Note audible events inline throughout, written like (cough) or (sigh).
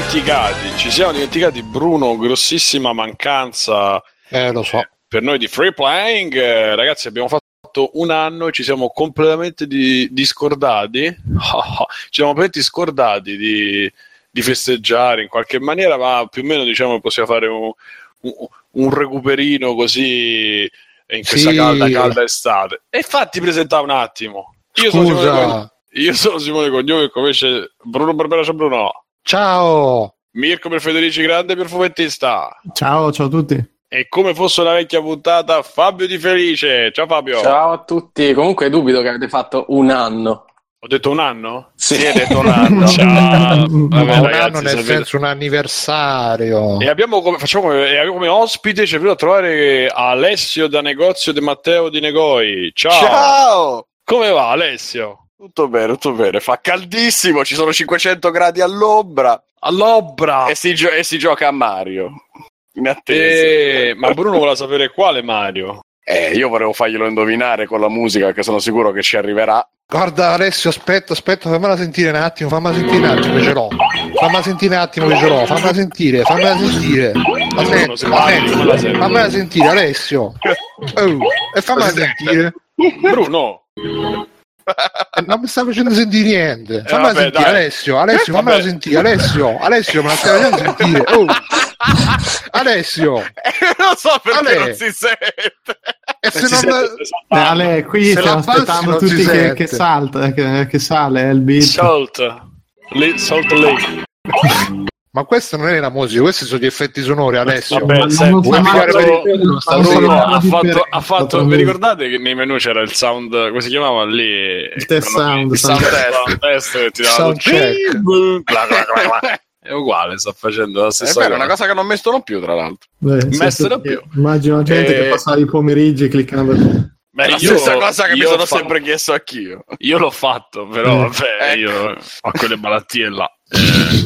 dimenticati, ci siamo dimenticati Bruno, grossissima mancanza Eh, lo so. per noi di free playing. Ragazzi, abbiamo fatto un anno e ci siamo completamente di- discordati. (laughs) ci siamo completamente scordati di, di festeggiare in qualche maniera, ma più o meno diciamo possiamo fare un, un, un recuperino così in questa Sì. calda, calda estate. E fatti presentare un attimo. Io sono Simone io sono Simone Cognome come c'è Bruno Barbera c'è Bruno. Ciao. Mirko per Federici Grande per fumettista. Ciao, ciao a tutti. E come fosse una vecchia puntata, Fabio Di Felice. Ciao Fabio. Ciao a tutti. Comunque dubito che avete fatto un anno. Ho detto un anno? Sì, hai detto un anno. (laughs) Ciao. Vabbè, un ragazzi, anno nel sapete- senso un anniversario. E abbiamo come, facciamo come, e abbiamo come ospite, ci è venuto a trovare Alessio da negozio di Matteo di Negoi. Ciao. Ciao! Come va Alessio? Tutto bene, tutto bene. Fa caldissimo, ci sono 500 gradi all'ombra All'ombra. e si, gio- e si gioca a Mario. In attesa. Eh, ma Bruno voleva sapere quale Mario. Eh, io volevo farglielo indovinare con la musica, che sono sicuro che ci arriverà. Guarda Alessio, aspetta, aspetta, fammela sentire un attimo, fammela sentire un attimo che ce l'ho. Fammela sentire un attimo che ce l'ho, fammela sentire, fammela sentire. Aspetta, aspetta, fammela sentire. fammela sentire Alessio. Oh, e fammela sentire. Bruno. Eh, Non mi sta facendo sentire niente. Fammela vabbè, sentire dai. Alessio, Alessio, fammela Vabbè. sentire, Alessio, Alessio, me la stai facendo sentire. Oh. Alessio, (laughs) non so perché Ale. non si sente. e se non... sente- Eh, Ale, qui Se stiamo aspettando tutti che, che salta, che, che sale è il beat. Salt. Le- Salt Lake. Ma questa non è la musica, questi sono gli effetti sonori. Vabbè, non solo ha fatto, ha fatto- vi ricordate che nei menu c'era il sound, come si chiamava lì? Il test sound, il sound sound test, sound test che bla, bla, bla. È uguale, sta facendo la stessa vero, è una cosa. cosa che non mettono più, tra l'altro. Eh, Messere sì, più. Immagino gente Eh, che passava i pomeriggi cliccando. Beh, È la io- stessa cosa che mi sono ho fa- sempre chiesto anch'io. Io l'ho fatto, però Eh. vabbè, Ecco. io ho quelle malattie là. Eh. (laughs)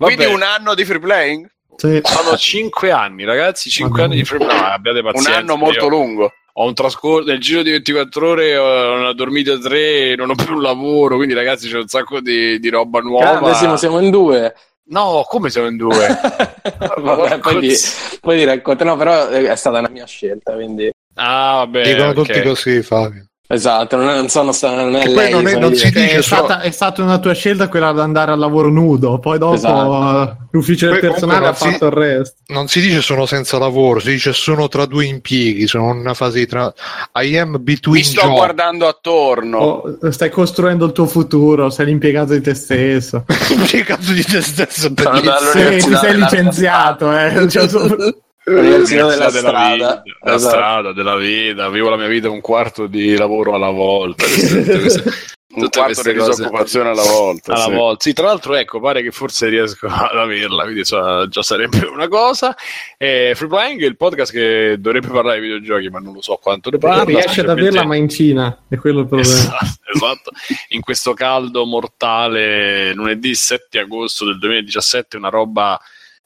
Vabbè, Quindi un anno di free playing? Sì. sono cinque anni, ragazzi, cinque anni di free no, abbiate Un pazienza. anno molto io lungo. Ho un trascorso nel giro di 24 ore, ho una dormita tre, non ho più un lavoro, quindi ragazzi c'è un sacco di, di roba nuova. Grandissimo, siamo in due. No, come siamo in due? (laughs) Vabbè, poi, di, poi di racconta- no, però è stata una mia scelta, quindi Ah, vabbè. Dicono ok. tutti così, Fabio. Esatto, non, è- non sono non è Che lei, non è- non si dice è, solo- stata, è stata una tua scelta quella di andare al lavoro nudo, poi dopo Esatto. l'ufficio del personale ha non si- fatto il resto. Non si dice sono senza lavoro, si dice sono tra due impieghi, sono in una fase di tra... I am between Mi sto job. guardando attorno. Oh, stai costruendo il tuo futuro, sei l'impiegato di te stesso. (laughs) cazzo di te stesso Sì, ti sei licenziato, eh. (laughs) Cioè, so- L'università della Della strada. vita, della Esatto. strada, della vita, vivo la mia vita un quarto di lavoro alla volta. Un (laughs) tutte quarto di cose. disoccupazione alla volta. alla sì. volta. Sì, tra l'altro, ecco, pare che forse riesco (laughs) ad averla, quindi insomma, già sarebbe una cosa. E Free Playing è il podcast che dovrebbe parlare di videogiochi, ma non lo so quanto ne parla. riesce ad averla, ma in Cina, è quello il problema. Esatto, esatto. In questo caldo mortale, lunedì 7 agosto del 2017, una roba.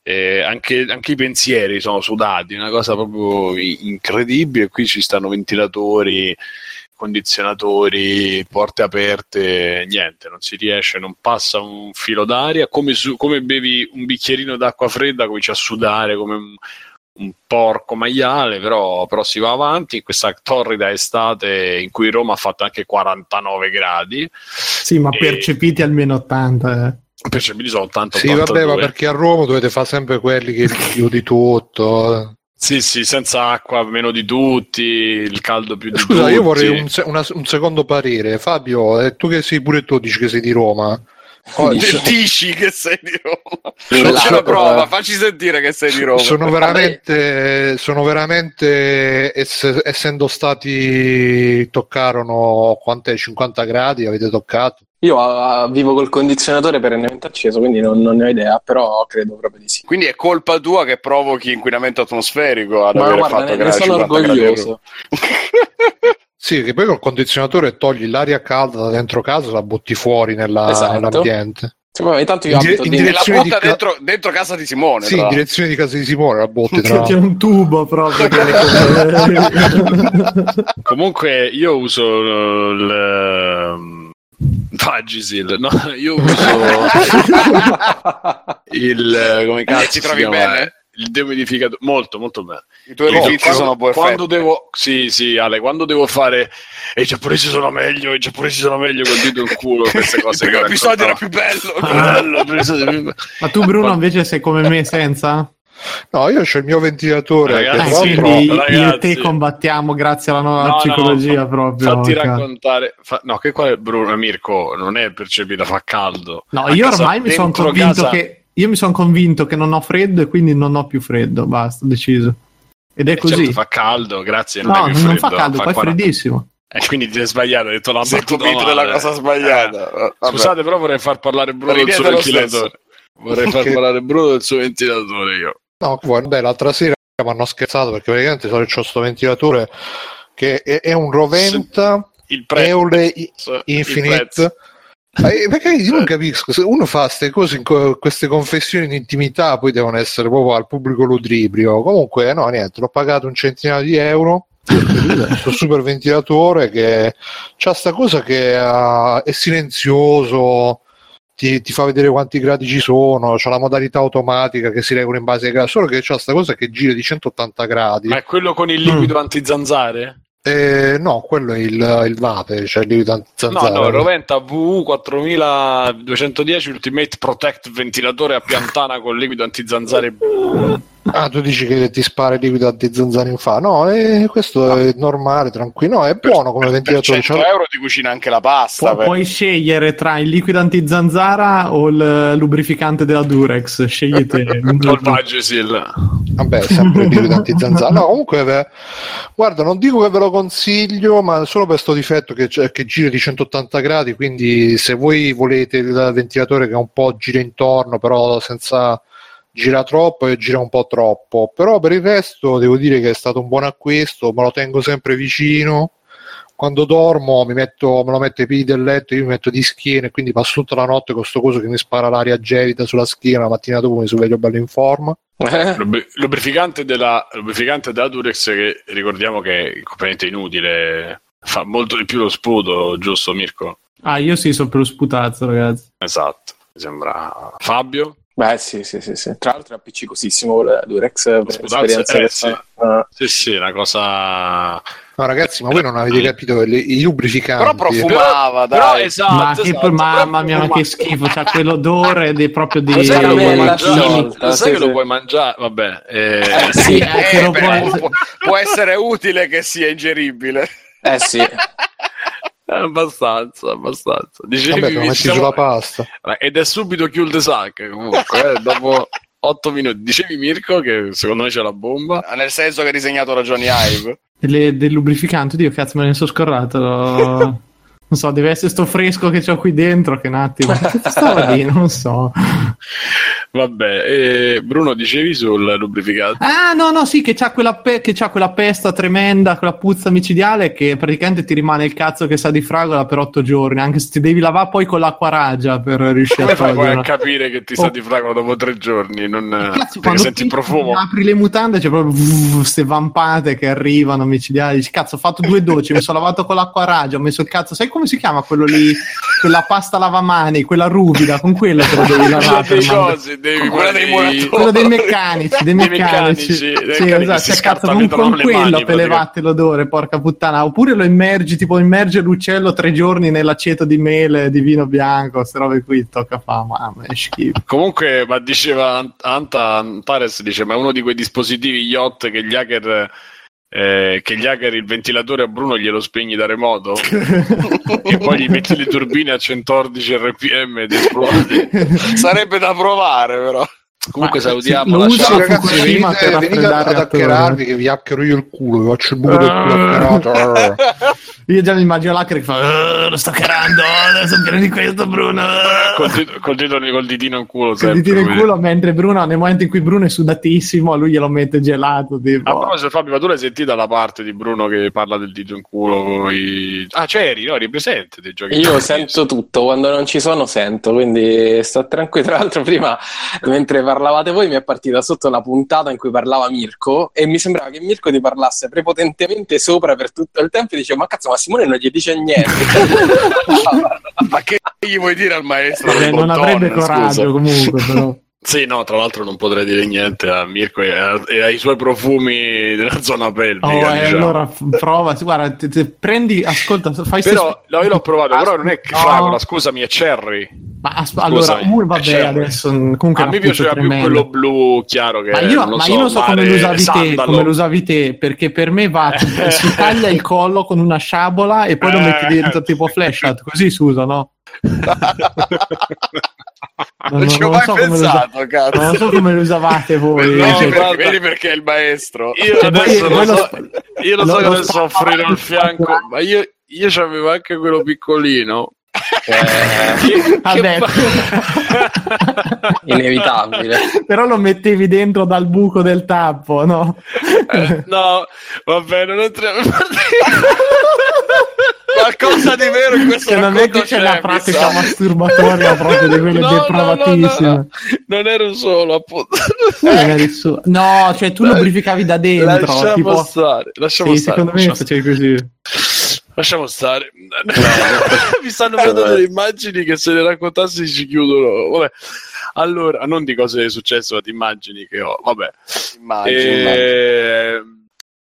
Eh, anche, anche i pensieri sono sudati, una cosa proprio incredibile. Qui ci stanno ventilatori, condizionatori, porte aperte, niente, non si riesce, non passa un filo d'aria. Come, su- come bevi un bicchierino d'acqua fredda, cominci a sudare come un, un porco maiale, però, però si va avanti in questa torrida estate in cui Roma ha fatto anche 49 gradi. Sì, ma E- percepiti almeno 80. eh. Percepiti sono 80 Sì, vabbè, ma 82. perché a Roma dovete fare sempre quelli che più di tutto. Sì, sì, senza acqua meno di tutti, il caldo più di tutti. Scusa, io vorrei un, se- una- un secondo parere. Fabio, eh, tu che sei pure tu dici che sei di Roma. Oh, (laughs) Dici- che sei di Roma. Facci una prova, facci sentire che sei di Roma. sono veramente, sono veramente ess- essendo stati toccarono quant'è 50 gradi avete toccato Io ah, vivo col condizionatore perennemente acceso, quindi non, non ne ho idea, però credo proprio di sì. Quindi è colpa tua che provochi inquinamento atmosferico ad Ma aver guarda, fatto ne, ne sono 50 gradi a orgoglioso. (laughs) sì che poi col condizionatore togli l'aria calda da dentro casa la butti fuori nella- Esatto. nell'ambiente Sì, vabbè, intanto io In dire- in E direzione butta di ca- dentro, dentro casa di Simone. sì in direzione di casa di Simone la butti C'è, tra c'è un tubo proprio. che- (laughs) Comunque io uso il... ehm, Vagisil, no, io uso (laughs) il eh, come cazzo ti si trovi bene? Il dehumidificatore, molto molto bene. I tuoi quando- sono buon quando devo sì sì Ale quando devo fare e i giapponesi sono meglio i giapponesi sono meglio col dito in culo queste cose che l'episodio (laughs) era più bello. (laughs) bello bello. Ma tu, Bruno, invece sei come me senza? No, io ho il mio ventilatore. Ragazzi, che Eh, quindi ragazzi. io e te combattiamo grazie alla nuova No, no, psicologia fa- proprio. Fatti cazzo. raccontare, fa- no, che qua è Bruno Mirko non è percepita, fa caldo. No, A io casa- ormai mi sono convinto casa- che io mi sono convinto che non ho freddo e quindi non ho più freddo, basta, ho deciso. Ed è Eh, così. certo, fa caldo, grazie. Non, no, è più non freddo, fa caldo, qua è 40. freddissimo. E quindi ti hai sbagliato, hai detto la Sei convinto della cosa sbagliata. Eh. Scusate, però vorrei far parlare Bruno del suo ventilatore. Vorrei far parlare Bruno del suo ventilatore io. No, guarda, l'altra sera mi hanno scherzato perché praticamente so che c'ho sto ventilatore che è, è un Roventa Il prezzo. Eole I- il Infinite. prezzo. Eh, perché io non capisco, se uno fa queste cose, co- queste confessioni di intimità, poi devono essere proprio al pubblico ludibrio. Comunque, no, niente, l'ho pagato un centinaio di euro. Questo super ventilatore che c'ha sta cosa che ah, è silenzioso, ti, ti fa vedere quanti gradi ci sono, c'ha la modalità automatica che si regola in base ai gradi, solo che c'ha sta cosa che gira di 180 gradi. Ma è quello con il liquido antizanzare? Eh, no, quello è il, il vape, cioè il liquido No, antizanzare. no, Roventa VU 4210 Ultimate Protect ventilatore a piantana con liquido antizanzare. Ah, tu dici che ti spara il liquido antizanzare in fa? No, eh, questo è normale, tranquillo. No, è buono come Per ventilatore. 100 c'ha- euro ti cucina anche la pasta. Pu- per- puoi scegliere tra il liquido antizanzara o il lubrificante della Durex. Scegli te. (laughs) Col Vagisil. Vabbè, sempre il liquido antizanzare. No, comunque, beh, guarda, non dico che ve lo consiglio, ma solo per sto difetto che, c'è- che gira di 180 gradi. Quindi, se voi volete il ventilatore che un po' gira intorno, però senza gira troppo e gira un po' troppo. Però per il resto, devo dire che è stato un buon acquisto. Me lo tengo sempre vicino. Quando dormo mi metto, me lo metto ai piedi del letto, io mi metto di schiena e quindi passo tutta la notte con sto coso che mi spara l'aria gelida sulla schiena, la mattina dopo mi sveglio bello in forma. Eh? Lubri- Lubrificante della, lubrificante della Durex che ricordiamo che è completamente inutile, fa molto di più lo sputo, giusto Mirko? Ah, io sì, sono per lo sputazzo, ragazzi. Esatto, mi sembra Fabio. Beh, sì, sì, sì, sì. Tra l'altro è appiccicosissimo il Durex per Sputazzo, esperienza eh, sì. Ah. Sì, sì, una cosa No, ragazzi, ma voi non avete capito le- i lubrificanti. Però profumava, Però dai. esatto, ma che esatto, mamma però- mia, ma che schifo! C'ha quell'odore di, proprio di. Lo sai che lo puoi mangiare? Lo sai sì, che lo sì. puoi mangiare? Vabbè, eh, Sì, eh, lo però puoi- può, può essere utile che sia ingeribile. Eh sì. (laughs) abbastanza, abbastanza. Dicevi, Vabbè, metti siamo- sulla pasta. Ed è subito chiul de sac comunque, eh, dopo 8 minuti. Dicevi Mirko che secondo me c'è la bomba. Nel senso che ha disegnato Ragioni Hive. Delle- del lubrificante, Dio cazzo, me ne sono scordato. lo- Non so, deve essere sto fresco che c'ho qui dentro. Che un attimo, (laughs) stava lì? Non so. Vabbè, e Bruno dicevi sul lubrificante. Ah, no, no, sì, che c'ha quella, pe- che c'ha quella pesta tremenda, quella puzza micidiale che praticamente ti rimane il cazzo che sa di fragola per otto giorni. Anche se ti devi lavare poi con l'acqua ragia per riuscire Come a fai poi a capire che ti sa Oh. di fragola dopo tre giorni? Non, Cazzo, perché quando senti il profumo. apri le mutande c'è proprio queste vampate che arrivano micidiali dici cazzo ho fatto due docce mi sono lavato con l'acqua ragia ho messo il cazzo sai come si chiama quello lì quella pasta lavamani quella ruvida con quella te lo devi (laughs) lavare devi quella dei muratori. quello dei meccanici dei (laughs) Dei meccanici, meccanici, dei sì, meccanici esatto si cioè, cazzo con, scartavetrano con le quello praticamente. levate l'odore porca puttana oppure lo immergi tipo immerge l'uccello tre giorni nell'aceto di mele di vino bianco queste robe qui tocca fa mamma è schifo Comunque, ma diceva Ant- Anta Antares, dice, ma è uno di quei dispositivi yacht che gli hacker, eh, che gli hacker il ventilatore a Bruno glielo spegni da remoto (laughs) e poi gli metti le turbine a 114 rpm ed esplode. Sarebbe da provare, però. Comunque Ma- salutiamo lo la. Ciao ragazzi, venite, per venite ad hackerarvi che vi hackero io il culo, vi faccio il buco del culo hackerato. (laughs) Io già mi immagino l'hacker che fa "Eh, lo sto carando, adesso pieno di questo Bruno. Col, dito- col, dito- col ditino in culo sempre. tira il così. culo mentre Bruno, nel momento in cui Bruno è sudatissimo, a lui glielo mette gelato. Tipo. A proposito, Fabio, ma tu l'hai sentita la parte di Bruno che parla del dito in culo? coi- Ah, c'eri, no? Eri presente dei giochi. Io sento tutto, quando non ci sono sento, quindi sto tranquillo. Tra l'altro prima, mentre parlavate voi mi è partita sotto la puntata in cui parlava Mirko e mi sembrava che Mirko ti parlasse prepotentemente sopra per tutto il tempo e dicevo ma cazzo ma Simone non gli dice niente (laughs) (laughs) Ma che gli vuoi dire al maestro? Del non Bonton, avrebbe scusa? coraggio comunque, però. Sì, no, tra l'altro non potrei dire niente a Mirko e, a- e ai suoi profumi della zona pelvica. Oh, e diciamo. allora prova, guarda, te- te- prendi, ascolta, fai Però no, io l'ho provato, però non è che No. fragola, scusami, è cherry. Ma as- allora, uh, vabbè, adesso comunque A me piaceva più quello blu chiaro che Ma io, non ma so, io non so come lo usavi te, come lo usavi te, perché per me va, (laughs) si taglia il collo con una sciabola e poi lo metti Eh. dentro tipo flash out, così si usa, no? (laughs) (laughs) Non ci ho mai so lo usa- pensato, cazzo. non so come lo usavate voi. No, cioè, vedi, guarda. vedi perché è il maestro. Io Cioè, adesso lo so, sp- io lo lo- so che lo adesso offrire al avanti fianco, ma io, io c'avevo anche quello piccolino. Eh, Vabbè, (laughs) inevitabile però lo mettevi dentro dal buco del tappo, no? Eh, no, vabbè, non entriamo (laughs) Qualcosa di vero in questo non è racconto che c'è la pratica masturbatoria proprio di quelle No, no, no, depravatissime. no, no. Non ero solo, appunto. Su- No, cioè tu lubrificavi da dentro. Lasciamo tipo... stare, lasciamo Sì, stare. secondo me lasciamo facevi così. Lasciamo stare. (laughs) Mi stanno vedendo delle immagini che se le raccontassi ci chiudono. Vabbè. Allora, non di cose successe, ma di immagini che ho. Vabbè. Immagino. E...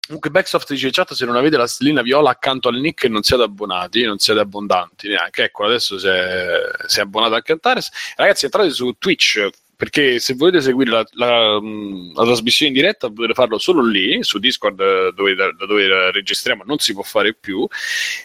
Comunque Backsoft dice chat se non avete la stellina viola accanto al nick non siete abbonati, non siete abbondanti neanche. Ecco, adesso si è, si è abbonato anche Antares. Ragazzi, entrate su Twitch perché se volete seguire la, la, mh, la trasmissione in diretta potete farlo solo lì, su Discord eh, dove, da, dove registriamo non si può fare più.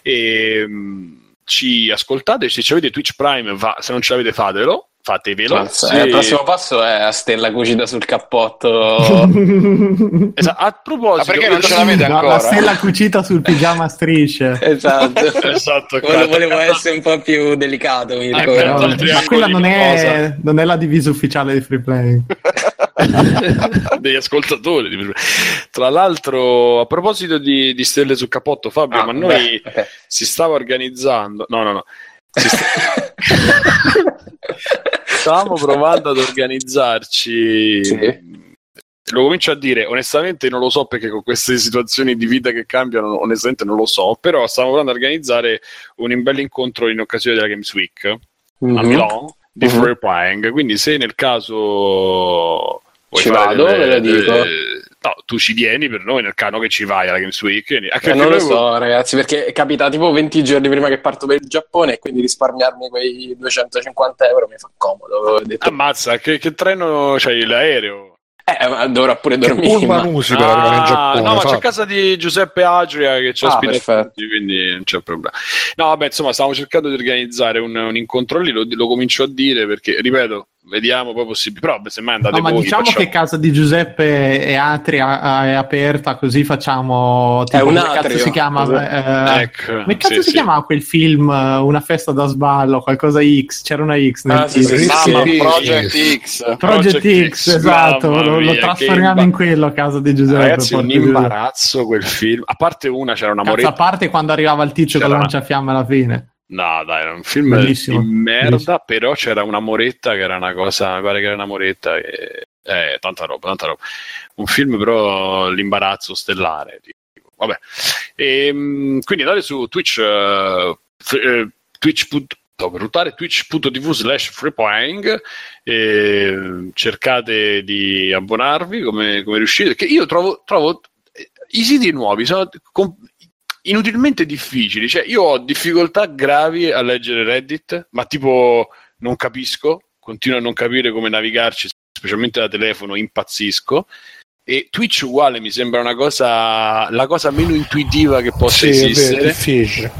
E, mh, ci ascoltate, se avete Twitch Prime, va, se non ce l'avete fatelo, fatevelo. Mazza, Se- eh, il prossimo passo è a stella cucita sul cappotto (laughs) Esatto, A proposito, Ma perché non ce l'avete No, ancora? la stella cucita sul pigiama a strisce. (laughs) esatto Esatto, Volevo, volevo essere un po' più delicato Mirko. Ecco, Però- dal ma quella non è, non è la divisa ufficiale di free play. (laughs) degli ascoltatori. Tra l'altro, a proposito di, di stelle sul capotto, Fabio, Ah, ma noi beh, ok. si stava organizzando. No, no, no. Si sta- Stavamo (laughs) provando ad organizzarci. Sì. Lo comincio a dire, onestamente non lo so perché con queste situazioni di vita che cambiano, onestamente non lo so, però stavamo provando ad organizzare un bel incontro in occasione della Games Week a Mhm. Milano di Mhm. free playing. Quindi, se nel caso Ci vado, ve lo dico. No, tu ci vieni per noi nel caso che ci vai alla Games Week. Anche Eh, perché non lo so, ragazzi, perché capita tipo 20 giorni prima che parto per il Giappone e quindi risparmiarmi quei 250 euro mi fa comodo. Detto, Ammazza, che, che treno c'hai l'aereo? eh, ma dovrò pure dormire. pullman ma- usi per arrivare in Ah, Giappone? no, ma c'è Fabio? a casa di Giuseppe Agria che ci Ah, ospita perfetto. tutti, quindi non c'è problema. No, vabbè, insomma, stiamo cercando di organizzare un, un incontro lì, lo, lo comincio a dire perché, ripeto, vediamo poi possibile. Però, semmai andate No, ma voi, diciamo facciamo- che casa di Giuseppe e Atria è aperta, così facciamo. Tipo, È un come cazzo atrio. si chiama? Eh, Ecco, come cazzo sì, si sì. chiamava quel film? eh, Una festa da sballo, qualcosa X? C'era una X nel Ah, sì, sì, titolo. sì. Mamma, Sì. Project X. Project, Project X, X, esatto, mamma lo, lo mia, trasformiamo in quello a casa di Giuseppe. Ragazzi, un imbarazzo quel film. A parte una, c'era una Cazzo, a moretta. parte quando arrivava il tizio con C'era- lanciafiamme alla fine. No, dai, era un film Bellissimo. di merda, Bellissimo. però c'era una moretta che era una cosa, mi pare che era una moretta e... Eh, tanta roba, tanta roba. Un film però l'imbarazzo stellare. tipo. Vabbè. Ehm, quindi andate su Twitch, eh, f- eh, Twitch. no, per ruotare twitch.tv slash freeplaying e cercate di abbonarvi come, come riuscite perché io trovo, trovo eh, i siti nuovi sono com- inutilmente difficili cioè io ho difficoltà gravi a leggere Reddit ma tipo non capisco continuo a non capire come navigarci specialmente da telefono impazzisco e Twitch uguale mi sembra una cosa la cosa meno intuitiva che possa Sì, esistere è difficile.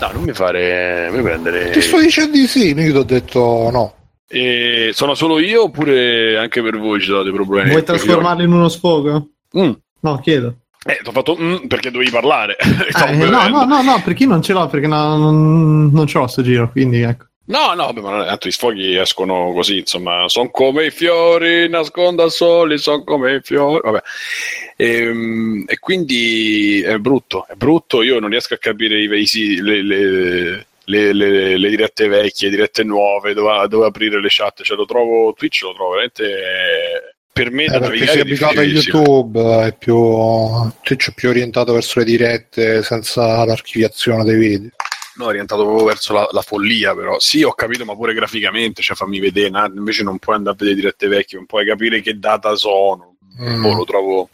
no non mi fare mi prendere Ti sto dicendo di sì, io ti ho detto no. E sono solo io oppure anche per voi ci sono dei problemi? Vuoi trasformarlo in uno sfogo? Mm. No, chiedo. Eh, ti ho fatto mm, perché dovevi parlare. (laughs) Stavo eh, no, no, no, no, perché io non ce l'ho, perché no- non, non ce l'ho sto giro, quindi ecco. No, no, beh, ma tanto i sfoghi escono così, insomma, sono come i fiori, nascondo al sole, sono come i fiori, vabbè. Ehm, E, quindi è brutto, è brutto, io non riesco a capire i, i- le, le- le, le- le dirette vecchie, dirette nuove, dove, dove aprire le chat. Cioè, lo trovo, Twitch lo trovo veramente eh, per me da Eh, perché è abituato a. YouTube, è più, Twitch è più orientato verso le dirette senza l'archiviazione dei video. No, orientato proprio verso la, la follia, però. Sì, ho capito, ma pure graficamente, cioè fammi vedere, na- invece non puoi andare a vedere dirette vecchie, non puoi capire che data sono. Mm. Boh, lo trovo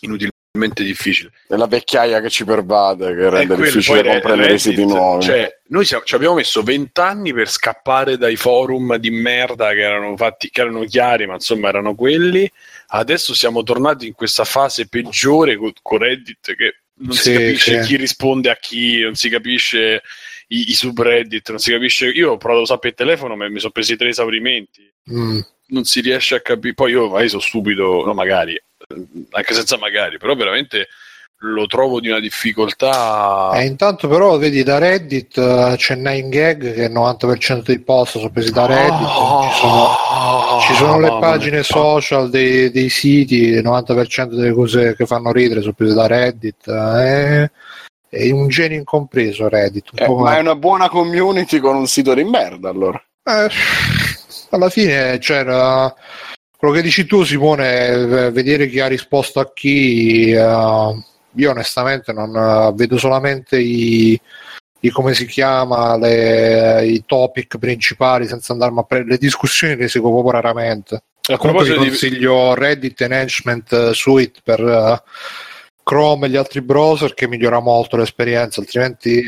inutilmente difficile. È la vecchiaia che ci pervade, che rende quello, difficile comprendere i siti nuovi. Cioè, noi siamo- ci abbiamo messo vent'anni per scappare dai forum di merda che erano fatti, che erano chiari, ma insomma erano quelli. Adesso siamo tornati in questa fase peggiore co- con Reddit che non si Sì, capisce sì. chi risponde a chi, non si capisce i, i subreddit, non si capisce. Io ho provato a usare per il telefono, ma mi sono presi tre esaurimenti. Mm. Non si riesce a capire. Poi io magari sono stupido, no, magari, anche senza magari, però veramente lo trovo di una difficoltà. E intanto però vedi da Reddit eh, c'è 9gag che il 90% dei post sono presi da Reddit, ci sono, ci sono le mamma pagine social dei, dei siti, il 90% delle cose che fanno ridere sono prese da Reddit. eh, è un genio incompreso Reddit. Un Eh, po' ma è una buona community con un sito di merda, allora. Eh, alla fine c'era quello che dici tu Simone eh, vedere chi ha risposto a chi eh, io onestamente non eh, vedo solamente i, i come si chiama le- i topic principali senza andarmi a prendere le discussioni le seguo proprio raramente. A comunque proposito di, consiglio Reddit Enhancement Suite per eh, Chrome e gli altri browser che migliora molto l'esperienza altrimenti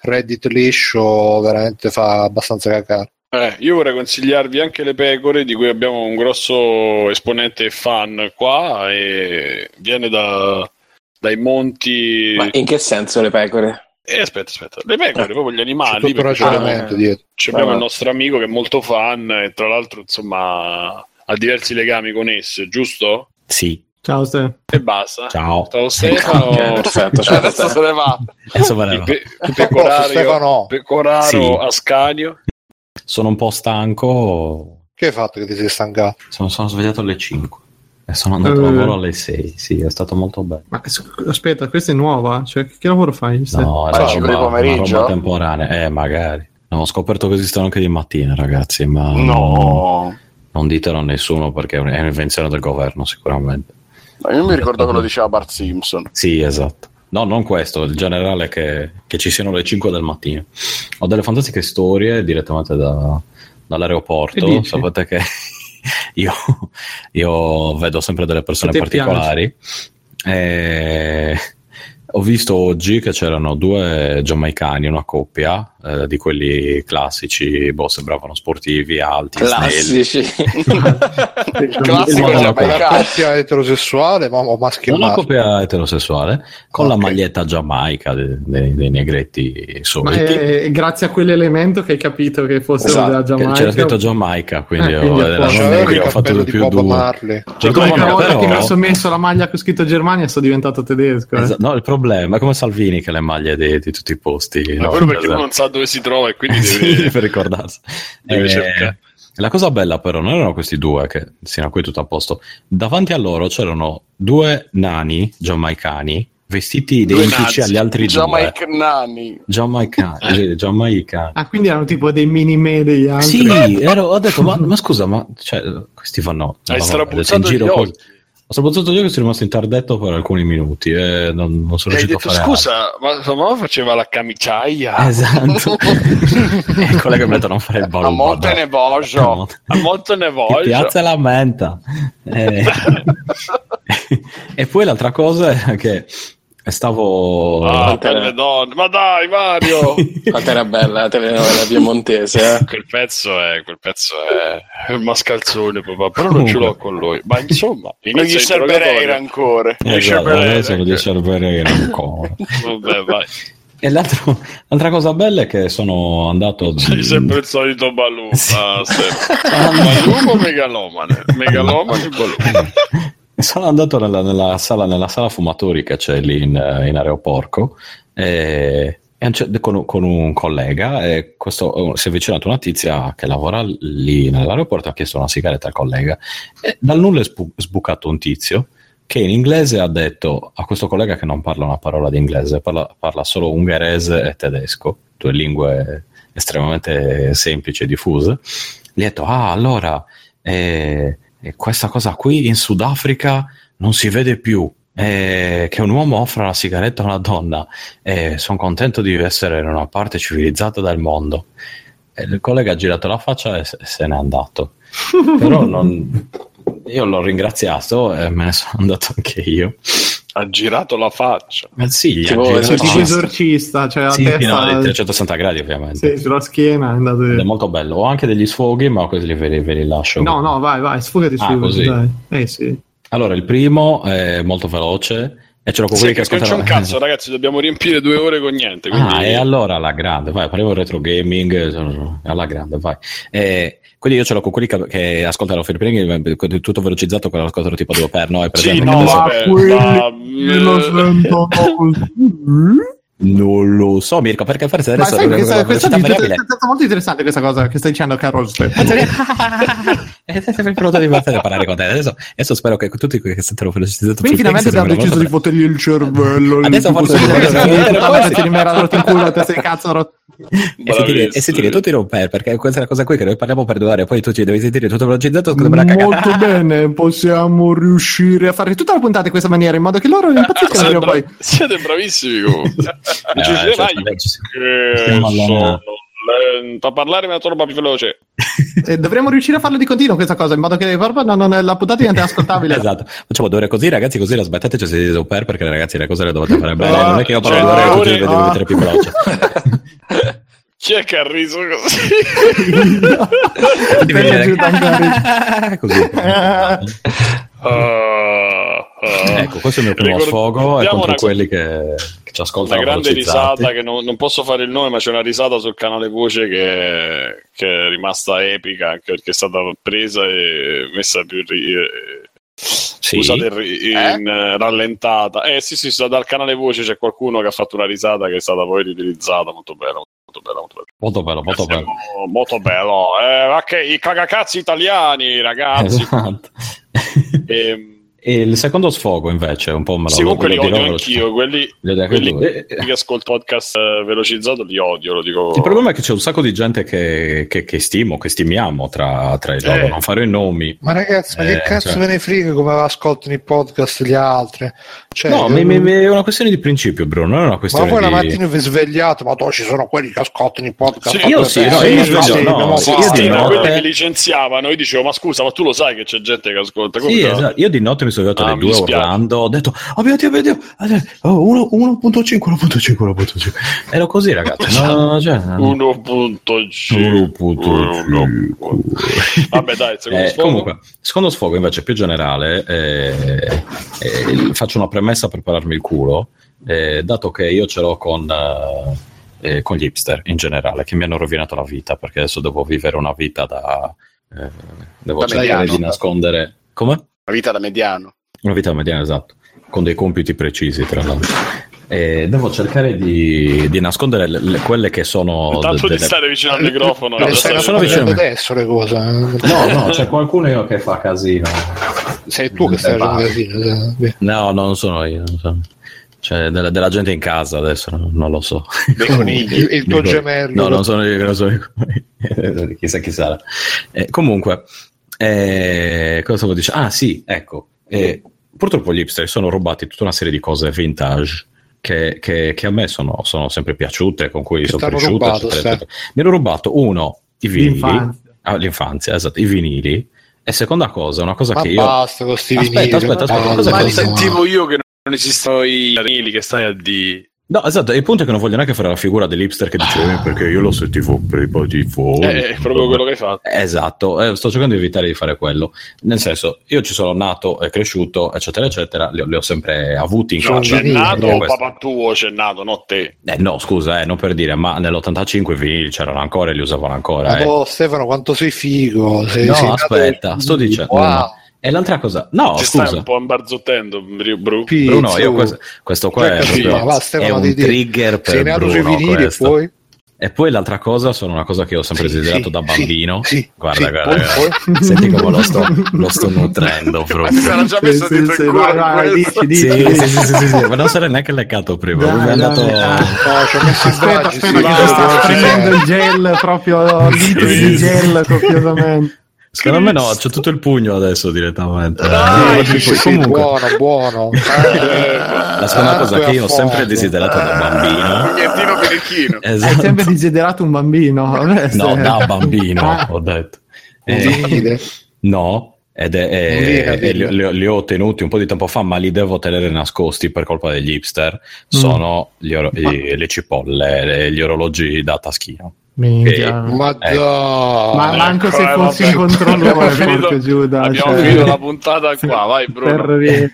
Reddit liscio veramente fa abbastanza cacare eh, io vorrei consigliarvi anche le pecore, di cui abbiamo un grosso esponente e fan qua, e viene da- dai monti. Ma in che senso le pecore? Eh, aspetta, aspetta, le pecore, proprio gli c'è animali. c'è- ragionamento Ah, dietro abbiamo Vabbè. il nostro amico che è molto fan, e tra l'altro, insomma, ha diversi legami con esse, giusto? Sì, Ciao Ste. E basta. ciao. Ciao Stefano. Ok, perfetto. Cioè, adesso se ne va. Adesso va. pe- Stefano pecoraro Sì. Ascanio. Sono un po' stanco. che hai fatto che ti sei stancato Sono, sono svegliato alle 5 e sono andato a Eh. lavoro alle 6. Sì, è stato molto bello. Ma aspetta, questa è nuova? Cioè, che lavoro fai? No, era cinque roba, pomeriggio? una roba temporanea. Eh, magari. No, ho scoperto che esistono anche di mattina, ragazzi, ma No. non ditelo a nessuno perché è un- è un'invenzione del governo, sicuramente. Ma Io mi ricordo che lo diceva Bart Simpson. Sì, esatto. No, non questo, il generale che, che ci siano le 5 del mattino. Ho delle fantastiche storie direttamente da- dall'aeroporto. Sapete che (laughs) io, io vedo sempre delle persone particolari. E ho visto oggi che c'erano due giamaicani, una coppia eh, di quelli classici, boh, sembravano sportivi, alti, snelli. Classici. (laughs) Il classico una giamaicano. coppia eterosessuale ma o maschio e Una coppia eterosessuale con la Ok. maglietta giamaica de- dei, dei negretti Ma soliti. è, grazie a quell'elemento che hai capito che fosse Esatto, della Giamaica. C'era scritto Giamaica, quindi, Eh, ho, quindi era apposta. non C'aveva negri, ho fatto di più due. Cioè, l'unica ma volta però- che mi sono messo la maglia con scritto Germania sto diventato tedesco. eh. Esa- no, il problema è come Salvini che le maglie di, di tutti i posti. Ma no? quello perché Esatto. non sa dove si trova e quindi (laughs) Sì, deve, per ricordarsi. (laughs) deve Eh, cercare. la cosa bella però non erano questi due che siano qui tutto a posto. Davanti a loro c'erano due nani giamaicani vestiti identici agli altri due. Giamaicani. Giamaicani, sì, giamaicani. Ah, quindi erano tipo dei mini me degli altri. Sì, ero- ho detto, ma, ma scusa, ma cioè, questi fanno... Hai strapuzzato in giro gli occhi. Ho strapuzzato gli occhi e sono rimasto interdetto per alcuni minuti e non, non sono riuscito detto, a fare scusa, ma sua mamma faceva la camiciaia? Esatto. quella che mettono a fare il ballo. A monte ne voglio. A molto ne Che voglio. piazza la menta. Eh, (laughs) e poi l'altra cosa è che stavo... Ah, belle donne. Ma dai, Mario! (laughs) Quanto era bella la telenovela piemontese, eh? quel pezzo è quel pezzo è, mascalzone papà però non ce l'ho con lui ma insomma (laughs) Non gli inizia serve l'interrogatorio. ancora. Eh, esatto, adesso dice il Pereira ancora. vabbè vai E l'altro- l'altra cosa bella è che sono andato... sei sempre il solito Balù Sì. ah, sempre. (laughs) Balù o megalomane megalomane o Balù (laughs) Sono andato nella, nella sala, nella sala fumatori che c'è lì in, eh, in Aeroporco e, e con, con un collega e questo, eh, si è avvicinato una tizia che lavora lì nell'aeroporto ha chiesto una sigaretta al collega e dal nulla è sbu- sbucato un tizio che in inglese ha detto a questo collega che non parla una parola di inglese, parla, parla solo ungherese e tedesco, due lingue estremamente semplici e diffuse. Gli ho detto, ah, allora, eh, eh, questa cosa qui in Sudafrica non si vede più. eh, che un uomo offra la sigaretta a una donna e sono contento di essere in una parte civilizzata del mondo. E il collega ha girato la faccia e se, se n'è andato. (laughs) Però non- io l'ho ringraziato e me ne sono andato anche io. Ha girato la faccia. Eh sì, gli ha Tipo, girato tipo esorcista, cioè Sì, testa no, di 360 gradi ovviamente. sì, sulla schiena è andato è molto bello. Ho anche degli sfoghi, ma quelli ve li, ve li lascio. No, no, vai, vai, sfogati Ah, subito, così. dai. Eh sì. Allora, il primo è molto veloce e ce l'ho con Sì, quelli che che non c'è un ascoltano. cazzo, ragazzi, dobbiamo riempire due ore con niente. Quindi... Ah, e allora alla grande, vai, parliamo retro gaming, eh, alla grande, vai. Eh, quindi io ce l'ho con quelli che, che ascoltano film gaming, tutto velocizzato, quello ascoltano tipo due per no? Sì, no, quelli ma- che lo sentono così. Non lo so, Mirko, perché forse Ma adesso sai, la questa, questa, questa, è stata molto interessante questa cosa che stai dicendo, Carol. è sempre (laughs) pronto di battere a parlare con te. Adesso, adesso spero che tutti quelli che sentono velocizzato Quindi finalmente abbiamo deciso di fottergli il cervello. Adesso il forse ti merda rotto in culo, la testa di cazzo rotto. (laughs) E sentire, e sentire tutti romper perché questa è la cosa qui che noi parliamo per due ore poi tu ci devi sentire tutto velocizzato Molto (laughs) bene, possiamo riuscire a fare tutta la puntata in questa maniera in modo che loro impazziscano poi. siete bravissimi comunque. Eh, Ci cioè, vai, ci- che siamo alla- sono lento a parlare ma torno più veloce. (laughs) E dovremmo riuscire a farlo di continuo questa cosa in modo che proprio non, non- la puntata diventi (laughs) ascoltabile. esatto. Facciamo due ore così ragazzi così la smetteteci se siete super perché ragazzi le cose le dovete fare bene. Ah, non è che io parlo cioè, due ore ore- le devo ah. mettere più veloce. (laughs) Chi è che ha riso così? Per venire- aiutare così. Ah, ah. ecco questo è il mio primo Ricord- sfogo e diamo contro una quelli che, che ci ascoltano Una grande risata che non, non posso fare il nome, ma c'è una risata sul canale voce che, che è rimasta epica anche perché è stata presa e messa più ri- eh, Sì. usata in, in, eh, rallentata. Eh sì, sì, dal canale voce c'è qualcuno che ha fatto una risata che è stata poi riutilizzata. Molto bella, molto bella, molto bella. molto bello molto bello Siamo- molto bello. Eh, ma che i cagacazzi italiani, ragazzi. (laughs) esatto. Ehm, e il secondo sfogo invece è un po' me lo sì, comunque li odio anch'io. Quelli, quelli che ascolto podcast eh, velocizzato li odio, lo dico. Il problema è che c'è un sacco di gente che, che, che stimo, che stimiamo tra, tra i loro, Eh. non farò i nomi. Ma ragazzi, ma Eh, che cazzo cioè. me ne frega come ascoltano i podcast gli altri? Cioè, no, eh, mi- mi- mi- è una questione di principio, Bruno, non è una ma questione poi la di... mattina vi svegliate, ma tu ci sono quelli che ascoltano i podcast. Sì, io sì, no, Eh, io mi sì, sveglio, sì, no, sì, io di Sì, notte- quelli che licenziavano, io dicevo, ma scusa, ma tu lo sai che c'è gente che ascolta. Sì, esatto. Io di notte mi sono Ah, alle mi 2 a. Orlando, ho detto, oh mio Dio, mio Dio, oh, uno- 1.5, 1.5, 1.5. Ero così, ragazzi. No, (laughs) cioè, 1.5 1.5. Vabbè, dai, secondo Eh, sfogo. comunque, secondo sfogo invece più generale, eh, eh, faccio una premessa per pararmi il culo, eh, dato che io ce l'ho con, eh, eh, con gli hipster in generale, che mi hanno rovinato la vita, perché adesso devo vivere una vita da... devo Da cercare di nascondere... Come? La vita da mediano. Una vita mediana, esatto, con dei compiti precisi, tra l'altro. E devo cercare di, di nascondere le- le- quelle che sono... Intanto de- di delle- stare vicino al microfono. Eh, stai stai- sono vicino adesso le cose. No, no, c'è qualcuno io che fa casino. Sei tu che stai Eh, facendo casino. eh. No, no, non sono io. non sono- C'è della, della gente in casa adesso, non, non lo so. Dei conigli, il, il tuo gemello. No, non sono io, non sono io. chissà chi sarà. Eh, comunque, eh, cosa stavo dicendo? Ah, sì, ecco. eh, purtroppo gli hipster sono rubati tutta una serie di cose vintage. Che, che- che a me sono, sono sempre piaciute, con cui Che sono cresciuto. rubato, eccetera, eccetera. Mi ero rubato uno, i vinili, L'infanzia. ah, l'infanzia, esatto, i vinili. E seconda cosa, una cosa Ma che io. basta Aspetta, vinili, aspetta, aspetta, ma- cosa Ma che- li sentivo io che non esistono i vinili che stai a di. No, esatto, il punto è che non voglio neanche fare la figura dell'hipster che dice "Eh, perché io lo sentivo prima di voi. Eh, è proprio quello che hai fatto. Esatto, eh, sto cercando di evitare di fare quello. Nel senso, io ci sono nato e cresciuto, eccetera, eccetera, li, ho- li ho sempre avuti in No, casa. c'è nato Questo. papà tuo, c'è nato, no te. Eh, no, scusa, eh, non per dire, ma nell'85 i vinili c'erano ancora e li usavano ancora. Ma eh. oh, Stefano, quanto sei figo. Sei, No, sei aspetta, sto dicendo. Wow. E l'altra cosa, no, stai scusa. un po' imbarzottendo, Bru. Pizzo. Bruno, io questo, questo qua è, proprio- va, è un di- trigger per Sei Bruno, vinili e poi... E poi l'altra cosa, sono una cosa che ho sempre Sì, desiderato sì, da sì, bambino. sì, guarda, sì. guarda, Poi- guarda. senti come lo sto, lo sto (laughs) nutrendo proprio. Mi era già Sì, messo sì, dentro sì, il culo vai, dici, Sì, dici, sì, dici. sì, sì, sì, ma non se l'è neanche leccato prima. Dai, lui è andato. dai. (laughs) No, ci ho messo i Aspetta, aspetta sì, che va, prendendo il gel proprio (laughs) litri Sì, di sì. gel copiosamente. Secondo me no, c'ho tutto il pugno adesso direttamente. Dai, Eh, comunque, buono, buono. (laughs) la seconda cosa che io ho sempre desiderato da bambino. Nientino perichino. Hai Esatto. sempre desiderato un bambino? No, da bambino, ho detto. Eh, no, ed è, è- e li, li ho- li ho ottenuti un po' di tempo fa, ma li devo tenere nascosti per colpa degli hipster. Sono gli oro- i- le cipolle, le- gli orologi da taschino. Minchia. Ma Ecco. dai. Ma manco se Eh, fossi un controllore, Abbiamo finito- porco Giuda. Abbiamo cioè. finito la puntata qua, vai Bruno. Per-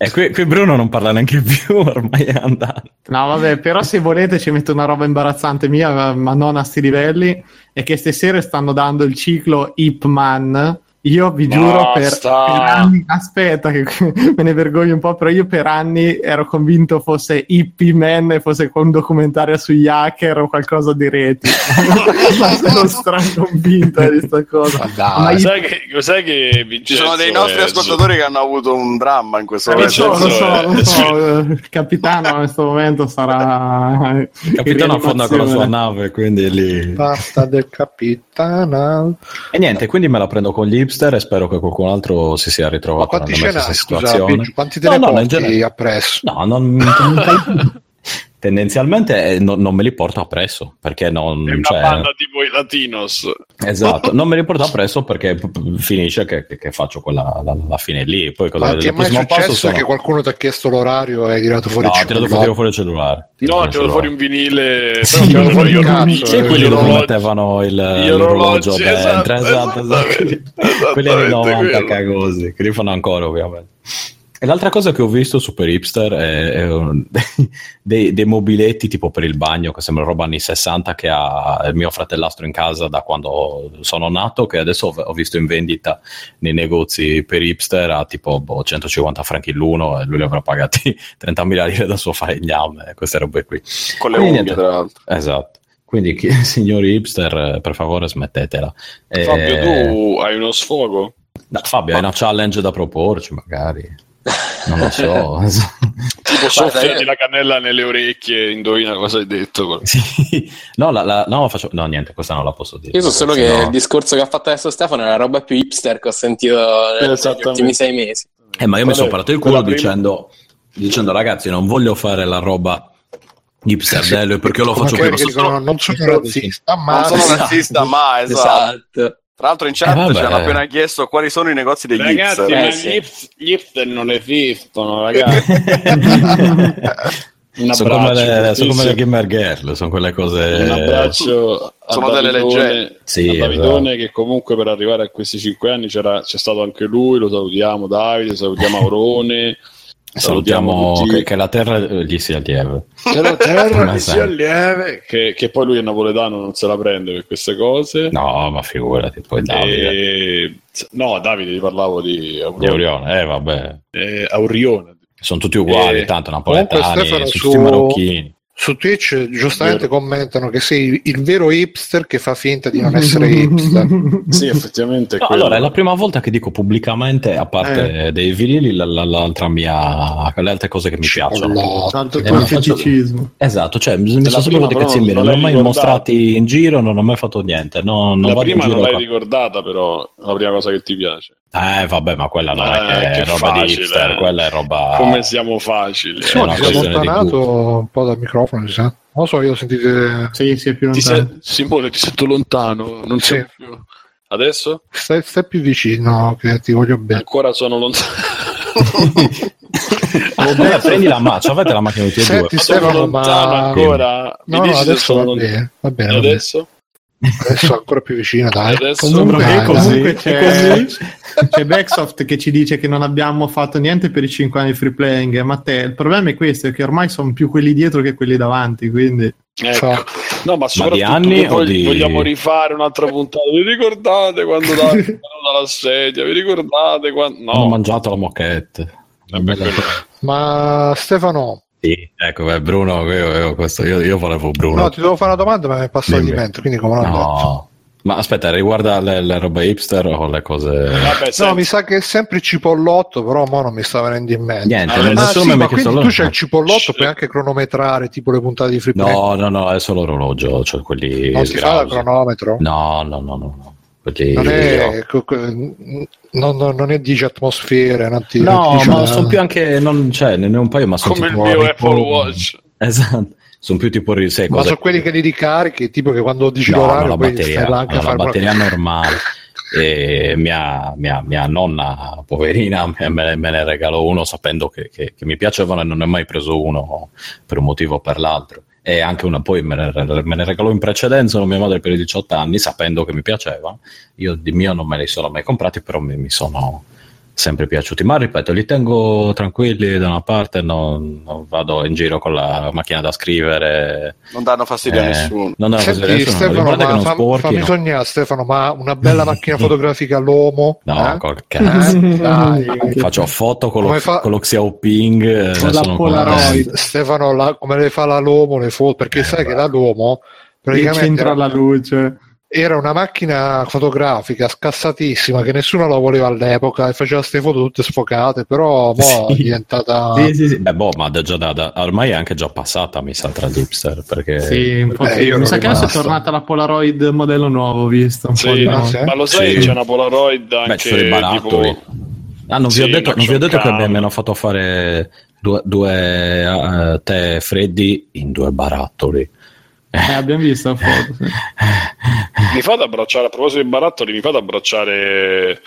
E qui, qui Bruno non parla neanche più, (laughs) ormai è andato. No, vabbè, però se volete ci metto una roba imbarazzante mia, ma non a sti livelli, è che stasera stanno dando il ciclo Ip Man. Io vi giuro per, per anni, aspetta che (laughs) me ne vergogno un po', però io per anni ero convinto fosse Hippie Man e fosse un documentario sugli hacker o qualcosa di reti. (laughs) ma sono straconvinto di questa cosa. Ma dai. Ma io- Sai che, sai che Ci sono dei nostri è- ascoltatori che hanno avuto un dramma in questo Eh, lo so, momento. lo so, lo so, il capitano in questo momento sarà Il capitano affonda con la sua nave, quindi lì... Basta del capitano. E niente, quindi me la prendo con gli hipster e spero che qualcun altro si sia Ma ritrovato quanti nella stessa Scusa, situazione. Biggio, quanti te No, ne no, genere- appresso? No, non, non- (laughs) tendenzialmente eh, non, non me li porto appresso perché non, È una cioè, banda tipo i Latinos. esatto, (laughs) non me li porto appresso perché p- p- finisce che, che- che faccio quella la, la fine lì. Poi cosa, Ma ti è il mai successo sono- che qualcuno ti ha chiesto l'orario e hai tirato fuori No, il ho tirato, cellulare? tiro fuori il cellulare. No, il tiro fuori un vinile. Sì, però fuori cazzo, eh, Sì, gli quelli orologi. mettevano il, l'orologio orologi, dentro, esatto, esatto, esatto. quelli esattamente 90 quello. cagosi, che li fanno ancora ovviamente. E l'altra cosa che ho visto super hipster è, è un- (laughs) dei, dei mobiletti tipo per il bagno, che sembra roba anni 60 che ha il mio fratellastro in casa da quando sono nato, che adesso ho, ho visto in vendita nei negozi per hipster a tipo boh, 150 franchi l'uno e lui li avrà pagati (laughs) 30.000 lire da suo falegname, queste robe qui. Con le Quindi unghie, tra l'altro. Esatto. Quindi, chi- (laughs) signori hipster, eh, per favore smettetela. Eh, Fabio, tu hai uno sfogo? no, Fabio, hai una challenge da proporci, magari. Non lo so. (laughs) Tipo soffiati la cannella nelle orecchie, indovina cosa hai detto. sì. No, la- la- no, faccio... no, niente, questa non la posso dire. Io so solo che no- il discorso che ha fatto adesso Stefano è la roba più hipster che ho sentito negli ultimi sei mesi. Eh, ma io mi Qual sono parato il culo prima? dicendo, dicendo, ragazzi, non voglio fare la roba hipster (laughs) dello perché io lo faccio prima. che dicono, non sono razzista, ma Non sono razzista, ma esatto. Esatto. Tra l'altro in Eh, chat vabbè. ci hanno appena chiesto quali sono i negozi degli Ragazzi, hipster. ma Eh, gli, sì. gli hipster non esistono, ragazzi. (laughs) Un sono come abbraccio le, sono come le gamer girl, sono quelle cose... Un abbraccio a Sono delle Davidone, leggende. Sì, a Davidone esatto. che comunque per arrivare a questi cinque anni c'era, c'è stato anche lui, lo salutiamo Davide, salutiamo Aurone, (laughs) Salutiamo tutti. che, che la terra eh, gli sia lieve. C'è la terra (laughs) che sia lieve, che, che poi lui è napoletano, non se la prende per queste cose. No, ma figurati, poi Davide. E- No, Davide, ti parlavo di Di Aurone. Aurione, eh vabbè. Eh, Aurione. Sono tutti uguali, Eh, tanto comunque, napoletani, Stefano, sono su- tutti marocchini. Su Twitch giustamente Vero. commentano che sei il vero hipster che fa finta di non essere (laughs) hipster. Sì, (laughs) effettivamente è No, allora, è la prima volta che dico pubblicamente, a parte dei vinili, la- la- l'altra mia, le altre cose che mi piacciono. Cioccolata. Tanto Eh, faccio- feticismo. Esatto, cioè mi sono sempre dei cazzi in non- meno, non non ho mai mostrati in giro, non ho mai fatto niente. No, non la vado in prima non l'hai con- ricordata, però la prima cosa che ti piace. Eh, vabbè, ma quella non è, Eh, che è che roba di facile, hipster, eh. quella è roba. Come siamo facili. Sì, eh. è è di allontanato un po' dal microfono, mi sa. Non lo so, io sentite. Sì, sì, è più Ti lontano. se- Simone, ti sento lontano. Non Sì. sei più. Adesso? Stai, stai più vicino, che ti voglio bene. Ancora sono lontano. (laughs) Vabbè, prendi la macchina, avete la macchina tutti e due. Senti, Ma sono lontano ma- ancora. Mi No, dici no, adesso sono va lontano. bene. Va bene, E va bene. adesso? Adesso ancora più vicino, dai. Adesso? Comunque, dai, comunque dai. c'è, c'è Backsoft che ci dice che non abbiamo fatto niente per i 5 anni di free playing. Ma te, il problema è questo: è che ormai sono più quelli dietro che quelli davanti. Quindi, Ecco. No, ma soprattutto anni che o vog- di- vogliamo rifare un'altra puntata. Vi ricordate quando da- (laughs) dalla sedia? Vi ricordate quando... Ho No, mangiato la moquette. Ma Stefano, Sì, ecco, beh, Bruno, io, io, questo, io, io volevo Bruno. No, ti devo fare una domanda, ma mi è passato di mente, quindi come non ho detto. No. Ma aspetta, riguarda le, le robe hipster o le cose... Vabbè, No, mi sa che è sempre il cipollotto, però mo non mi sta venendo in mente. Niente, nessuno Ah, mi sì, ha ma quindi tu c'hai il cipollotto, puoi anche cronometrare tipo le puntate di play. No, no, no, è solo l'orologio, cioè quelli non si fa da sgrausi. cronometro. No, no, no, no, no. Quelli... Non è, non, non- è 10 atmosfere, non ti, No, dice ma una- sono più anche, non, cioè, ne ho un paio, ma sono come il mio Apple Watch. Esatto, sono più tipo sai, ma sono quelli che li ricarichi, tipo che quando dici No, l'orario no, la batteria, no, la batteria qualcosa. normale. E mia, mia, mia nonna, poverina, me, me- me ne regalò uno sapendo che, che- che mi piacevano e non ne ho mai preso uno per un motivo o per l'altro. E anche una poi me ne, me ne regalò in precedenza mia madre per i 18 anni, sapendo che mi piaceva. Io di mio non me li sono mai comprati, però mi, mi sono sempre piaciuti. Ma ripeto, li tengo tranquilli da una parte, non, non vado in giro con la macchina da scrivere. Non danno fastidio a eh, nessuno. Non danno fastidio a nessuno, Stefano, ma non fam- sporchino. fammi sognare Stefano, ma una bella macchina (laughs) fotografica all'uomo? No, eh? col cazzo. Dai. Faccio foto con lo, fa- con lo Xiaoping. eh, Con la Polaroid. Stefano, la- come le fa la Lomo, le foto, perché Eh, sai beh. che la Lomo praticamente centro era, alla luce. Era una macchina fotografica scassatissima che nessuno la voleva all'epoca e faceva queste foto tutte sfocate, però mo Sì. è diventata... Sì, sì, sì. Beh, boh, ma da- già da- da- ormai è anche già passata, mi sa, tra gli hipster. Perché Sì, un po' Eh, sì. io Mi sa che adesso è tornata la Polaroid modello nuovo, visto. Un po' Sì, di- sì? ma lo sai, Sì. c'è una Polaroid anche Beh, tipo... Ah, non vi ho detto, non vi ho detto che mi hanno fatto fare due, due, eh, tè freddi in due barattoli. Eh, abbiamo visto la foto. sì. Mi fate abbracciare, a proposito di barattoli, mi fate abbracciare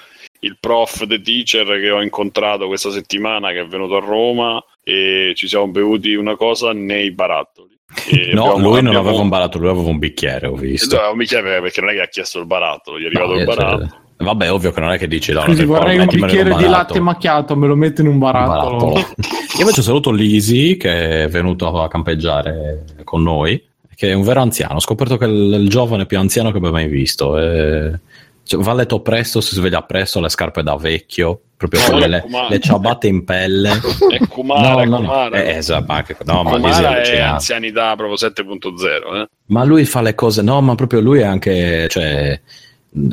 il prof, the teacher che ho incontrato questa settimana che è venuto a Roma e ci siamo bevuti una cosa nei barattoli. E (laughs) No, abbiamo- lui non abbiamo- aveva un barattolo, lui aveva un bicchiere, ho visto. No, mi chiede perché non è che ha chiesto il barattolo, gli è arrivato No, il io- barattolo. Vabbè, ovvio che non è che dici no, Scusi, non vorrei un bicchiere di barattolo. latte macchiato, me lo metto in un Un barattolo. barattolo. (laughs) Io invece saluto Lisi che è venuto a campeggiare con noi, che è un vero anziano. Ho scoperto che è il, il giovane più anziano che abbia mai visto. E- cioè, va a letto presto, si sveglia presto, le scarpe da vecchio, proprio No, quelle, no, le, le ciabatte in pelle. (laughs) È Kumara, è no, no. Kumara. Eh, esatto, anche- no, ma è Kumara è allucinante. anzianità proprio 7.0. Eh? Ma lui fa le cose, no, ma proprio lui è anche, cioè,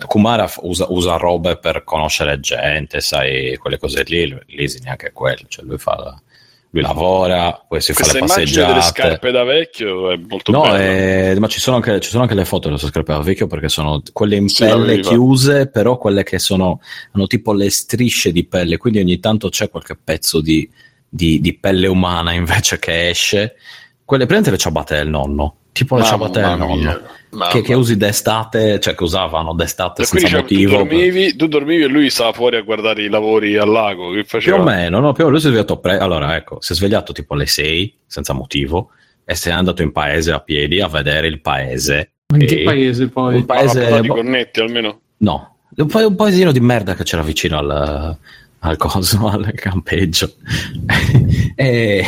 Kumara usa, usa robe per conoscere gente, sai, quelle cose lì, Lisi neanche quello, cioè lui fa, lui lavora, poi si fa Questa le immagine delle passeggiate. scarpe da vecchio è molto No, eh, ma ci sono, anche, ci sono anche le foto delle sue scarpe da vecchio perché sono quelle in Sì, pelle chiuse, però quelle che sono, hanno tipo le strisce di pelle, quindi ogni tanto c'è qualche pezzo di, di- di pelle umana (laughs) invece che esce. Quelle prende le ciabatte del nonno, tipo le ciabatte del nonno. Che, che usi d'estate, cioè che usavano d'estate E quindi senza cioè, tu, motivo. dormivi, tu dormivi e lui stava fuori a guardare i lavori al lago. Che Più faceva? o meno, no? Più o meno lui si è svegliato pre- Allora, ecco, si è svegliato tipo alle 6, senza motivo, e se n'è andato in paese a piedi a vedere il paese. In che paese poi? Un la paese... portata di cornetti almeno. No, un, pa- un paesino di merda che c'era vicino al, al coso, (laughs) al campeggio. (laughs) e,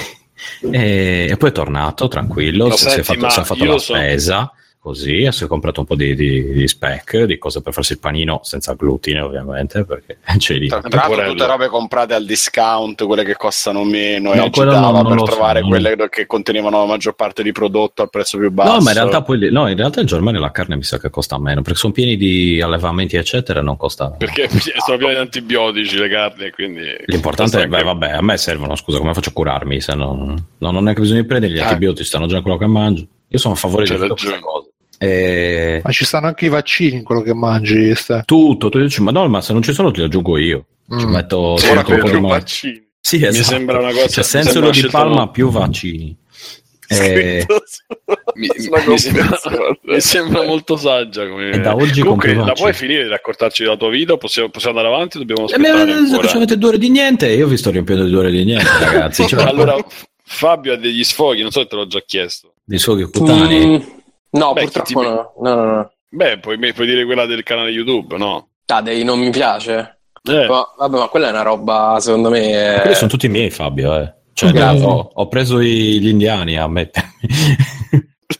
e- e poi è tornato tranquillo, Ma si, si è senti, fatto, si è fatto la spesa. Così, e si è comprato un po' di, di, di speck, di cose per farsi il panino senza glutine, ovviamente, perché (laughs) c'è lì. Tra l'altro tutte robe comprate al discount, quelle che costano meno, No, e agitava non- non per so, trovare non- quelle che contenevano la maggior parte di prodotto al prezzo più basso. No, ma in realtà poi no, in realtà in Germania la carne mi sa che costa meno, perché sono pieni di allevamenti, eccetera, non costa. Perché (laughs) sono pieni di antibiotici le carni. e Quindi L'importante è, beh, vabbè, a me servono, scusa, come faccio a curarmi se non, non ho neanche bisogno di prendere gli Eh. antibiotici, stanno già quello che mangio. Io sono a favore di tutte queste ragione. cose. E... Ma ci stanno anche i vaccini in quello che mangi, Ste. Tutto, tu dici, ma no, ma se non ci sono ti aggiungo io. Ci Mm. metto Ora ci metto più mo- vaccini. Sì, Mi esatto. sembra una cosa- C'è mi senso sembra una di palma più vaccini. (laughs) E, su- Mi, (laughs) mi sembra, mi sembra molto saggia. Come... E da oggi Comunque, la puoi finire di raccontarci della tua vita? Possiamo, possiamo andare avanti? Dobbiamo mi aspettare avete ancora. ci avete due ore di niente e io vi sto riempiendo di due ore di niente, (laughs) ragazzi. Cioè, allora, Fabio ha degli sfoghi, non so se te l'ho già chiesto. Dei suoi cutanei. Mm, no, Beh, purtroppo ti- no. No, no, no. Beh, puoi, puoi dire quella del canale YouTube, no? Ah, dei non mi piace. Eh, Ma, vabbè, ma quella è una roba, secondo me. Quelli sono tutti miei, Fabio. Eh. Cioè, Grazie. ho, ho preso i- gli indiani a mettermi.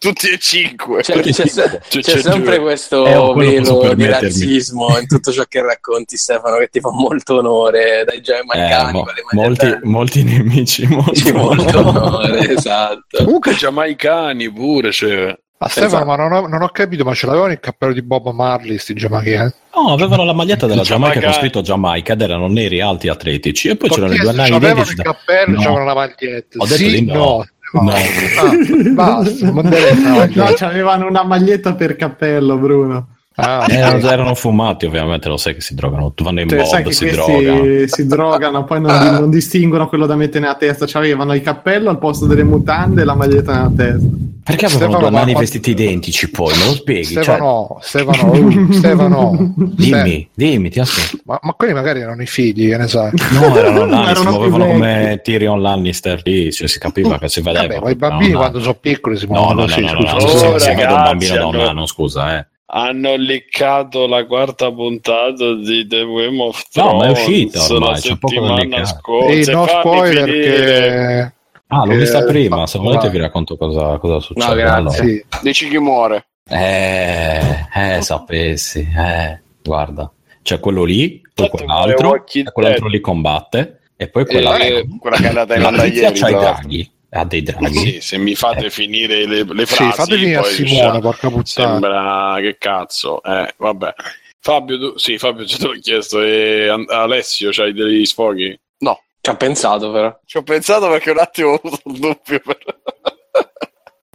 Tutti e cinque. C'è, c'è C'è- c'è c'è sempre due. questo Eh, velo di razzismo in tutto ciò che racconti, Stefano, che ti fa molto onore dai Eh, giamaicani mo- con le molti, molti nemici, molti, Sì, molto onore, esatto. Comunque giamaicani pure, cioè. Ma Stefano, Esatto. ma non ho, non ho capito, ma ce l'avevano il cappello di Bob Marley, sti giamaicani? No, avevano la maglietta della Giamaica con Giamaica- scritto Giamaica ed erano neri alti atletici e poi c'erano i due nani avevano il cappello, No. c'avevano la maglietta. Ho detto sì, di no. no. No. Ah, basta, (laughs) No, c'avevano una maglietta per cappello, Bruno. Ah, Erano, erano fumati, ovviamente, lo sai che si drogano. Vanno in Cioè, che si drogano. si drogano, poi non, non distinguono quello da mettere nella testa. C'avevano il cappello al posto delle mutande e la maglietta nella testa. Perché avevano Stefano, due nani ma- vestiti identici poi? Me lo spieghi? Cioè, Stefano, Stefano, uh, Stefano, dimmi, dimmi, ti aspetto. ma, ma quelli magari erano i figli, che ne sai? No, erano nani, (laughs) si muovevano come Tyrion Lannister lì, cioè, si capiva che si vedeva. Vabbè, ma i bambini nani. quando sono piccoli si No, no, muovono no, così, no, no, scusa. no, Oh, se- se vedo un ragazzi, bambino da un hanno- anno, scusa, eh. Hanno leccato la quarta puntata di The Game of No, Thrones ma è uscita ormai, la c'è poco da settimana leccare. scorsa. Ehi, no Fammi spoiler che... Ah, l'ho che- vista prima, se va- volete vi racconto cosa, cosa succede. No, grazie. allora. Sì. Dici chi muore. Eh, eh, sapessi, eh, guarda, c'è quello lì, poi quell'altro, quell'altro lì combatte, e poi quella Eh, quella che è andata in onda ieri. c'ha i draghi, ha dei draghi. Sì, se mi fate Eh. finire le, le Sì, frasi, fatemi a poi Simone, diciamo, porca puttana. sembra che cazzo. Eh, vabbè. Fabio, tu, sì, Fabio, (laughs) te l'ho chiesto. E Alessio, c'hai degli sfoghi? No, Ci ho pensato però. ci ho pensato perché un attimo ho avuto un dubbio. per-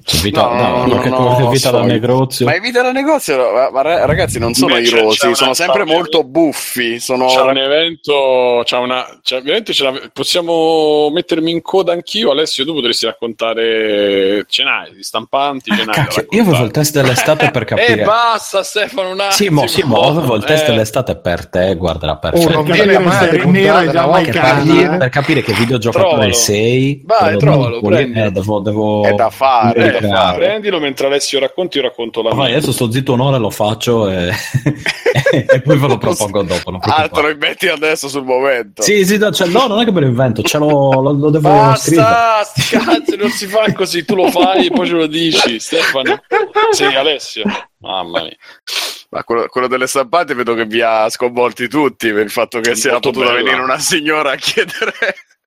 C'è vita, No, no, no, qualche, no, qualche no, vita da negozio. Ma i vita da negozio, ma, ma ra- ragazzi, non sono Beh, c'è- irosi, c'è una- sono sempre c'è- molto buffi. Sono... C'è un evento, c'è una, c'è, ovviamente ce la- possiamo mettermi in coda anch'io. Alessio, tu potresti raccontare, ce n'hai di stampanti, Ah, da cacchio, io avevo il test dell'estate per (laughs) capire. E basta, Stefano, un attimo. Sì, mo, sì, mo, avevo il test Eh, dell'estate per te, guarda, era Oh, perfetto. non Perché viene e una eh. per capire che videogiocatore Trovalo. sei. Vai, devo- trovalo, eh, devo, devo- È da fare, fare. Prendilo mentre Alessio racconti, io racconto la Vai, mia. adesso sto zitto un'ora, lo faccio e, (laughs) e poi ve lo propongo dopo. non Ah, te lo inventi adesso sul momento. Sì, sì, no, cioè, no, non è che me lo invento, ce l'ho, lo, lo devo scrivere. Basta, sti cazzi, non si fa così, tu lo fai e poi ce lo dici, Stefano. Sì, Alessio. Mamma mia. Ma quello, quello delle stampanti vedo che vi ha sconvolti tutti per il fatto che sia potuta bella. venire una signora a chiedere.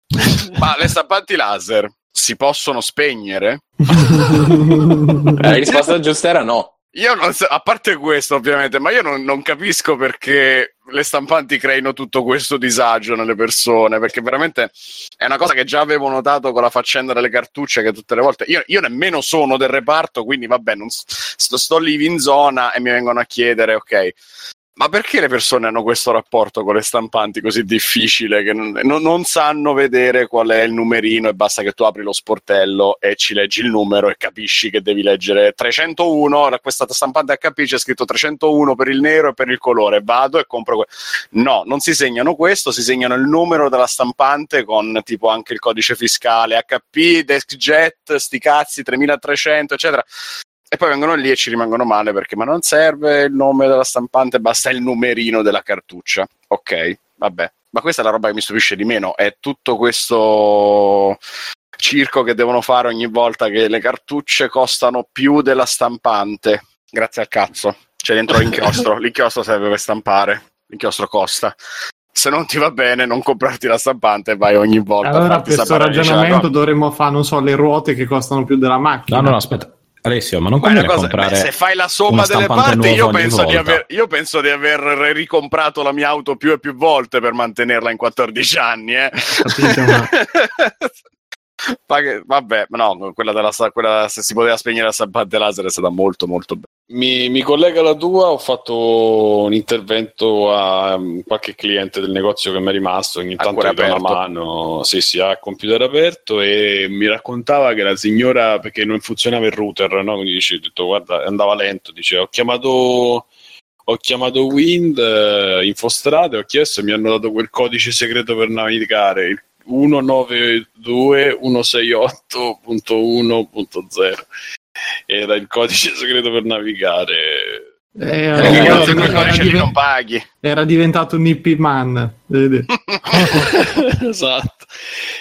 (laughs) Ma le stampanti laser si possono spegnere? (laughs) Eh, (laughs) La risposta giusta era no. Io non so, a parte questo ovviamente, ma io non, non capisco perché le stampanti creino tutto questo disagio nelle persone, perché veramente è una cosa che già avevo notato con la faccenda delle cartucce, che tutte le volte, io, io nemmeno sono del reparto, quindi vabbè, non sto, sto lì in zona e mi vengono a chiedere, ok, ma perché le persone hanno questo rapporto con le stampanti così difficile che non, non- sanno vedere qual è il numerino e basta che tu apri lo sportello e ci leggi il numero e capisci che devi leggere 301, da questa stampante HP c'è scritto 301 per il nero e per il colore, vado e compro que- No, non si segnano questo, si segnano il numero della stampante con tipo anche il codice fiscale HP, DeskJet, sti cazzi 3300, eccetera. E poi vengono lì e ci rimangono male perché ma non serve il nome della stampante, basta il numerino della cartuccia. Ok, vabbè. Ma questa è la roba che mi stupisce di meno, è tutto questo circo che devono fare ogni volta che le cartucce costano più della stampante. Grazie al cazzo. C'è dentro l'inchiostro, (laughs) l'inchiostro serve per stampare, l'inchiostro costa. Se non ti va bene, non comprarti la stampante e vai ogni volta a Allora, per questo la ragionamento dovremmo fare, non so, le ruote che costano più della macchina. No, no, no, aspetta. Alessio, ma non Ma conviene cosa- comprare beh, se fai la somma delle parti, io penso, aver, io penso di aver ricomprato la mia auto più e più volte per mantenerla in 14 anni. Eh. Capito, ma- Ma (laughs) che- vabbè, ma no, quella della, quella, se si poteva spegnere la stampante laser è stata molto molto bella. Mi, mi collega alla tua, ho fatto un intervento a um, qualche cliente del negozio che mi è rimasto, ogni tanto gli do una mano, sì sì, ha il computer aperto e mi raccontava che la signora, perché non funzionava il router, no? quindi dice, ho detto, guarda, andava lento, dice, ho chiamato... Ho chiamato Wind, eh, Infostrade, ho chiesto e mi hanno dato quel codice segreto per navigare, il 192.168.1.0 era il codice segreto per navigare. Eh, era, quando quel era lì diven- non paghi. era diventato un hippie man. (laughs) esatto.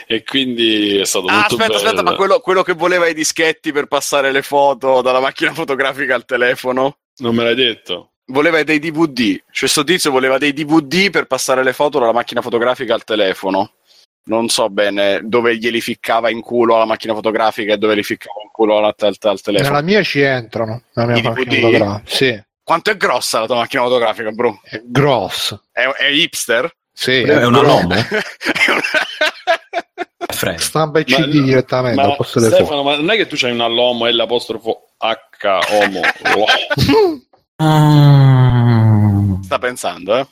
e quindi è stato Ah, molto aspetta, bello. aspetta, ma quello, quello che voleva i dischetti per passare le foto dalla macchina fotografica al telefono? Non me l'hai detto? Voleva dei DVD. Cioè, sto tizio voleva dei DVD per passare le foto dalla macchina fotografica al telefono. Non so bene dove glieli ficcava in culo alla macchina fotografica e dove li ficcava in culo al, al- al telefono. Nella mia ci entrano, nella mia I macchina DVD? fotografica. Sì, Quanto è grossa la tua macchina fotografica, bro? è grosso. È, è hipster? Sì, È una grosso. Lomo? È una- È freddo. Stampa i Ma- CD direttamente al Ma posto delle foto. Stefano, ma non è che tu c'hai una Lomo e l'apostrofo H Homo? Ah. Sta pensando, eh?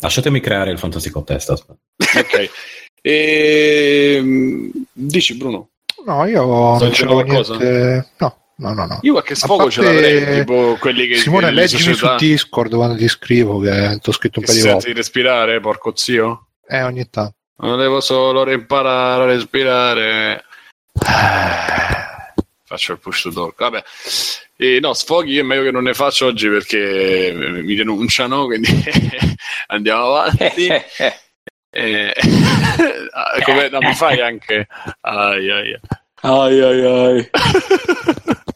Lasciatemi creare il fantastico test. aspetta. ok. (laughs) E... Dici Bruno? No, io non c'avevo qualcosa? niente. No, no, no. no. Io qualche sfogo parte- ce l'avrei, tipo quelli che... Simone, leggimi società su Discord quando ti scrivo che ti ho scritto un che paio di volte. di respirare, porco zio? Eh, ogni tanto. Non devo solo imparare a respirare. Faccio il push to talk. Vabbè. E no, sfoghi è meglio che non ne faccio oggi perché mi denunciano, quindi (laughs) andiamo avanti. (laughs) Eh, (laughs) ah, come- no, mi fai anche... Ai, ai, ai. Ai ai ai. (laughs)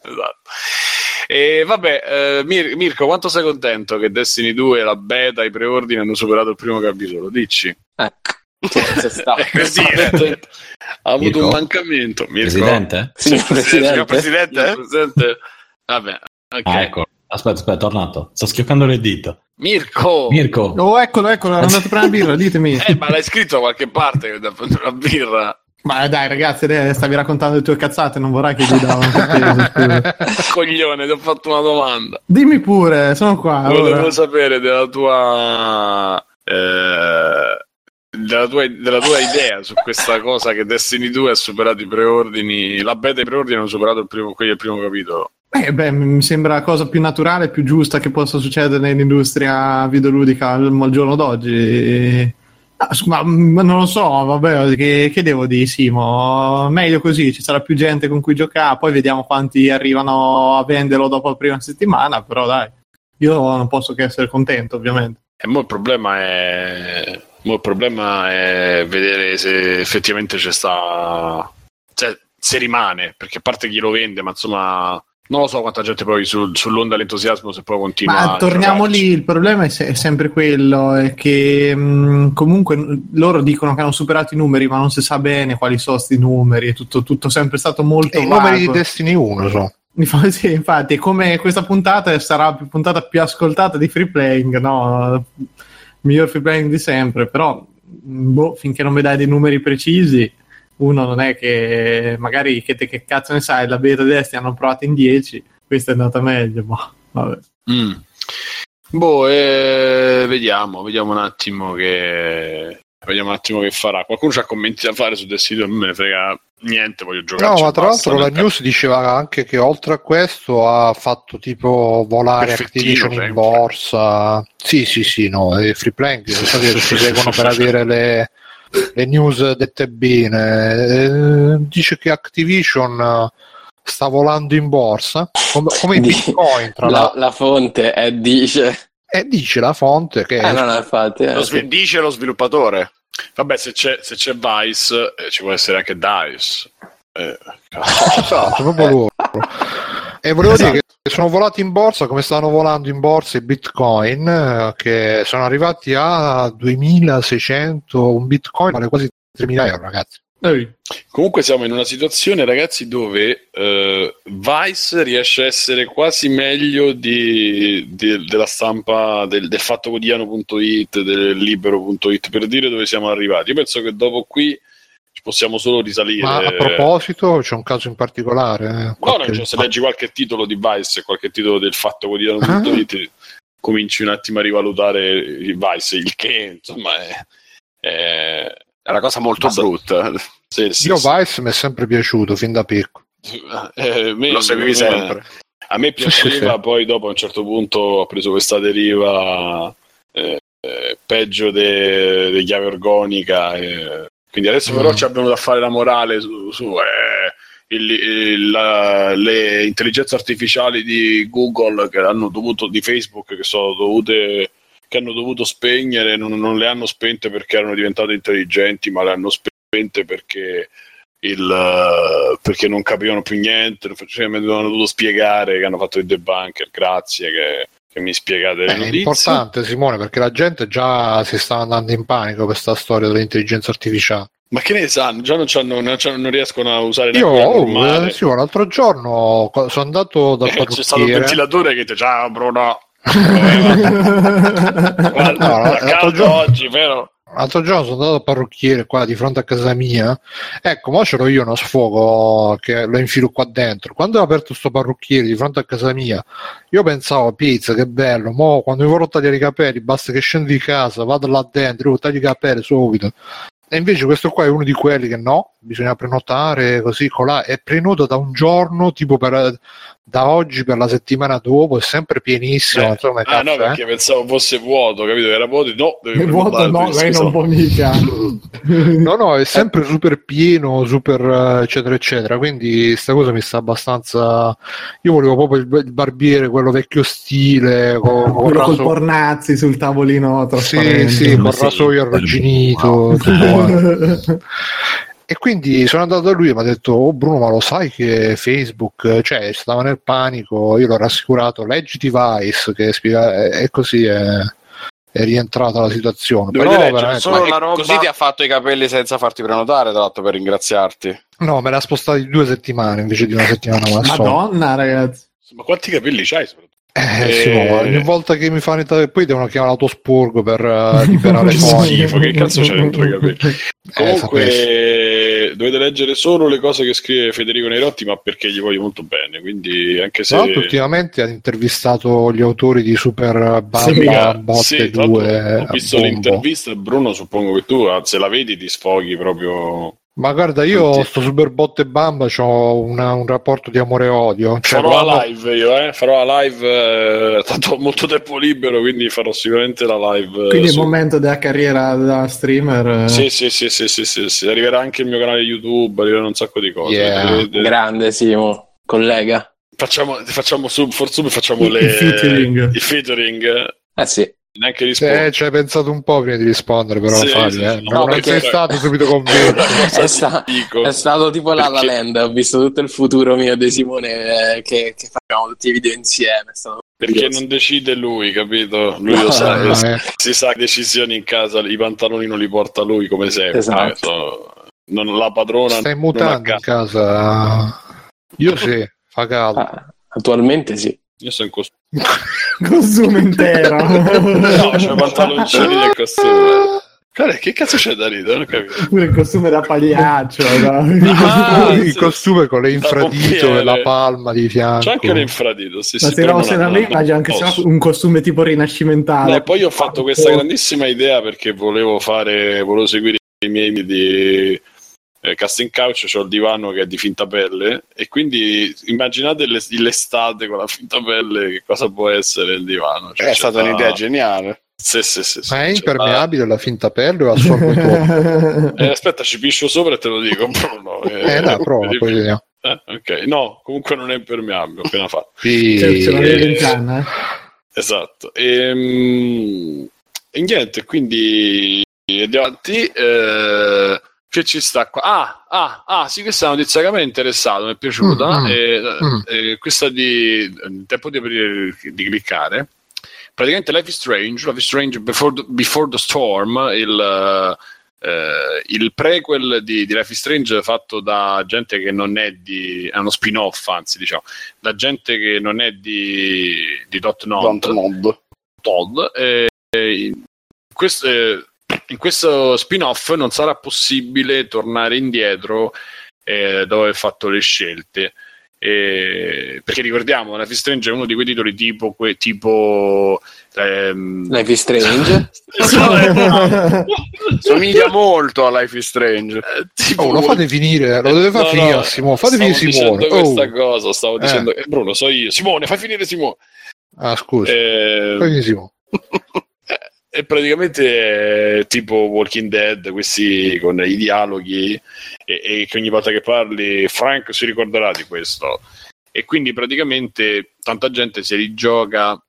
Esatto. E vabbè, eh, Mir- Mirko, quanto sei contento che Destiny 2 e la beta, i preordini hanno superato il primo capitolo? Dici. Ecco. C'è sta. (laughs) È così, eh. ha avuto Mirko? un mancamento. Mirko. Presidente? Signor Signor Presidente. Presidente? Signor Presidente? Vabbè, ok. Ah, ecco. Aspetta, aspetta, è tornato. Sto schioccando le dita. Mirko! Mirko, Oh, eccolo, eccolo, è andato a prendere una birra, ditemi. Eh, ma l'hai scritto da qualche parte che da prendere una birra? Ma dai, ragazzi, stavi raccontando le tue cazzate, non vorrai che gli davo un peso. (laughs) Coglione, ti ho fatto una domanda. Dimmi pure, sono qua. Volevo allora. sapere della tua... eh, della tua, della tua idea su questa cosa che Destiny 2 ha superato i preordini, la beta e i preordini hanno superato il primo, quelli del primo capitolo. Eh, beh, mi sembra la cosa più naturale, più giusta che possa succedere nell'industria videoludica al, al giorno d'oggi. S- ma, ma non lo so, vabbè, che, che devo dire, Simo? Meglio così, ci sarà più gente con cui giocare, poi vediamo quanti arrivano a venderlo dopo la prima settimana, però dai, io non posso che essere contento, ovviamente. E mo il problema è. mo il problema è vedere se effettivamente c'è sta. Cioè, se rimane, perché a parte chi lo vende, ma insomma. Non lo so quanta gente poi sul- sull'onda dell'entusiasmo se poi continua. Ma a torniamo giocarci. lì, il problema è, se- è sempre quello, è che mh, comunque n- loro dicono che hanno superato i numeri, ma non si sa bene quali sono questi numeri, è tutto, tutto sempre stato molto E i numeri di vago. Destiny 1 so. (laughs) Sì, infatti, come questa puntata sarà la più- puntata più ascoltata di free playing, no? Miglior free playing di sempre, però mh, boh, finché non mi dai dei numeri precisi, uno non è che magari che, te, che cazzo ne sai, la beta destra hanno provato in 10, questa è andata meglio, ma vabbè. Mm. Boh, eh, vediamo, vediamo un attimo che. Vediamo un attimo che farà. Qualcuno ha commenti da fare su Destiny 2, non me ne frega niente, voglio giocare. No, ma tra l'altro la news diceva anche che oltre a questo ha fatto tipo volare Activision in borsa. Sì, sì, sì, no, è free playing, lo so che si seguono per avere le, le news dette bene. Eh, dice che Activision eh, sta volando in borsa come, come bitcoin tra (laughs) La, l'altro. la fonte è dice. E dice la fonte che Eh, no, no, infatti. eh, Lo sì. svi- dice lo sviluppatore. Vabbè, se c'è, se c'è Vice, eh, ci può essere anche Dice. Eh, Esatto, proprio loro. E volevo dire che sono volati in borsa come stanno volando in borsa i bitcoin, eh, che sono arrivati a 2600, un bitcoin vale quasi 3000 euro, ragazzi. Ehi. Comunque siamo in una situazione, ragazzi, dove eh, Vice riesce a essere quasi meglio di, di- della stampa del, del fatto quotidiano.it, del libero.it, per dire dove siamo arrivati. Io penso che dopo qui possiamo solo risalire. Ma a proposito, c'è un caso in particolare. eh, No, qualche- no, cioè, se leggi qualche titolo di Vice, qualche titolo del fatto quotidiano.it, cominci un attimo a rivalutare il Vice, il che insomma è, è- una cosa molto Basta- brutta. sì, sì, Io sì. Vice mi è sempre piaciuto fin da piccolo. Eh, me- Lo seguivi me- sempre. A me piaceva, sì. poi dopo a un certo punto ho preso questa deriva eh, eh, peggio de- di chiave organica. eh. Quindi adesso però Mm. ci è venuto a fare la morale su, su, eh, il- il- la- le intelligenze artificiali di Google che hanno dovuto, di Facebook che sono dovute che hanno dovuto spegnere, non, non le hanno spente perché erano diventate intelligenti, ma le hanno spente perché, il, perché non capivano più niente, cioè, mi avevano dovuto spiegare che hanno fatto il debunker, grazie che, che mi spiegate le Eh, È notizie. importante Simone perché la gente già si sta andando in panico per questa storia dell'intelligenza artificiale. Ma che ne sanno? Già non, non, non riescono a usare Io oh, eh, sì, l'altro giorno co- sono andato dal Eh, C'è stato il parrucchiere. ventilatore che dice ciao Bruno. (laughs) Guarda, No, caldo giorno- oggi, vero? L'altro giorno sono andato al parrucchiere qua di fronte a casa mia. Ecco, ma c'ero io uno sfogo che lo infilo qua dentro. Quando ho aperto sto parrucchiere di fronte a casa mia, io pensavo, pizza, che bello. Mo quando mi vorrò tagliare i capelli, basta che scendo di casa, vado là dentro, io taglio i capelli subito. E invece questo qua è uno di quelli che no, bisogna prenotare così colà. È prenoto da un giorno, tipo per, da oggi per la settimana dopo, è sempre pienissimo. Eh, insomma, Ah no, caffè. perché pensavo fosse vuoto, capito? Era vuoto, no, Il vuoto no, lei non può mica. (laughs) No, no, è sempre super pieno, super eh, eccetera, eccetera. Quindi sta cosa mi sta abbastanza. Io volevo proprio il, il barbiere, quello vecchio stile, con, con Quello col raso... pornazzi sul tavolino Sì, trasparente. sì, con Sì, rasoio il- arrugginito. (laughs) E quindi sono andato da lui e mi ha detto: Oh Bruno, ma lo sai che Facebook, cioè, stava nel panico. Io l'ho rassicurato, leggiti Vice, che spiega, e così è, è rientrata la situazione. Dovete Però leggere solo la roba- Così ti ha fatto i capelli senza farti prenotare, tra l'altro, per ringraziarti. No, me l'ha spostata di due settimane invece di una settimana. Madonna, ragazzi. Ma quanti capelli c'hai? soprattutto? Eh, Eh, sì, ma ogni volta che mi fanno entrare poi devono chiamare l'autospurgo per eh, (laughs) liberare Che fogli. schifo, che cazzo c'è dentro (laughs) i capelli? Eh. Comunque dovete leggere solo le cose che scrive Federico Neirotti, ma perché gli voglio molto bene, quindi anche se Tra l'altro ultimamente ha intervistato gli autori di Super Bamba Sì, Botte Sì, tra l'altro 2 ho visto Bombo. l'intervista Bruno, suppongo che tu ah, se la vedi ti sfoghi proprio Ma guarda, io Tutti. sto Super Botte Bamba ho un rapporto di amore e odio. Cioè, farò la live io, eh? farò la live, eh, tanto ho molto tempo libero, quindi farò sicuramente la live. eh, Quindi è il su- momento della carriera da streamer. eh. Sì, sì, sì, sì, sì, sì, sì. arriverà anche il mio canale YouTube, arriveranno un sacco di cose. Yeah. Eh, eh, Grande Simo, collega. Facciamo, facciamo sub, for sub facciamo Il- le, il featuring. il featuring, Eh sì. Neanche rispondo. Eh, ci hai pensato un po' prima di rispondere, però Sì, Fabio, sì, eh. no, non perché- sei stato subito (laughs) convinto. È, sta- è stato tipo la La Perché- Land, ho visto tutto il futuro mio di Simone eh, che, che facciamo tutti i video insieme. è stato Perché curioso. non decide lui, capito? Lui No, lo sa, no, si- eh. si sa che decisioni in casa, i pantaloni non li porta lui come sempre. Esatto. eh, non la padrona Stai non mutando in casa. Io sì, fa caldo. Ah, attualmente sì. Io sono in costume. (laughs) Consumo intero. (laughs) No, i pantaloncini del costume. Guarda, che cazzo c'è da ridere? Pure il costume da pagliaccio. (laughs) no? Ah, il sì. costume con infradito e la palma di fianco. C'è anche l'infradito. Sì, Ma sì, se no, se non immagino anche se no un costume tipo rinascimentale. No, poi ho fatto questa grandissima idea perché volevo fare, volevo seguire i miei di eh, casting couch, c'ho il divano che è di finta pelle e quindi immaginate l'es- l'estate con la finta pelle che cosa può essere il divano. Cioè, È stata un'idea geniale. Sì, sì, sì, sì, Ma è c'è impermeabile la finta pelle o assorbe (laughs) da- Eh, aspetta, ci piscio sopra e te lo dico, (laughs) Bruno. Eh, dai, prova, poi vediamo. Eh, ok, no, comunque non è impermeabile, ho appena fatto. Sì. Cioè, ce l'avevi in canna, eh? Esatto. Ehm, E, niente, quindi andiamo avanti. eh, che ci sta qua? Ah, ah, ah, sì, questa è una notizia che a me è interessata, mi è piaciuta. Mm, mm, eh, mm. eh, questa di tempo di aprire, di cliccare. Praticamente Life is Strange, Life is Strange Before the, Before the Storm, il, eh, il prequel di, di Life is Strange fatto da gente che non è di... è uno spin-off, anzi, diciamo, da gente che non è di, di Dot Not. Don't mod. Todd. eh, questo, eh, in questo spin-off non sarà possibile tornare indietro eh, dopo aver fatto le scelte. Eh, perché ricordiamo, Life is Strange è uno di quei titoli tipo, que- tipo ehm, Life is Strange. (laughs) (laughs) Somiglia molto a Life is Strange. eh, tipo- Oh, lo fate finire, lo deve fare No, finire no, Simo, fate stavo finire Simone. dicendo Oh. questa cosa, stavo Eh. dicendo eh, Bruno, so io. Simone, fai finire Simone. Ah, scusa, Eh, fai finire Simone. (laughs) è praticamente è tipo Walking Dead, questi con i dialoghi e, e che ogni volta che parli Frank si ricorderà di questo. E quindi praticamente tanta gente si rigioca,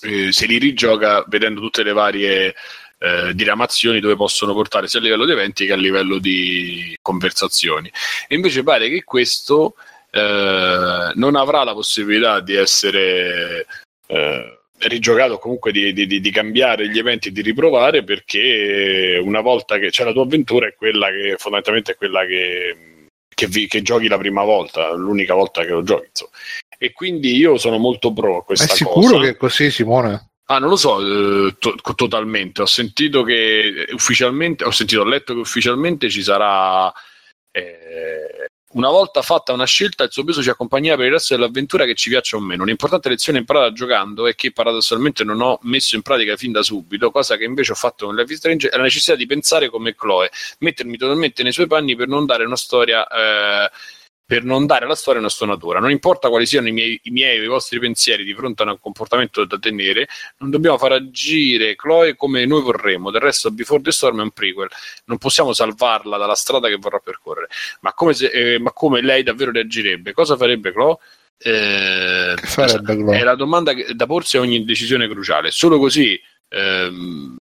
eh, si li rigioca vedendo tutte le varie eh, diramazioni dove possono portare sia a livello di eventi che a livello di conversazioni. E invece pare che questo eh, non avrà la possibilità di essere eh, rigiocato comunque di, di, di, cambiare gli eventi di riprovare perché una volta che c'è la tua avventura è quella che fondamentalmente è quella che, che, vi, che giochi la prima volta, l'unica volta che lo giochi. Insomma. E quindi io sono molto pro a questa cosa. È sicuro cosa. che è così, Simone? Ah, non lo so eh, to- totalmente. Ho sentito che ufficialmente, ho sentito, ho letto che ufficialmente ci sarà eh, una volta fatta una scelta, il suo peso ci accompagnerà per il resto dell'avventura che ci piaccia o meno. Un'importante lezione imparata giocando è che paradossalmente non ho messo in pratica fin da subito, cosa che invece ho fatto con Life is Strange, è la necessità di pensare come Chloe, mettermi totalmente nei suoi panni per non dare una storia eh, per non dare alla storia una stonatura. Non importa quali siano i miei, i miei o i vostri pensieri di fronte a un comportamento da tenere, non dobbiamo far agire Chloe come noi vorremmo. Del resto, Before the Storm è un prequel, non possiamo salvarla dalla strada che vorrà percorrere. Ma come, se, eh, ma come lei davvero reagirebbe? Cosa farebbe Chloe? Eh, farebbe Chloe? È la domanda da porsi a ogni decisione cruciale. Solo così. Ehm,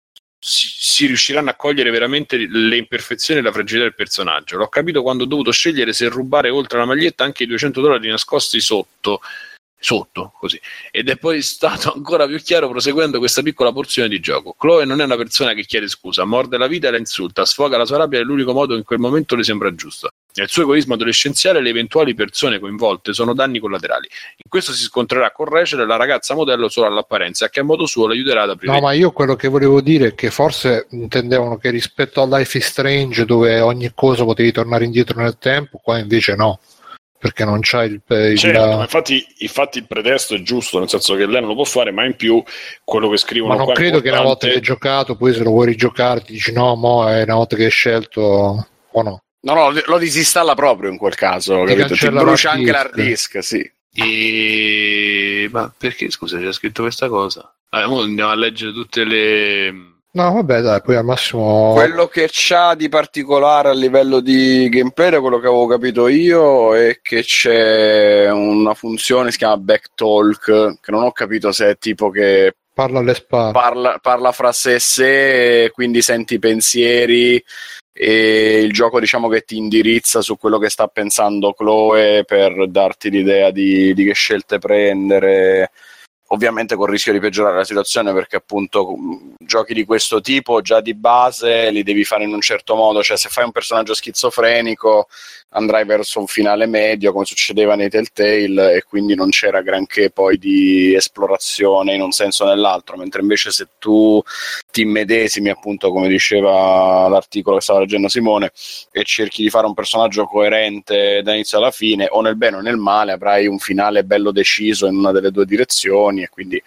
si, si, riusciranno a cogliere veramente le imperfezioni e la fragilità del personaggio. L'ho capito quando ho dovuto scegliere se rubare oltre la maglietta anche i 200 dollari nascosti sotto. Sotto, così. Ed è poi stato (laughs) ancora più chiaro proseguendo questa piccola porzione di gioco. Chloe non è una persona che chiede scusa, morde la vita e la insulta, sfoga la sua rabbia è l'unico modo in quel momento le sembra giusto. Nel suo egoismo adolescenziale le eventuali persone coinvolte sono danni collaterali. In questo si scontrerà con Rachel, la ragazza modello solo all'apparenza, che a modo suo l'aiuterà ad aprire. No, ma io quello che volevo dire è che forse intendevano che rispetto a Life is Strange, dove ogni cosa potevi tornare indietro nel tempo, qua invece no. Perché non c'è il. il certo, la... infatti, infatti, il pretesto è giusto, nel senso che lei non lo può fare, ma in più quello che scrivono. Ma non qua credo importante... che una volta che hai giocato, poi se lo vuoi rigiocare, ti dici no, mo è una volta che hai scelto o no. No, no, lo disinstalla proprio in quel caso, Ti? Ti brucia anche l'hard disk. sì. E... Ma perché, scusa, c'è scritto questa cosa? Mo andiamo a leggere tutte le... No, vabbè, dai, poi al massimo. Quello che c'ha di particolare a livello di gameplay, da quello che avevo capito io, è che c'è una funzione che si chiama Backtalk, che non ho capito se è tipo che Parla alle spalle. parla, parla fra sé e sé, quindi senti i pensieri e il gioco diciamo che ti indirizza su quello che sta pensando Chloe per darti l'idea di, di che scelte prendere ovviamente con il rischio di peggiorare la situazione perché appunto giochi di questo tipo già di base li devi fare in un certo modo, cioè se fai un personaggio schizofrenico andrai verso un finale medio come succedeva nei Telltale e quindi non c'era granché poi di esplorazione in un senso o nell'altro, mentre invece se tu ti medesimi appunto come diceva l'articolo che stava leggendo Simone e cerchi di fare un personaggio coerente da inizio alla fine o nel bene o nel male avrai un finale bello deciso in una delle due direzioni e quindi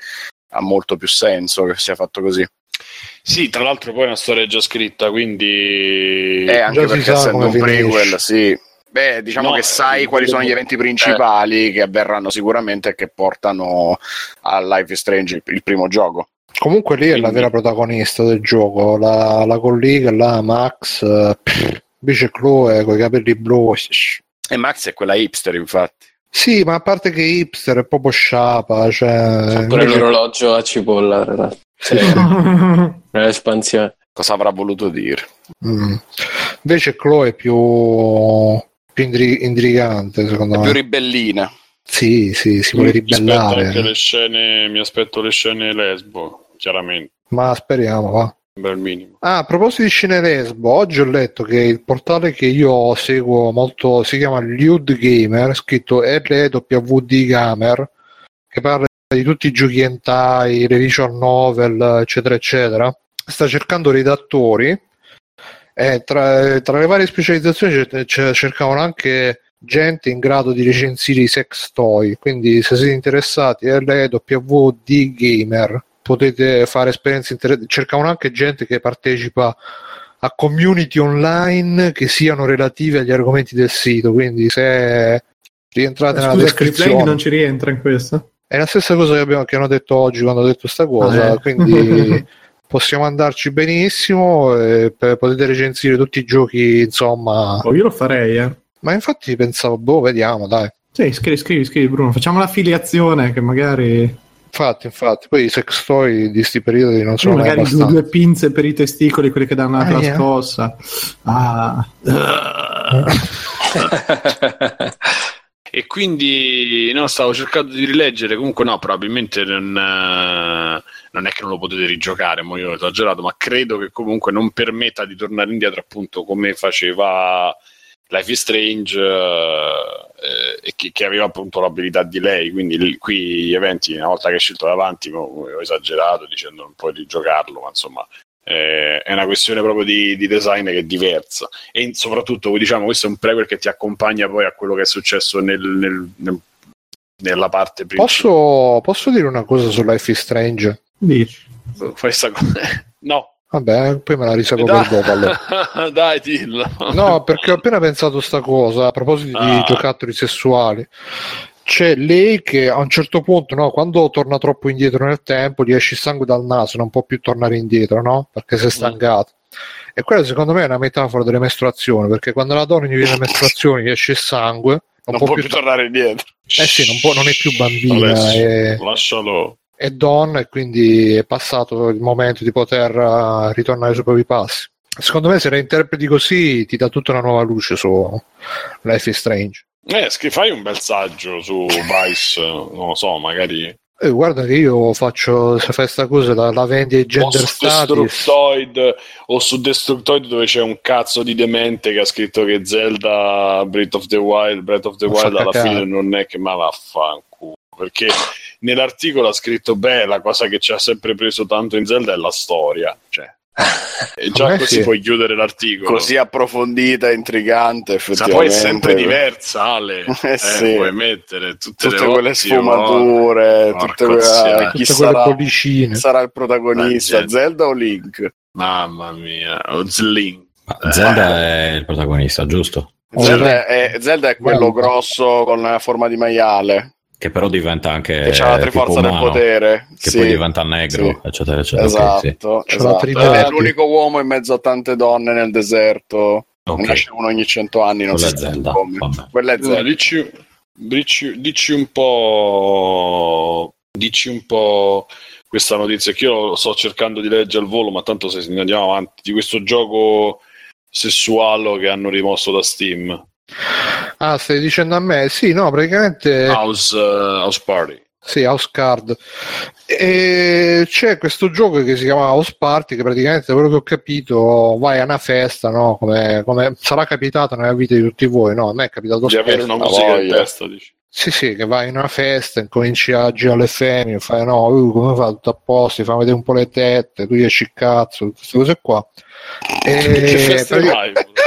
ha molto più senso che sia fatto così. Sì, tra l'altro poi è una storia già scritta, quindi... Eh, anche Già perché essendo un prequel, sì. Beh, diciamo No, che sai eh, quali sono gli eh. eventi principali che avverranno sicuramente e che portano a Life is Strange, il, primo gioco. Comunque lì è la vera protagonista del gioco, la, la collega, la Max, eh, pff, invece Chloe con i capelli blu. E Max è quella hipster, infatti. Sì, ma a parte che hipster è proprio sciapa, cioè... Pure invece- l'orologio a cipolla, ragazzi. sì. (laughs) L'espansione. Cosa avrà voluto dire? Mm. Invece Chloe è più, più indri- intrigante, secondo È me. più ribellina. Sì, sì, si vuole Mi aspetto ribellare. anche le scene, mi aspetto le scene lesbo, chiaramente, Ma speriamo, va. sembra il minimo. Ah, a proposito di scene lesbo, oggi ho letto che il portale che io seguo molto si chiama Lude Gamer, scritto LWD Gamer, che parla di tutti i giochi hentai, le visual novel, eccetera, eccetera. Sta cercando redattori e tra, tra le varie specializzazioni cer- cer- cercavano anche gente in grado di recensire i sex toy. Quindi, se siete interessati, LWD Gamer potete fare esperienze interessanti. Cercavano anche gente che partecipa a community online che siano relative agli argomenti del sito. Quindi, se rientrate nella Scusa, Lang descrizione, non ci rientra in questo? è la stessa cosa che, abbiamo, che hanno detto oggi quando ho detto questa cosa. Ah, eh. Quindi. (laughs) Possiamo andarci benissimo, e per- potete recensire tutti i giochi, insomma. Oh, io lo farei, eh. Ma infatti pensavo, boh, vediamo, dai. Sì, scrivi, scrivi, scrivi, Bruno. Facciamo l'affiliazione che magari... Infatti, infatti, poi i sex toy di sti periodi non sono mai magari due, due pinze per i testicoli, quelli che danno la Ah, yeah. trascossa. Ah. (laughs) (laughs) (laughs) E quindi no, stavo cercando di rileggere, comunque no, probabilmente non, eh, non è che non lo potete rigiocare, mo io ho esagerato, ma credo che comunque non permetta di tornare indietro appunto come faceva Life is Strange eh, che, che aveva appunto l'abilità di lei, quindi l- qui gli eventi una volta che è scelto davanti ho esagerato dicendo non puoi rigiocarlo, ma insomma eh, è una questione proprio di, di design che è diversa e in- soprattutto diciamo questo è un prequel che ti accompagna poi a quello che è successo nel- nel- nel- nella parte principale Posso, posso dire una cosa su Life is Strange? Dici. fai sta cosa (laughs) no Vabbè, poi me la risapo per dopo allora. (laughs) dai, dillo No, perché ho appena pensato sta cosa a proposito di Ah. giocattoli sessuali. C'è lei che a un certo punto, no, quando torna troppo indietro nel tempo, gli esce il sangue dal naso, non può più tornare indietro, no? Perché si è stancato. E quella secondo me è una metafora delle mestruazioni, perché quando la donna gli viene la mestruazione, gli esce il sangue, non, Non può più tornare indietro. Eh sì, non, può- non è più bambina, Adesso, è, lascialo è donna e quindi è passato il momento di poter uh, ritornare sui propri passi. Secondo me se la interpreti così ti dà tutta una nuova luce su Life is Strange. Eh, scri- fai un bel saggio su Vice non lo so magari Eh, guarda che io faccio, se fai sta cosa, la, la vendi ai o gender su. Destructoid o su Destructoid dove c'è un cazzo di demente che ha scritto che Zelda Breath of the Wild Breath of the fa Wild alla cacare. fine non è che ma vaffanculo perché nell'articolo ha scritto beh la cosa che ci ha sempre preso tanto in Zelda è la storia cioè (laughs) e già così sì. puoi chiudere l'articolo Così approfondita, intrigante, Ma effettivamente. poi è sempre diversa Ale (laughs) Eh, Eh, sì. puoi mettere tutte, Tutte le quelle sfumature, tutte quelle- zia. chi Tutte sarà, quelle sarà il protagonista, Eh, Zelda o Link? mamma mia o Zlin Ma Zelda è il protagonista, giusto? Zelda è, Zelda è quello Zelda. grosso con la forma di maiale, Che però diventa anche che ha la tipo triforza del umano, potere. Che Sì, poi diventa negro, sì. eccetera, eccetera. Ok, sì. Esatto, C'ha esatto. è l'unico uomo in mezzo a tante donne nel deserto. Ok. Ne nasce uno ogni cento anni, non Quella sa Zelda, come. Quella è No, Zelda. dici, dici, dici un po' dici un po' questa notizia che io sto cercando di leggere al volo ma tanto se andiamo avanti di questo gioco sessuale che hanno rimosso da Steam Ah, stai dicendo a me? Sì, no, praticamente House, eh, House Party sì, House Card. E c'è questo gioco che si chiama House Party che praticamente, quello che ho capito, vai a una festa, no? Come, come sarà capitato nella vita di tutti voi, no? A me è capitato di avere una musica in testa dici. Sì, sì, che vai in una festa, incominci a girare le femmine, fai no, uh, come fa tutto a posto, ti fa vedere un po' le tette, tu gli esci il cazzo, queste cose qua. E, che pratica- (laughs)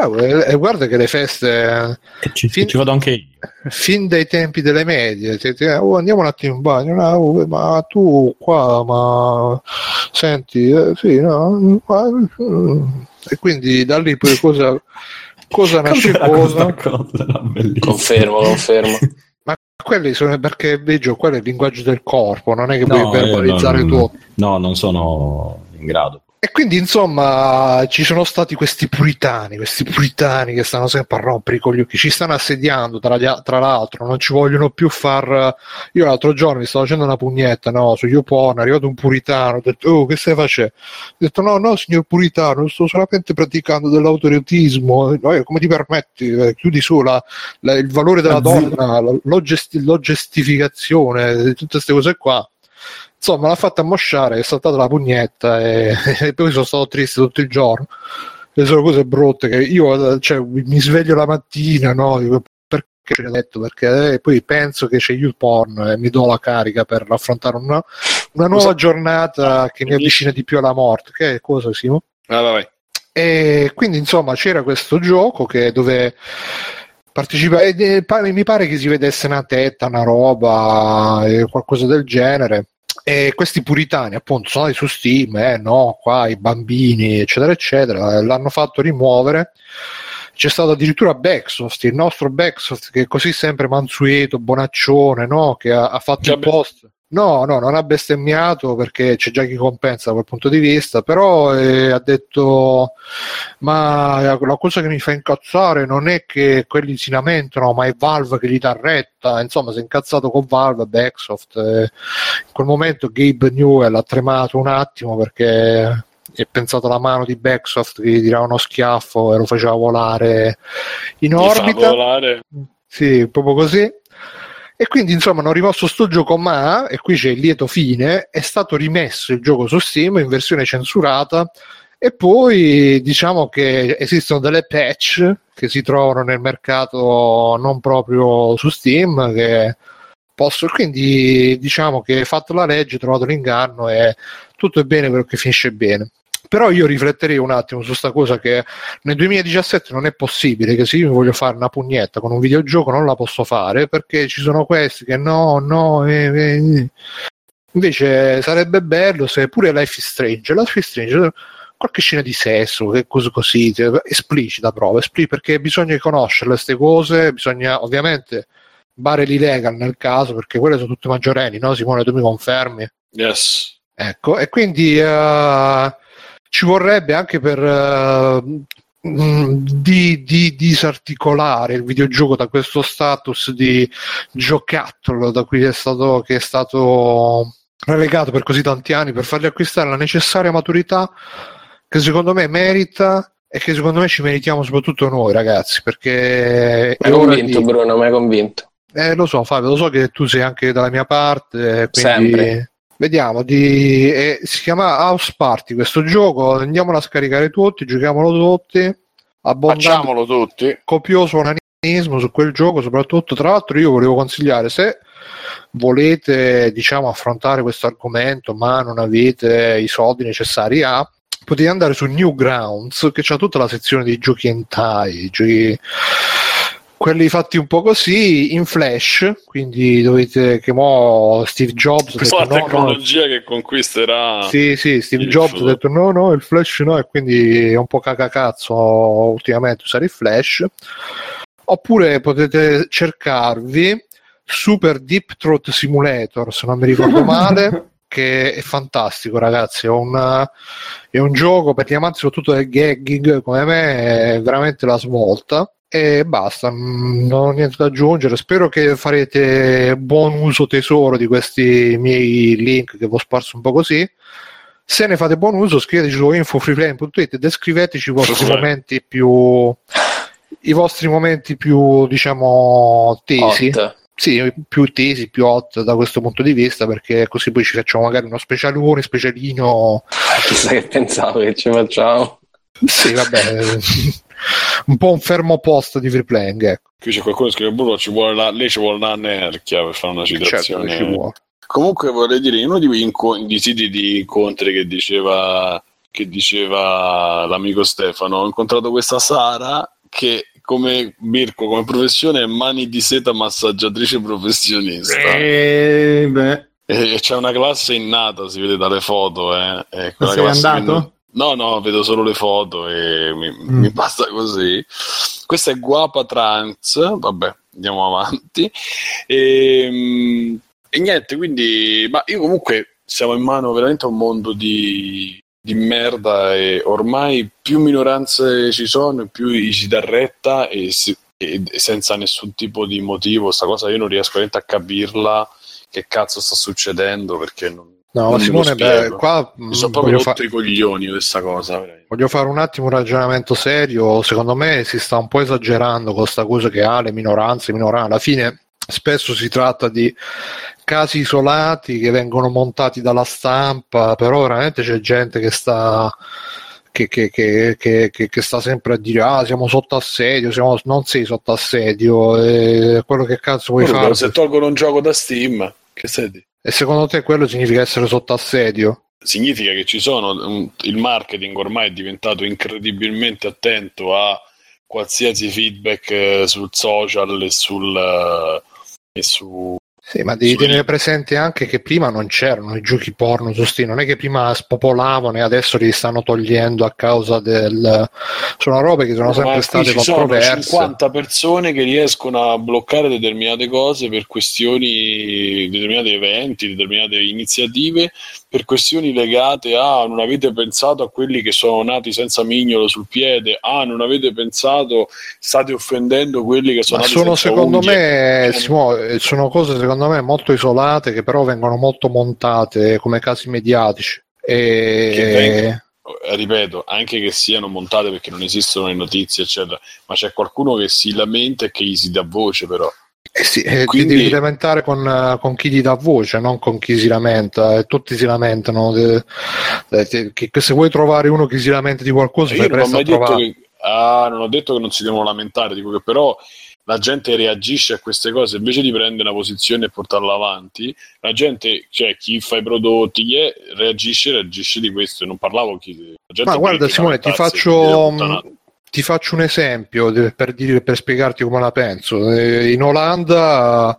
Ah, e guarda che le feste ci, Fin- ci vado anche io. fin dai tempi delle medie ti- ti- oh, andiamo un attimo in bagno no, oh, ma tu qua ma senti eh, sì no ma- mm. e quindi da lì poi cosa cosa nasce cosa. Confermo, confermo. (laughs) ma quelli sono perché veggio quello è il linguaggio del corpo non è che No, puoi verbalizzare io il non- tuo No, non sono in grado. E quindi insomma ci sono stati questi puritani, questi puritani che stanno sempre a rompere i coglioni, ci stanno assediando tra, a- tra l'altro, non ci vogliono più far... Io l'altro giorno mi stavo facendo una pugnetta no, su YouPorn, è arrivato un puritano, ho detto oh che stai facendo? Ho detto no no signor puritano, sto solamente praticando dell'autoriotismo, io, come ti permetti? Eh, Chiudi su la- la- il valore della donna, la- l'ogestificazione, tutte queste cose qua insomma l'ha fatta mosciare è saltata la pugnetta e, (laughs) e poi sono stato triste tutto il giorno e sono cose brutte che io cioè, mi sveglio la mattina no dico, perché ce l'ho detto perché eh, poi penso che c'è YouPorn e mi do la carica per affrontare una, una nuova giornata che mi avvicina di più alla morte che cosa Simo? Ah, vai, vai. E quindi insomma c'era questo gioco che dove partecipa e e pare- mi pare che si vedesse una tetta, una roba, eh, qualcosa del genere. E questi puritani appunto sono andati su Steam, eh, no, qua i bambini, eccetera, eccetera, l'hanno fatto rimuovere. C'è stato addirittura Backsoft, il nostro Backsoft che è così sempre mansueto, bonaccione, no? che ha, ha fatto Che il post. No, no, non ha bestemmiato perché c'è già chi compensa da quel punto di vista, però eh, ha detto ma la cosa che mi fa incazzare non è che quelli si lamentano, ma è Valve che gli dà retta, insomma si è incazzato con Valve, Backsoft, eh, in quel momento Gabe Newell ha tremato un attimo perché è pensato alla mano di Backsoft che gli tirava uno schiaffo e lo faceva volare in Gli fa orbita. volare. Sì, proprio così. E quindi insomma hanno rimosso sto gioco, ma, e qui c'è il lieto fine, è stato rimesso il gioco su Steam in versione censurata e poi diciamo che esistono delle patch che si trovano nel mercato non proprio su Steam che posso, quindi diciamo che fatta la legge, trovato l'inganno e tutto è bene quello che finisce bene. Però io rifletterei un attimo su sta cosa che nel 2017 non è possibile che se io voglio fare una pugnetta con un videogioco non la posso fare perché ci sono questi che no, no, eh, eh. invece sarebbe bello se pure Life is Strange, Life is Strange qualche scena di sesso, che cose così, esplicita proprio, espli- perché bisogna conoscere queste cose, bisogna ovviamente barely legal nel caso, perché quelle sono tutte maggiorenni, no Simone, tu mi confermi? Yes. Ecco, e quindi eh, ci vorrebbe anche per mh, di, di disarticolare il videogioco da questo status di giocattolo da cui è stato, che è stato relegato per così tanti anni per fargli acquistare la necessaria maturità che secondo me merita e che secondo me ci meritiamo soprattutto noi ragazzi perché Mi hai convinto, Bruno, mi hai convinto. eh, lo so Fabio, lo so che tu sei anche dalla mia parte quindi Sempre. Vediamo, di, eh, si chiama House Party questo gioco, andiamolo a scaricare tutti, giochiamolo tutti, Facciamolo tutti. copioso onanismo su quel gioco soprattutto, tra l'altro io volevo consigliare se volete diciamo affrontare questo argomento ma non avete i soldi necessari a potete andare su Newgrounds che c'ha tutta la sezione dei giochi hentai, giochi quelli fatti un po' così in flash quindi dovete che mo Steve Jobs ha detto, Questa no, no, tecnologia che conquisterà. sì, sì, Steve Jobs ha detto no, no, il flash no, e quindi è un po' cacacazzo ultimamente usare il flash. Oppure potete cercarvi Super Deep Throat Simulator, se non mi ricordo (laughs) male, che è fantastico, ragazzi. È un, è un gioco per gli amanti soprattutto del gagging come me, è veramente la svolta. E basta, mm, non ho niente da aggiungere. Spero che farete buon uso tesoro di questi miei link che vi ho sparso un po' così. Se ne fate buon uso, scriveteci su infofreeplane.it e descriveteci i vostri Sì. momenti più i vostri momenti più diciamo tesi Hot. sì, più tesi, più hot da questo punto di vista, perché così poi ci facciamo magari uno specialone, specialino. (laughs) Chissà che pensavo che ci facciamo. Sì, vabbè, (laughs) un po' un fermo post di free playing, ecco. Qui c'è qualcuno che scrive: Bruno, ci vuole la... lei ci vuole la nerchia per fare una Certo citazione. vuole. Comunque vorrei dire, in uno di quei inco- di siti di incontri che diceva, che diceva l'amico Stefano, ho incontrato questa Sara che come Mirko, come professione è mani di seta massaggiatrice professionista. Eh, beh, E c'è una classe innata, si vede dalle foto. Eh. E quella sei andato? No, no, vedo solo le foto e mi, Mm. mi basta così. Questa è Guapa Trans, vabbè, andiamo avanti. E, mm, e niente, quindi, ma io comunque siamo in mano veramente a un mondo di, di merda e ormai più minoranze ci sono, più gli si dà retta e, si- e- e senza nessun tipo di motivo. Sta cosa io non riesco veramente a capirla che cazzo sta succedendo perché non, No, non Simone, beh, qua mi sono proprio voglio, fa- i coglioni questa cosa. voglio fare un attimo un ragionamento serio. Secondo me si sta un po' esagerando con questa cosa che ha le minoranze, minoranze. Alla fine spesso si tratta di casi isolati che vengono montati dalla stampa, però veramente c'è gente che sta che, che- che- che- che- che sta sempre a dire ah siamo sotto assedio, siamo... non sei sotto assedio, e quello che cazzo vuoi Bruno, fare? se tolgono un gioco da Steam, che sei di? E secondo te quello significa essere sotto assedio? Significa che ci sono un- il marketing ormai è diventato incredibilmente attento a qualsiasi feedback eh, sul social e sul eh, e su Sì, ma devi Sì. tenere presente anche che prima non c'erano i giochi porno su Steam, non è che prima spopolavano e adesso li stanno togliendo a causa del... Sono robe che sono Ma sempre state ci sono controverse. 50 persone che riescono a bloccare determinate cose per questioni, determinati eventi, determinate iniziative, per questioni legate a non avete pensato a quelli che sono nati senza mignolo sul piede, ah non avete pensato, state offendendo quelli che sono Ma nati sono senza secondo unghie. me, Simo, sono cose secondo me molto isolate che però vengono molto montate come casi mediatici. E... eh, ripeto, anche che siano montate perché non esistono le notizie, eccetera, ma c'è qualcuno che si lamenta e che gli si dà voce, però. Eh sì, eh, Quindi- ti devi lamentare con, eh, con chi ti dà voce, non con chi si lamenta. E tutti si lamentano. de- de- che se vuoi trovare uno che si lamenta di qualcosa, Io non ho mai detto che, ah, non ho detto che non si devono lamentare, dico che però la gente reagisce a queste cose invece di prendere una posizione e portarla avanti. La gente, cioè chi fa i prodotti, è, reagisce, reagisce di questo. Non parlavo chi. Ma guarda, Simone, ti faccio. Ti faccio un esempio per, dire- per spiegarti come la penso. Eh, In Olanda,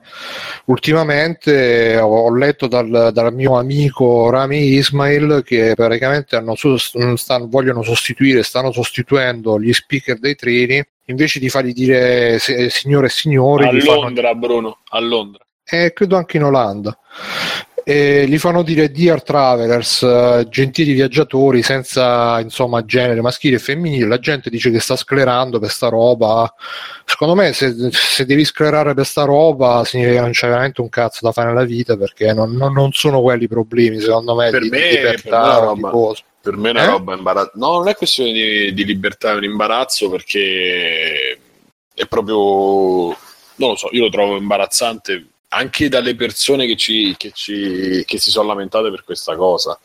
ultimamente ho, letto dal, dal mio amico Rami Ismail che praticamente hanno su- stanno- vogliono sostituire, stanno sostituendo gli speaker dei treni invece di fargli dire signore e signori, A gli fanno Londra, Bruno, a Londra. e credo anche in Olanda. E gli fanno dire Dear Travelers, eh, gentili viaggiatori senza insomma genere maschile e femminile. La gente dice che sta sclerando per sta roba. Secondo me, se, se devi sclerare per sta roba, significa che non c'è veramente un cazzo da fare nella vita perché non, non- non sono quelli i problemi, secondo me, Per di, me- di per me libertà di cose. Per me è una Eh? roba imbarazzante. No, non è questione di, di libertà, è un imbarazzo perché è proprio. Non lo so, io lo trovo imbarazzante anche dalle persone che, ci, che, ci, che si sono lamentate per questa cosa.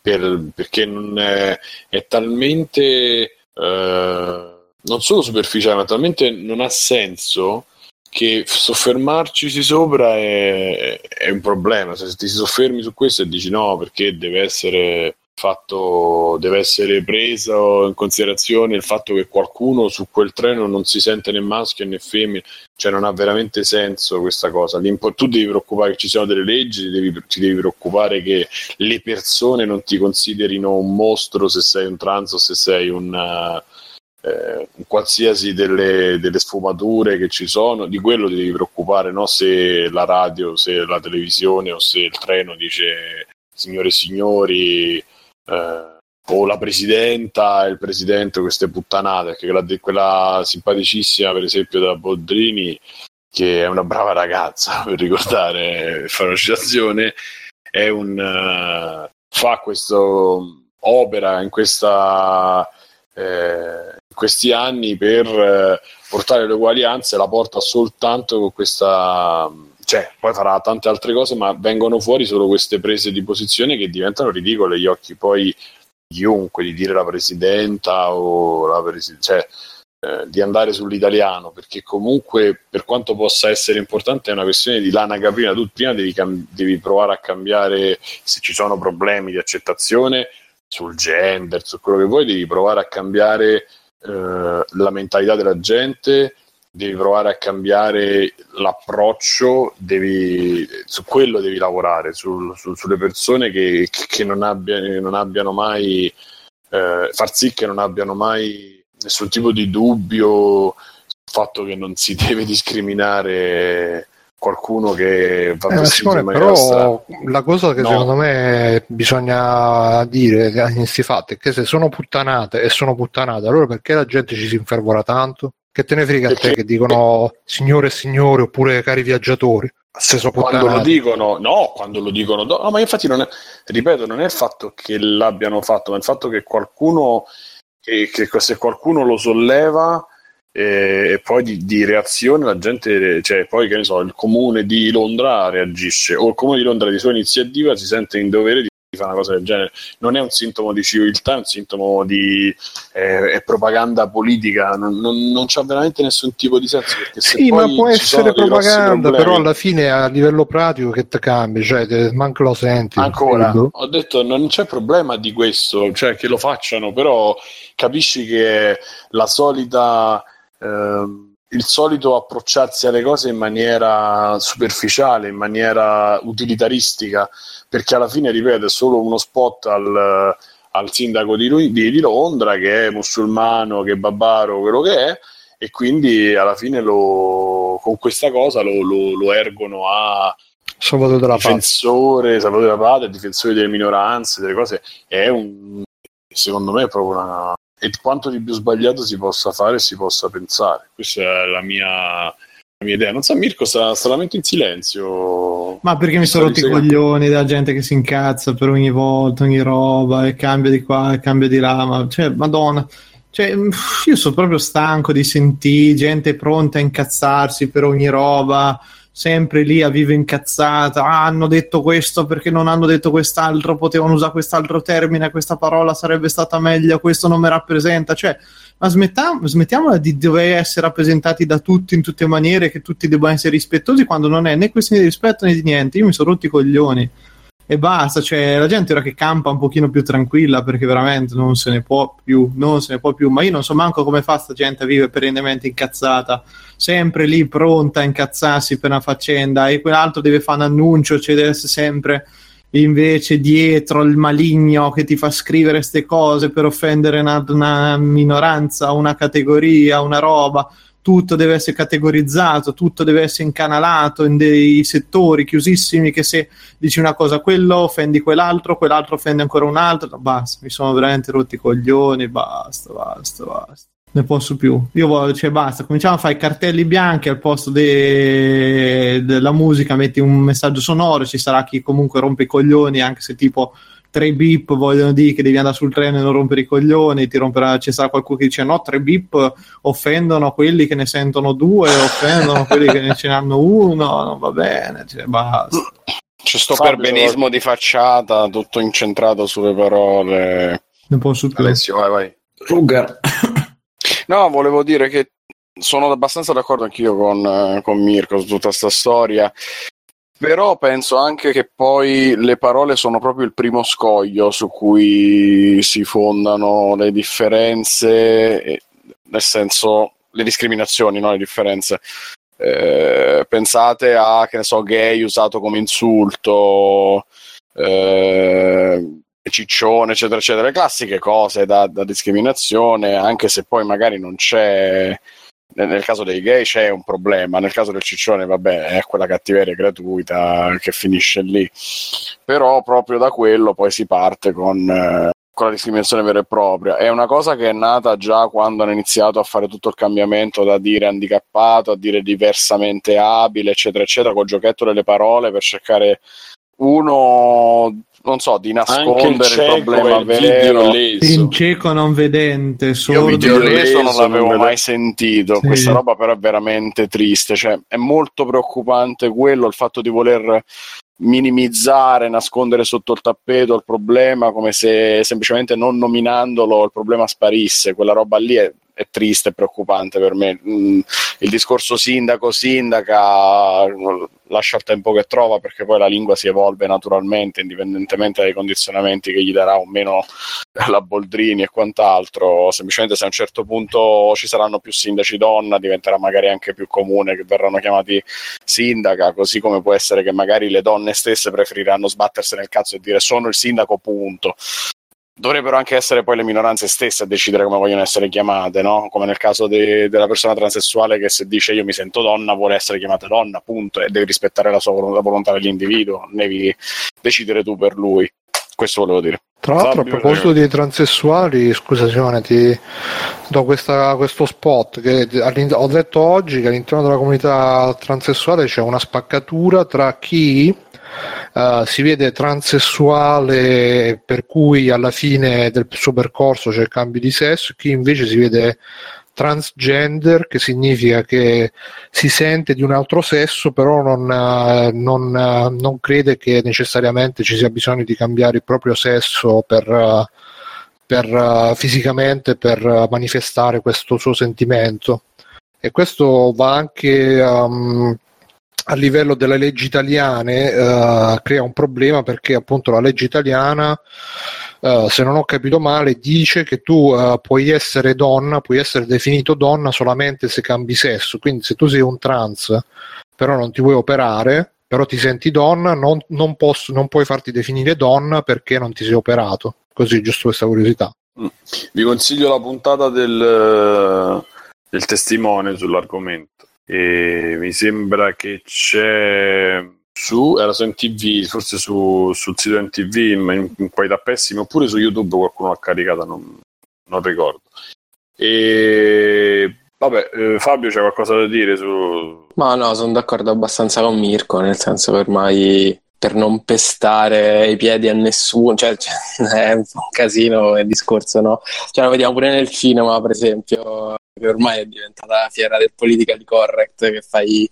Per- perché non è, è talmente. eh, non solo superficiale, ma talmente non ha senso che soffermarci sopra è, è un problema. Se ti soffermi su questo e dici no, perché deve essere fatto, deve essere preso in considerazione il fatto che qualcuno su quel treno non si sente né maschio né femmina, cioè non ha veramente senso questa cosa. L'impo- tu devi preoccupare che ci siano delle leggi, ti devi, ti devi preoccupare che le persone non ti considerino un mostro se sei un trans o se sei un, eh, qualsiasi delle, delle sfumature che ci sono, di quello ti devi preoccupare, no? se la radio, se la televisione o se il treno dice signore e signori eh, o la presidenta e il presidente queste puttanate, perché quella, quella simpaticissima per esempio della Boldrini che è una brava ragazza (laughs) per ricordare fare una citazione è un eh, fa questo opera in questa eh, questi anni per eh, portare l'uguaglianza e la porta soltanto con questa cioè poi farà tante altre cose ma vengono fuori solo queste prese di posizione che diventano ridicole agli occhi poi chiunque di dire la presidenta o la presi- cioè eh, di andare sull'italiano perché comunque per quanto possa essere importante è una questione di l'anaga prima tu prima devi, cam- devi provare a cambiare se ci sono problemi di accettazione sul gender, su quello che vuoi, devi provare a cambiare eh, la mentalità della gente, devi provare a cambiare l'approccio, devi, su quello devi lavorare, sul- su- sulle persone che, che non, abbia- non abbiano mai, eh, far sì che non abbiano mai nessun tipo di dubbio sul fatto che non si (laughs) deve discriminare qualcuno che va Eh, Simone, maniera strana. però la cosa che No. secondo me bisogna dire in questi fatti è che se sono puttanate e sono puttanate, allora perché la gente ci si infervora tanto? Che te ne frega a te Perché- che dicono signore e signori oppure cari viaggiatori? Se sono quando lo dicono, no, quando lo dicono, no, no, ma infatti non è, ripeto, non è il fatto che l'abbiano fatto, ma il fatto che qualcuno, che, che se qualcuno lo solleva eh, e poi di, di reazione la gente, cioè poi che ne so, il comune di Londra reagisce o il comune di Londra di sua iniziativa si sente in dovere di fare una cosa del genere. Non è un sintomo di civiltà, è un sintomo di eh, propaganda politica, non, non, non c'ha veramente nessun tipo di senso. Perché se Sì, ma può essere propaganda, però alla fine a livello pratico che ti cambia, cioè te- manco lo senti. Ancora, credo. ho detto non c'è problema di questo, cioè che lo facciano, però capisci che la solita, ehm, il solito approcciarsi alle cose in maniera superficiale, in maniera utilitaristica, perché alla fine, ripeto, è solo uno spot al, al sindaco di, lui, di, di, Londra che è musulmano, che è babaro, quello che è, e quindi alla fine lo, con questa cosa lo, lo, lo ergono a Salvatore della difensore, Salvatore della Patria, difensore delle minoranze, delle cose, è un, secondo me è proprio una, e quanto di più sbagliato si possa fare e si possa pensare. Questa è la mia, mia idea. Non so, Mirko sta solamente in silenzio. Ma perché mi sono rotti i coglioni della gente che si incazza per ogni volta, ogni roba, e cambia di qua e cambia di là. Ma, cioè, madonna. Cioè, io sono proprio stanco di sentire gente pronta a incazzarsi per ogni roba sempre lì a vivo incazzata, ah, hanno detto questo perché non hanno detto quest'altro, potevano usare quest'altro termine, questa parola sarebbe stata meglio, questo non mi rappresenta, cioè, ma smettiamo, smettiamola di dover essere rappresentati da tutti in tutte maniere, che tutti debbano essere rispettosi quando non è né questione di rispetto né di niente, io mi sono rotti i coglioni e basta, cioè la gente ora che campa un pochino più tranquilla perché veramente non se ne può più, non se ne può più, ma io non so manco come fa sta gente a vivere perennemente incazzata, sempre lì pronta a incazzarsi per una faccenda. E quell'altro deve fare un annuncio, cioè deve essere sempre invece dietro il maligno che ti fa scrivere queste cose per offendere una, una minoranza, una categoria, una roba tutto deve essere categorizzato, tutto deve essere incanalato in dei settori chiusissimi che se dici una cosa a quello offendi quell'altro, quell'altro offende ancora un altro, basta, mi sono veramente rotti i coglioni, basta, basta, basta. Ne posso più. Io voglio, cioè basta, cominciamo a fare i cartelli bianchi al posto de... della musica, metti un messaggio sonoro, ci sarà chi comunque rompe i coglioni, anche se tipo tre bip vogliono dire che devi andare sul treno e non rompere i coglioni, ti romperà, ci sarà qualcuno che dice no, tre bip offendono quelli che ne sentono due, offendono quelli che ne ce n'hanno uno, non va bene, cioè, basta. C'è sto Fabio, perbenismo di facciata, tutto incentrato sulle parole. Ne posso più. Alessio, vai, vai. Ruger. (coughs) No, volevo dire che sono abbastanza d'accordo anch'io con, eh, con Mirko su tutta questa storia. Però penso anche che poi le parole sono proprio il primo scoglio su cui si fondano le differenze, nel senso le discriminazioni, no? le differenze. Eh, pensate a, che ne so, gay usato come insulto, eh, ciccione, eccetera, eccetera, le classiche cose da, da discriminazione, anche se poi magari non c'è nel caso dei gay c'è un problema, nel caso del ciccione, vabbè, è quella cattiveria gratuita che finisce lì. Però proprio da quello poi si parte con, eh, con la discriminazione vera e propria. È una cosa che è nata già quando hanno iniziato a fare tutto il cambiamento da dire handicappato a dire diversamente abile, eccetera, eccetera, col giochetto delle parole per cercare uno non so, di nascondere il, il problema vero. Il cieco non vedente, sordo. Io video leso non l'avevo mai sentito. Sì. Questa roba però è veramente triste. Cioè, è molto preoccupante quello, il fatto di voler minimizzare, nascondere sotto il tappeto il problema come se semplicemente non nominandolo il problema sparisse. Quella roba lì è è triste e preoccupante per me. Mm, il discorso sindaco-sindaca lascia il tempo che trova perché poi la lingua si evolve naturalmente, indipendentemente dai condizionamenti che gli darà o meno la Boldrini e quant'altro. Semplicemente se a un certo punto ci saranno più sindaci donna, diventerà magari anche più comune che verranno chiamati sindaca, così come può essere che magari le donne stesse preferiranno sbattersi nel cazzo e dire sono il sindaco, punto dovrebbero anche essere poi le minoranze stesse a decidere come vogliono essere chiamate, no? come nel caso de- della persona transessuale che se dice io mi sento donna vuole essere chiamata donna, punto, e devi rispettare la sua vol- la volontà dell'individuo, devi decidere tu per lui. Questo volevo dire. Tra l'altro, a proposito dei transessuali, scusa Simone, ti do questa, questo spot che ho detto oggi che all'interno della comunità transessuale c'è una spaccatura tra chi Uh, si vede transessuale per cui alla fine del suo percorso c'è il cambio di sesso, chi invece si vede transgender, che significa che si sente di un altro sesso, però non, uh, non, uh, non crede che necessariamente ci sia bisogno di cambiare il proprio sesso per, per fisicamente per manifestare questo suo sentimento. E questo va anche um, a livello delle leggi italiane eh, crea un problema perché appunto la legge italiana Uh, se non ho capito male, dice che tu uh, puoi essere donna, puoi essere definito donna solamente se cambi sesso. Quindi, se tu sei un trans, però non ti vuoi operare, però ti senti donna, non, non, posso, non puoi farti definire donna perché non ti sei operato. Così, giusto questa curiosità. Mm. Vi consiglio la puntata del, del testimone sull'argomento. E mi sembra che c'è su, era su NTV, forse su, sul sito NTV in, in qualità pessima, oppure su YouTube qualcuno l'ha caricata, non, non ricordo. E vabbè, eh, Fabio c'è qualcosa da dire su... Ma no, sono d'accordo abbastanza con Mirko, nel senso che ormai per non pestare i piedi a nessuno, cioè, (laughs) cioè è un casino il discorso, no? Cioè lo vediamo pure nel cinema, per esempio, che ormai è diventata la fiera del politically correct, che fai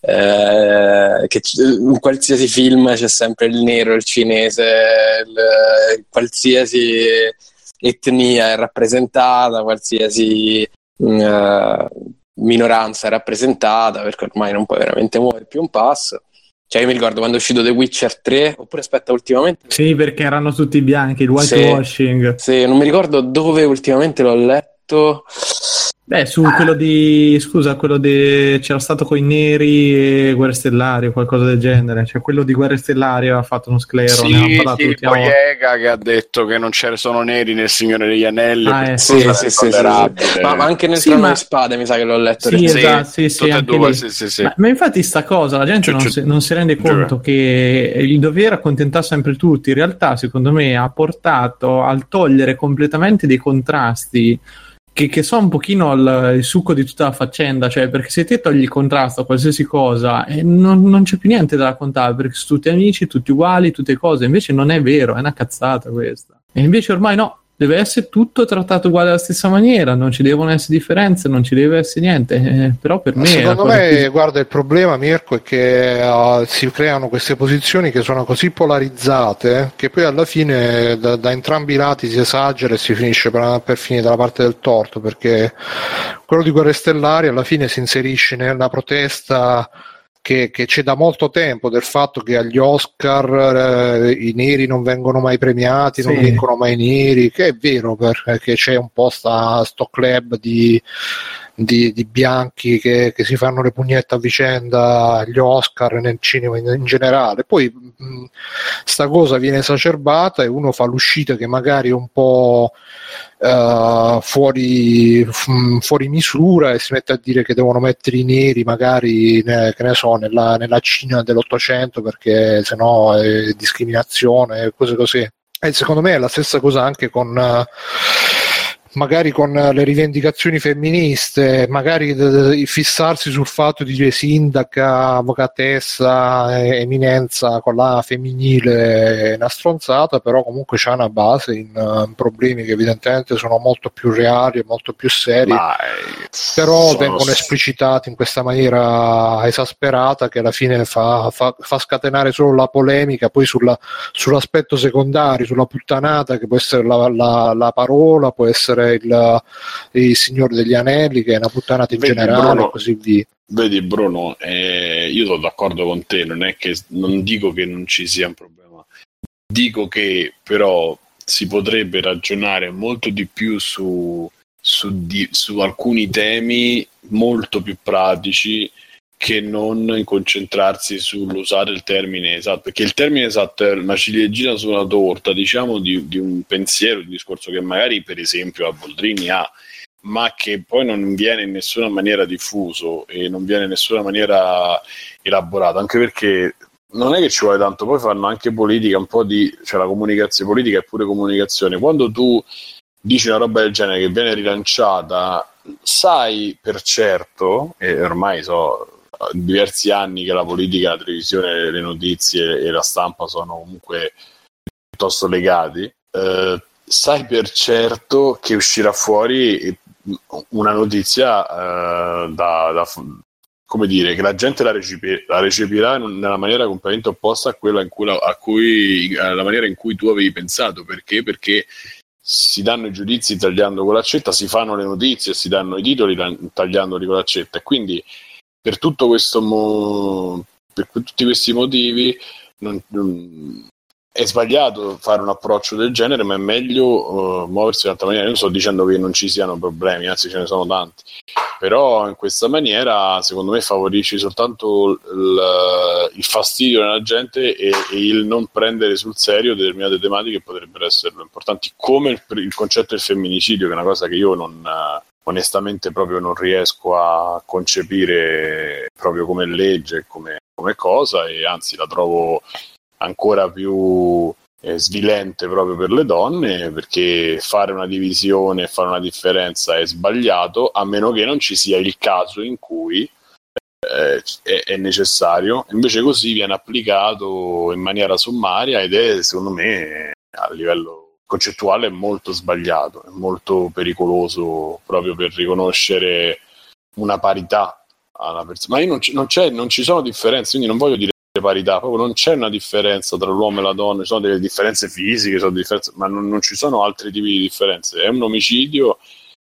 eh, che in qualsiasi film c'è sempre il nero, il cinese, il, qualsiasi etnia è rappresentata, qualsiasi uh, minoranza è rappresentata, perché ormai non puoi veramente muovere più un passo. Cioè, io mi ricordo quando è uscito The Witcher 3, oppure aspetta, ultimamente. Sì, perché erano tutti bianchi, il whitewashing. Sì, sì, non mi ricordo dove ultimamente l'ho letto. Beh, su quello di. Scusa, quello di. C'era stato con i neri e Guerre Stellari o qualcosa del genere. Cioè, quello di Guerre Stellari aveva fatto uno sclero. Sì, ne ha sì, poi Ega che ha detto che non c'erano sono neri nel Signore degli Anelli. Ah, eh, sì, sì, sì, sì, sì. Ma, ma, anche nel sì, Trono ma... di Spade mi sa che l'ho letto. Sì, esatto, sì, sì, due, lì. sì, sì, sì. Ma, ma infatti sta cosa, la gente Giù, non, giù. si, non si rende conto che il dover accontentare sempre tutti, in realtà, secondo me, ha portato al togliere completamente dei contrasti che, che sono un pochino il, il succo di tutta la faccenda, cioè perché se te togli il contrasto a qualsiasi cosa e non, non c'è più niente da raccontare perché sono tutti amici, tutti uguali, tutte cose, invece non è vero, è una cazzata questa. E invece ormai no, deve essere tutto trattato uguale alla stessa maniera, non ci devono essere differenze, non ci deve essere niente, eh, però per Ma me... secondo me, più- guarda, il problema, Mirko, è che uh, si creano queste posizioni che sono così polarizzate che poi alla fine da, da entrambi i lati si esagera e si finisce per, per finire dalla parte del torto, perché quello di Guerre Stellari alla fine si inserisce nella protesta che, che c'è da molto tempo del fatto che agli Oscar eh, i neri non vengono mai premiati, non Sì. vincono mai i neri, che è vero perché c'è un po' sta, sto club di, di, di bianchi che, che si fanno le pugnette a vicenda agli Oscar nel cinema in, in generale. Poi mh, sta cosa viene esacerbata e uno fa l'uscita che magari è un po' eh, fuori, f- fuori misura e si mette a dire che devono mettere i neri magari ne- che ne so, nella, nella Cina dell'Ottocento perché sennò è discriminazione cose così. E secondo me è la stessa cosa anche con eh, magari con le rivendicazioni femministe, magari fissarsi sul fatto di dire sindaca, avvocatessa, eh, eminenza con la femminile è una stronzata, però comunque c'ha una base in, eh, in problemi che evidentemente sono molto più reali e molto più seri Ma, eh, però vengono esplicitati in questa maniera esasperata che alla fine fa, fa- fa scatenare solo la polemica poi sulla- sull'aspetto secondario, sulla puttanata che può essere la, la- la parola, può essere il, il Signore degli Anelli che è una puttanata in Vedi, generale Bruno, e così via. Vedi Bruno, eh, io sono d'accordo con te, non è che non dico che non ci sia un problema, dico che però si potrebbe ragionare molto di più su, su, di- su alcuni temi molto più pratici che non concentrarsi sull'usare il termine esatto, perché il termine esatto è una ciliegina su una torta, diciamo, di, di un pensiero, di un discorso che magari per esempio a Boldrini ha, ma che poi non viene in nessuna maniera diffuso e non viene in nessuna maniera elaborato, anche perché non è che ci vuole tanto, poi fanno anche politica, un po' di, cioè la comunicazione, politica è pure comunicazione. Quando tu dici una roba del genere che viene rilanciata, sai per certo, e ormai so diversi anni che la politica, la televisione, le notizie e la stampa sono comunque piuttosto legati, eh, sai per certo che uscirà fuori una notizia eh, da, da- come dire, che la gente la, recepi- la recepirà in nella maniera completamente opposta a quella in cui, la, a cui alla maniera in cui tu avevi pensato. Perché? Perché si danno i giudizi tagliando con l'accetta, si fanno le notizie, si danno i titoli ta- tagliandoli con l'accetta. E quindi per mo- per tutti questi motivi non- non- è sbagliato fare un approccio del genere, ma è meglio uh, muoversi in un'altra maniera. Io non sto dicendo che non ci siano problemi, anzi ce ne sono tanti, però in questa maniera secondo me favorisci soltanto il, il fastidio nella gente e, e, il non prendere sul serio determinate tematiche che potrebbero essere importanti, come il, il concetto del femminicidio, che è una cosa che io non, uh, onestamente proprio non riesco a concepire proprio come legge, come, come cosa, e anzi la trovo ancora più eh, svilente proprio per le donne perché fare una divisione, fare una differenza è sbagliato a meno che non ci sia il caso in cui eh, è, è, necessario, invece così viene applicato in maniera sommaria ed è secondo me a livello concettuale molto sbagliato, è molto pericoloso proprio per riconoscere una parità alla persona. Ma io non, c- non, non ci sono differenze, quindi non voglio dire parità, proprio non c'è una differenza tra l'uomo e la donna, ci sono delle differenze fisiche, differenze, ma non, non, ci sono altri tipi di differenze. È un omicidio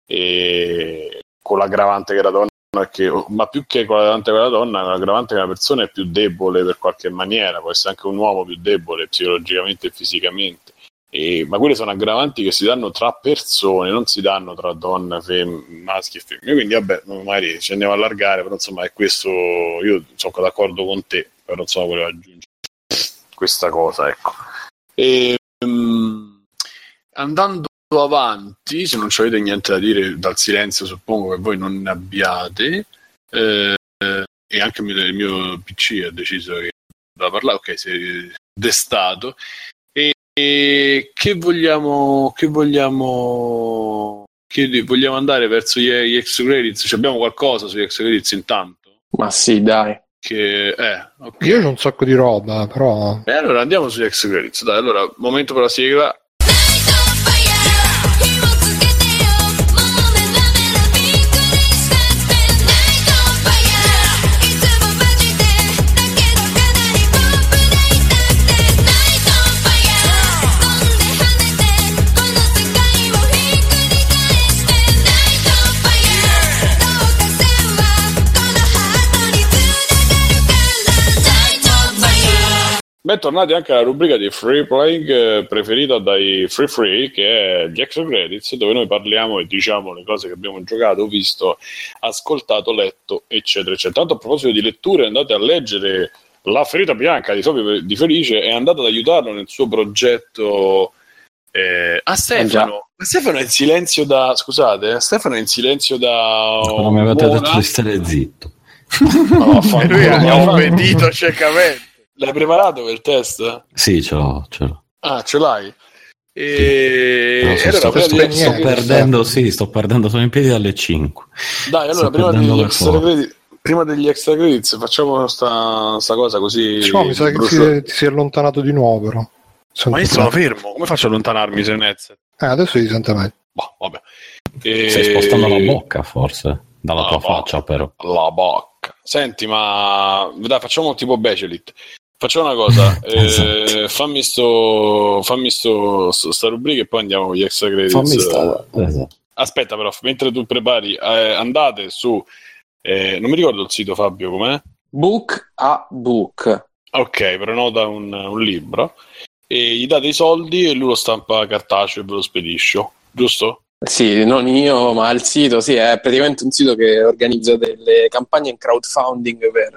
e con l'aggravante che la donna che, ma più che con l'aggravante che la donna, l'aggravante che una persona è più debole per qualche maniera, può essere anche un uomo più debole psicologicamente e fisicamente. E, ma quelle sono aggravanti che si danno tra persone, non si danno tra donna, fem- maschi e femmine. Quindi, vabbè, magari ci andiamo a allargare, però insomma, è questo. Io sono d'accordo con te però insomma volevo aggiungere questa cosa, ecco. E, um, andando avanti, se non avete niente da dire dal silenzio, suppongo che voi non ne abbiate, eh, e anche il mio PC ha deciso che da parlare, ok, si è destato. E, che vogliamo, che vogliamo, che vogliamo andare verso gli, gli ex credits? Ci abbiamo qualcosa sugli ex credits intanto? Ma sì, dai. Che, eh, okay. Io ho un sacco di roba, però. E allora andiamo sugli ex credits. Dai, allora, momento per la sigla. Bentornati anche alla rubrica di free playing eh, preferita dai Free Free, che è gli extra credits, dove noi parliamo e diciamo le cose che abbiamo giocato, visto, ascoltato, letto, eccetera, eccetera. Tanto a proposito di letture, andate a leggere La ferita bianca di Fabio Di Felice e andate ad aiutarlo nel suo progetto. Eh, a Stefano, eh Stefano è in silenzio da. Scusate, eh, Stefano è in silenzio da. Non mi avete detto di stare zitto. No, lui ha obbedito ciecamente. L'hai preparato quel test? Sì, ce l'ho, ce l'ho. Ah, ce l'hai? E... No, allora, sto, sto, sto perdendo, sì, sto perdendo, sono in piedi dalle 5. Dai, allora prima degli, extra credit, prima degli, extra credits, facciamo sta, sta cosa così. No, mi sa che ti, ti, sei allontanato di nuovo, però. Sento Ma io sono fermo, come faccio ad allontanarmi se non è Eh, adesso ti sente meglio. Boh, vabbè. E... Stai spostando la bocca, forse, dalla la tua bocca. faccia, però. La bocca. Senti, ma dai, facciamo tipo Bachelit. Facciamo una cosa, (laughs) eh, fammi, sto, fammi sto, sto, sta rubrica e poi andiamo con gli extra credits. Fammi sta, esatto. Aspetta però, mentre tu prepari, eh, andate su, eh, non mi ricordo il sito Fabio com'è? Book a Book. Ok, prenota un, un libro e gli date i soldi e lui lo stampa cartaceo e ve lo spedisce, giusto? Sì, non io, ma il sito, sì, è praticamente un sito che organizza delle campagne in crowdfunding per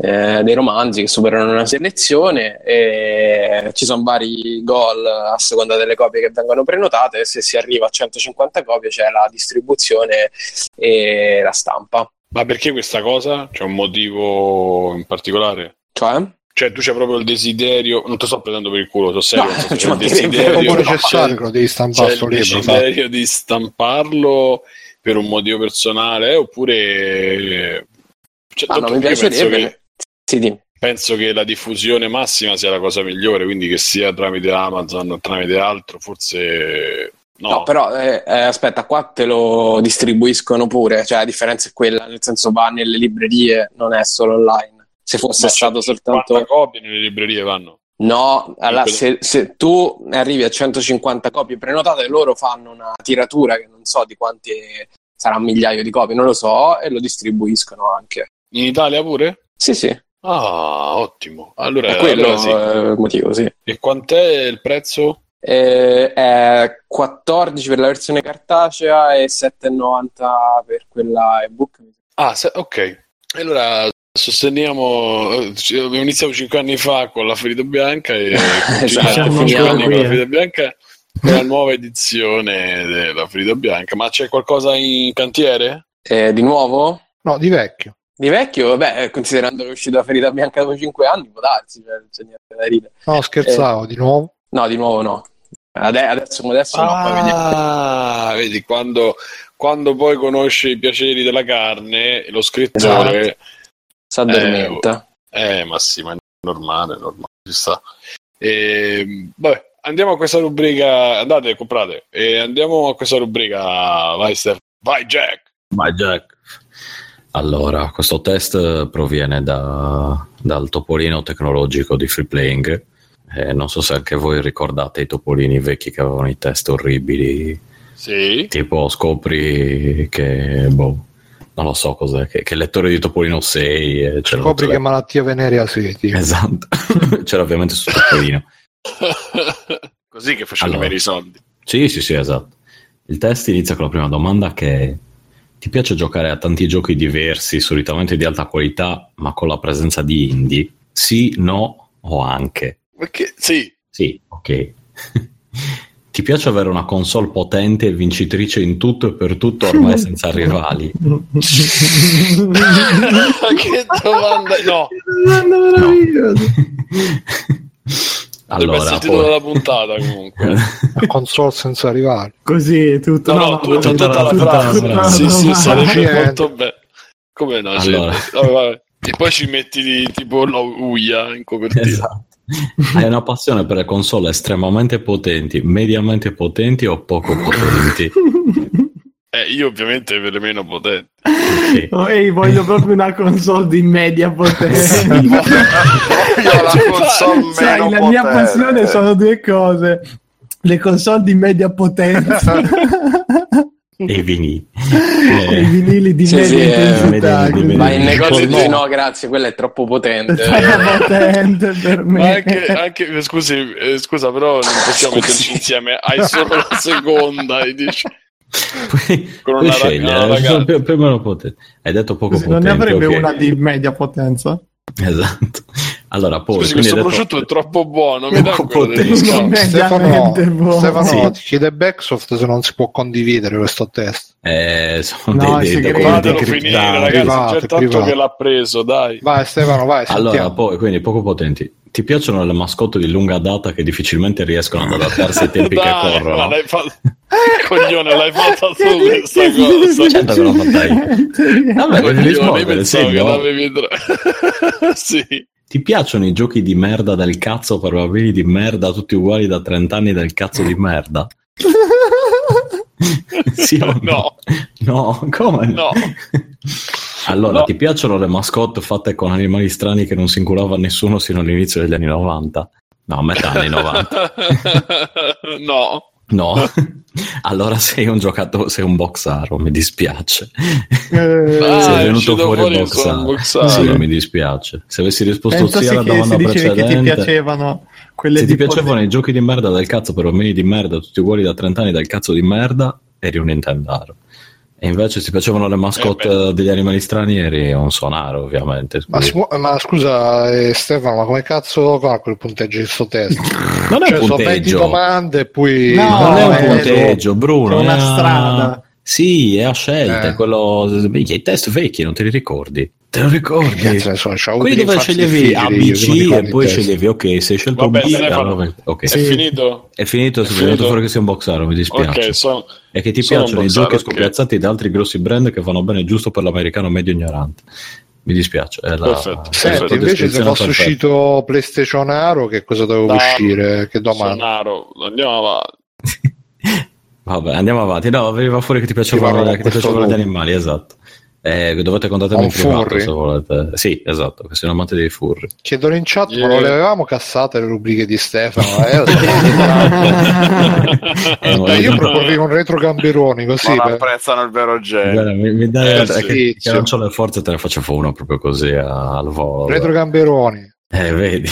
eh, dei romanzi che superano una selezione e ci sono vari goal a seconda delle copie che vengono prenotate e se si arriva a 150 copie c'è la distribuzione e la stampa. Ma perché questa cosa? C'è un motivo in particolare? Cioè? Cioè, tu c'è proprio il desiderio, non ti sto prendendo per il culo, so serio, no, (laughs) c'è il desiderio, necessario devi stampare c'è il desiderio di stamparlo per un motivo personale oppure cioè, ah, no, mi piacerebbe che... Sì, dimmi. Penso che la diffusione massima sia la cosa migliore, quindi che sia tramite Amazon o tramite altro, forse No. no, però eh, eh, aspetta, qua te lo distribuiscono pure, cioè la differenza è quella, nel senso va nelle librerie, non è solo online. Se fosse Ma stato soltanto... copie nelle librerie vanno? No, allora, se, se, tu arrivi a 150 copie prenotate, loro fanno una tiratura che non so di quanti sarà un migliaio di copie, non lo so, e lo distribuiscono anche. In Italia pure? Sì, sì, Ah, ottimo. Allora, è quello allora sì. eh, il motivo, sì. E quant'è il prezzo? Eh, è 14 per la versione cartacea e 7,90 per quella ebook. Ah, se- ok. Allora sosteniamo, eh, abbiamo iniziato 5 anni fa con la Ferita Bianca e (laughs) Esatto, continuiamo finiamo 5 anni con la eh. Ferita Bianca con la nuova edizione della Ferita Bianca. Ma c'è qualcosa in cantiere? Eh, di nuovo? No, di vecchio. Di vecchio, vabbè, considerando che è uscita Ferita Bianca dopo 5 anni, può darsi, cioè, non c'è niente da ridere. No, scherzavo, di nuovo. No, di nuovo no. Ade- adesso adesso no, poi vediamo. Ah, vedi, quando, quando poi conosce i piaceri della carne, lo scrittore... Si addormenta. Eh, ma sì, ma è normale, è normale, ci sta. E, vabbè, andiamo a questa rubrica, andate, comprate, e andiamo a questa rubrica, vai Steph, vai Jack! Vai Jack. Allora, questo test proviene da- dal topolino tecnologico di Free Playing. Eh, non so se anche voi ricordate i topolini vecchi che avevano i test orribili. Sì, Tipo scopri che, boh, non lo so cos'è, che, che lettore di Topolino 6... eh, Scopri che malattia venerea sieti. Esatto, (laughs) c'era ovviamente su Topolino. (laughs) così che facciamo Allora. i soldi. Sì, sì, sì, esatto. Il test inizia con la prima domanda che è, ti piace giocare a tanti giochi diversi, solitamente di alta qualità, ma con la presenza di indie? Sì, no o anche? Perché, sì, Sì, ok. (laughs) ti piace avere una console potente e vincitrice in tutto e per tutto, ormai senza rivali? (laughs) che domanda, no, Domanda meravigliosa. (laughs) allora, questo è il titolo poi- della puntata comunque. (laughs) La console senza rivali. Così è tutto. No, no, tu- tutta, la frase, tutta (laughs) sì, la sì, sarebbe molto bello. Come no? Allora. sì. Vabbè, vabbè. E poi ci metti di, tipo la Uia in copertina. Esatto. Hai una passione per le console estremamente potenti, mediamente potenti o poco potenti? (laughs) Eh, io ovviamente per le meno potenti. Ok. Oh, (laughs) ehi, voglio proprio una console di media potenza. (laughs) Voglio la console Sai, meno la mia potente. passione sono due cose. Le console di media potenza (laughs) E i vinili. e i Eh, vinili di Sì, media sì, eh, intensità. media- Ma in negozio no. dici no, grazie, quella è troppo potente. È troppo potente per Ma me. anche, anche- scusi, eh, scusa, però non possiamo metterci insieme. Hai solo la seconda e dici puoi, Con puoi una scegliere, eh, ragazza. più, o meno potente. Hai detto poco non potente. ne avrebbe ok. una di media potenza? Esatto. Allora, poi Scusi, questo detto- prosciutto è troppo buono. Mi dà. Stefano. Stefano Sì. ti chiede Backsoft se non si può condividere questo test. Eh, sono No, dei, è dei documenti finire, ragazzi. Privato, C'è tanto privato. che l'ha preso, dai. Vai Stefano, vai, Allora, sentiamo. poi, quindi poco potenti. Ti piacciono le mascotte di lunga data che difficilmente riescono ad adattarsi ai tempi che Dai, ma corrono? l'hai fatto... (laughs) Coglione, l'hai fatta tu Che- questa che- cosa. Certo che l'ho fatta io. Vabbè, devi Coglione, rispondere, sì, che no? (laughs) sì. Ti piacciono i giochi di merda del cazzo per bambini di merda tutti uguali da 30 anni del cazzo di merda? (laughs) sì o no? No, No, come no. Allora, No. ti piacciono le mascotte fatte con animali strani che non si inculava nessuno sino all'inizio degli anni 90? No, metà anni 90. (laughs) no. No? (laughs) allora sei un giocatore, sei un boxaro, mi dispiace. Eh, (laughs) Ah, sei venuto fuori, fuori boxaro. boxaro. Sì, mi dispiace. Se avessi risposto penso sì alla domanda dicevi che ti precedente, piacevano quelle se ti piacevano potere. i giochi di merda del cazzo per bambini di merda, tutti uguali da 30 anni del cazzo di merda, eri un Nintendaro. E invece se ti piacevano le mascotte Eh degli animali strani, eri un sonaro, ovviamente. Ma, si può- ma scusa eh, Stefano, ma come cazzo calcoli il punteggio di sto test? (laughs) non è Cioè, un sono 20 punteggio. domande e poi... No, non è un punteggio, Bruno. è una strada. Sì, è a scelta. Eh. Quello... I test vecchi non te li ricordi? Te lo ricordi? Cazzo so, Quelli dove sceglievi difficile, A, io, e poi sceglievi ok, se hai scelto Vabbè, B, allora- ok. È finito? È finito, finito? venuto fuori che sei un boxaro, mi dispiace. Ok, sono... E che ti sono piacciono un i boxaro, giochi ok. scopiazzati da altri grossi brand che vanno bene giusto per l'americano medio ignorante. Mi dispetto. È la, Perfetto. è Senti, invece se fosse uscito PlayStation Aro, che cosa dovevo uscire? Che domanda? Andiamo avanti. (laughs) Vabbè, andiamo avanti. No, veniva fuori che ti piacevano, gli animali, esatto. Eh, dovete contattarmi in Un privato furry? se volete. Sì, esatto, che sono amante dei furri. Chiedono in chat, Yeah. ma non le avevamo cassate le rubriche di Stefano? Eh, (laughs) (laughs) Eh, ma- Dai, io proporrei un retro gamberoni così. non per- apprezzano il vero genere. Mi, mi dai Eh, è sì. che, che non c'ho le forze, te ne faccio uno proprio così al volo. Retro gamberoni. Eh, vedi.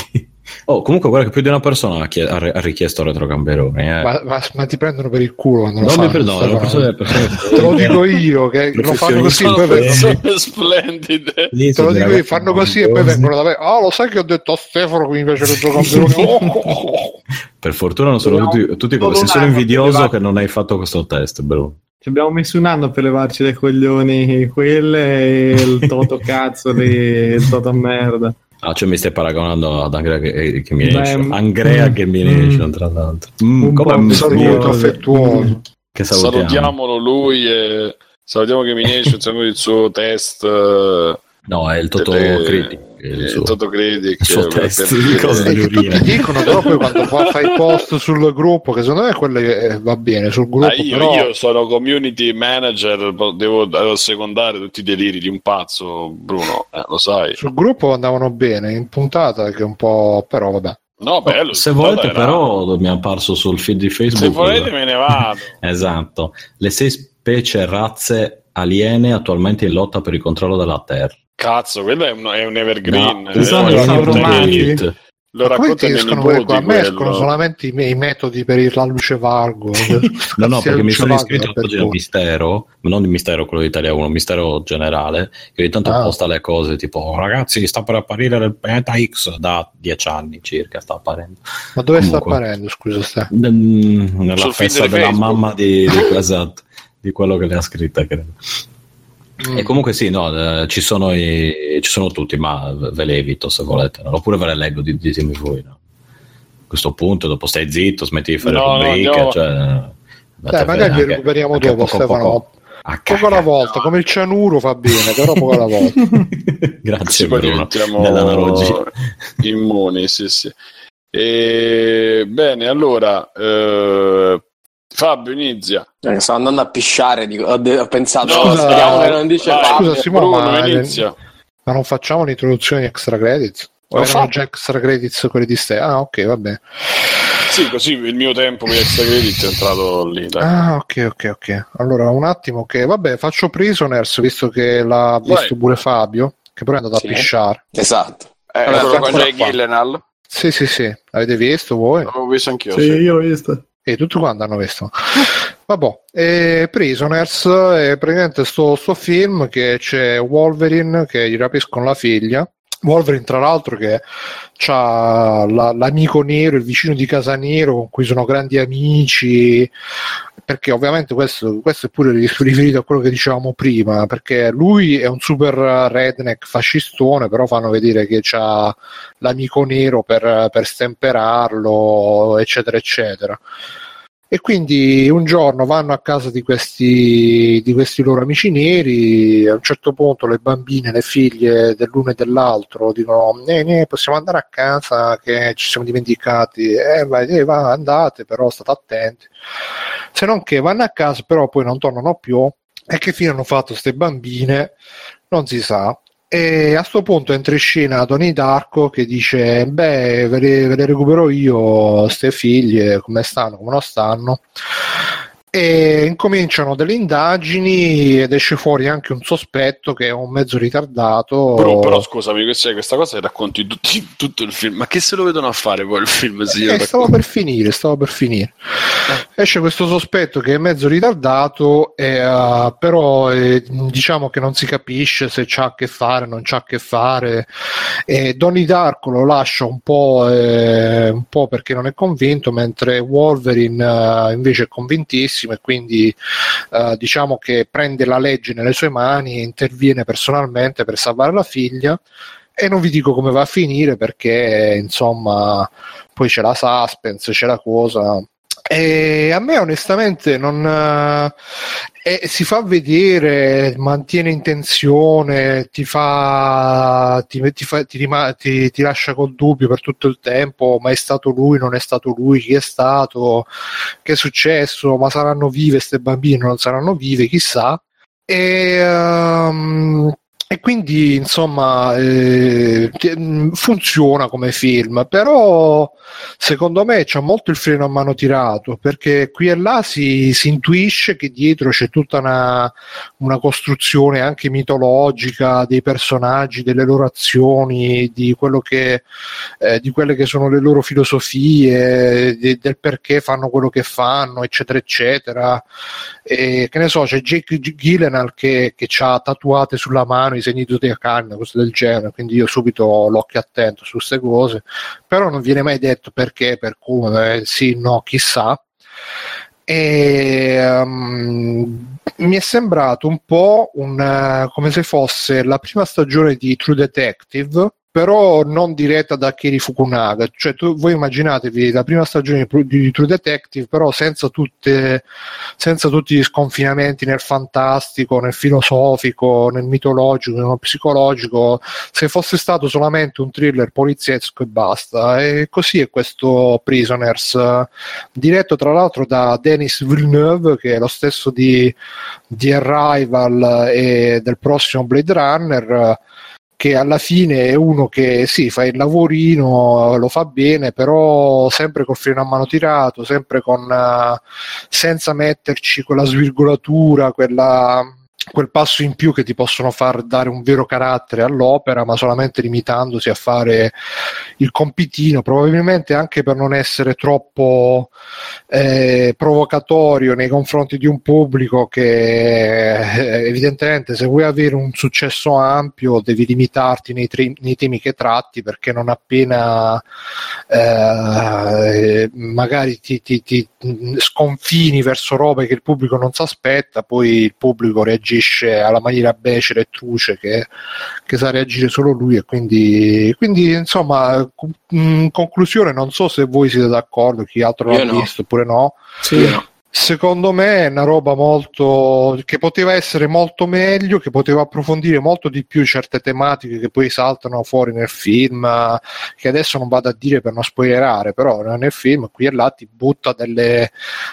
Oh, comunque, guarda che più di una persona ha, chie- ha richiesto retro gamberoni. Eh. Ma, ma- ma ti prendono per il culo quando lo non mi fanno, perdono, Stefano. persone, persone, Te lo dico io che lo fanno così e poi vengono, splendide. Te lo dico io, fanno così e poi vengono da me. Ah, lo sai che ho detto a Stefano che mi piace retro gamberoni? Oh, oh, oh. Per fortuna non sono tutti, tutti come sei solo invidioso che non hai fatto questo test, bro. Ci abbiamo messo un anno per levarci dai coglioni quelle e il toto (laughs) cazzo lì, il toto merda. Ah, cioè mi stai paragonando ad Andrea che, che mi esce. Andrea mm, che mi mm. esce, tra l'altro. Mm, Un come mi di Saluto affettuoso. Che salutiamo. Salutiamolo lui e salutiamo che Minesci insieme il suo test. eh, No, è il Toto delle- Critic. Il il suo, Toto Critic. il suo per- test per- di cose di che urina. dicono però poi quando fa- fai post sul gruppo che secondo me quello eh, va bene sul gruppo Ah, io, però io sono community manager, devo, devo secondare tutti i deliri di un pazzo, Bruno, eh, lo sai. sul gruppo andavano bene in puntata che un po' però vabbè No, bello. Se il volete, Toto era- però, mi è apparso sul feed di Facebook. Se volete me ne vado. (laughs) Esatto. Le sei specie razze aliene attualmente in lotta per il controllo della Terra. Cazzo, quello è un, è un evergreen. No, eh, sono lo sauromati. Lo Ma come ti raccontano i miei escono quelle nipoti qua? a me escono solamente i, me- i metodi per la luce valgo (laughs) No, no, perché mi sono iscritto oggi al mistero, ma non il mistero quello di Italia 1, mistero generale, che ogni tanto Ah. posta le cose tipo "Oh, ragazzi sta per apparire il pianeta X da dieci anni circa, sta apparendo. ma dove sta Comunque. apparendo scusa Ste? Mm, Nella Sul festa della Facebook. mamma di, di, esatto, di quello che le ha scritte, credo. Mm. E comunque sì, no, eh, ci, sono i- ci sono tutti, ma ve le evito se volete, no? oppure ve le leggo, di- ditemi voi. no? A questo punto, dopo stai zitto, smetti di fare No, no, rubriche. andiamo- cioè, Dai, magari li recuperiamo dopo Stefano a poco alla volta come il cianuro fa bene però poco alla volta (laughs) (laughs) Grazie Bruno dell'analogia. immuni, sì, sì. E, bene, allora, eh, Fabio inizia. Eh, Sto andando a pisciare, dico- ho, de- ho pensato, No, oh, speriamo scusa, che non dice vai, Fabio. scusa, Simone, Bruno, ma- inizia. ma non facciamo l'introduzione di extra credits o Lo erano fa. già extra credits quelli di Ste ah ok vabbè Sì, così il mio tempo per extra credit è entrato lì. Dai. ah ok ok ok allora un attimo che vabbè faccio Prisoners visto che l'ha Vai. visto pure Fabio che poi è andato Sì. a pisciare Esatto. Eh, Allora, quello con Jay qua. Gyllenhaal. sì sì sì avete visto voi L'avevo visto anch'io. Sì, sì. io ho visto. E tutti quanti hanno visto. Vabbè, e Prisoners è praticamente sto, sto film che c'è Wolverine che gli rapiscono la figlia. Wolverine, tra l'altro, che ha l'amico nero, il vicino di casa nero, con cui sono grandi amici. Perché ovviamente questo, questo è pure riferito a quello che dicevamo prima, perché lui è un super redneck fascistone, però fanno vedere che ha l'amico nero per, per stemperarlo, eccetera, eccetera. E quindi un giorno vanno a casa di questi, di questi loro amici neri, a un certo punto le bambine, le figlie dell'uno e dell'altro dicono eh, eh, possiamo andare a casa che ci siamo dimenticati, eh, vai, eh, va, andate però state attenti. Se non che vanno a casa però poi non tornano più e che fine hanno fatto queste bambine non si sa. E a sto punto entra in scena Tony Darko che dice: Beh, ve le, ve le recupero io, ste figlie, come stanno, come non stanno. E incominciano delle indagini ed esce fuori anche un sospetto che è un mezzo ritardato. Però, però scusami, questa, questa cosa che racconti tutti, tutto il film, ma che se lo vedono a fare poi il film? Eh, lo stavo per finire, stavo per finire. Esce questo sospetto che è mezzo ritardato, e, eh, però eh, diciamo che non si capisce se c'ha a che fare, non c'ha a che fare. E Donnie Darko lo lascia un po', eh, un po' perché non è convinto, mentre Wolverine eh, invece è convintissimo e quindi eh, diciamo che prende la legge nelle sue mani e interviene personalmente per salvare la figlia. E non vi dico come va a finire perché insomma poi c'è la suspense, c'è la cosa. E a me onestamente non eh, eh, si fa vedere, mantiene in tensione, ti fa, ti, ti, fa- ti rima- ti- ti lascia col dubbio per tutto il tempo, ma è stato lui, non è stato lui, chi è stato, che è successo, ma saranno vive queste bambine, non saranno vive, chissà. E, ehm, e quindi insomma eh, ti- funziona come film, però secondo me c'è molto il freno a mano tirato perché qui e là si, si intuisce che dietro c'è tutta una, una costruzione anche mitologica dei personaggi, delle loro azioni, di, che, eh, di quelle che sono le loro filosofie, de- del perché fanno quello che fanno, eccetera, eccetera. E, che ne so, c'è Jake Gyllenhaal che, che ha tatuate sulla mano i segni zodiacali, cose del genere, quindi io subito ho l'occhio attento su queste cose, però non viene mai detto perché, per come, eh, sì, no, chissà. E um, mi è sembrato un po' un, eh, come se fosse la prima stagione di True Detective però non diretta da Kiri Fukunaga. Cioè, tu, voi immaginatevi la prima stagione di, True Detective, però senza, tutte, senza tutti gli sconfinamenti nel fantastico, nel filosofico, nel mitologico, nel psicologico, se fosse stato solamente un thriller poliziesco e basta. E così è questo Prisoners, diretto tra l'altro da Denis Villeneuve, che è lo stesso di, di Arrival e del prossimo Blade Runner che alla fine è uno che sì, fa il lavorino, lo fa bene, però sempre col freno a mano tirato, sempre con uh, senza metterci quella svirgolatura, quella quel passo in più che ti possono far dare un vero carattere all'opera, ma solamente limitandosi a fare il compitino, probabilmente anche per non essere troppo eh, provocatorio nei confronti di un pubblico che eh, evidentemente se vuoi avere un successo ampio devi limitarti nei, tre, nei temi che tratti perché non appena eh, magari ti, ti, ti sconfini verso robe che il pubblico non si aspetta, poi il pubblico reagisce reagisce alla maniera becera e truce che, che sa reagire solo lui e quindi, quindi insomma in conclusione non so se voi siete d'accordo chi altro l'ha no. visto oppure no Sì, no. Secondo me è una roba molto che poteva essere molto meglio, che poteva approfondire molto di più certe tematiche che poi saltano fuori nel film, che adesso non vado a dire per non spoilerare, però nel film qui e là ti butta delle,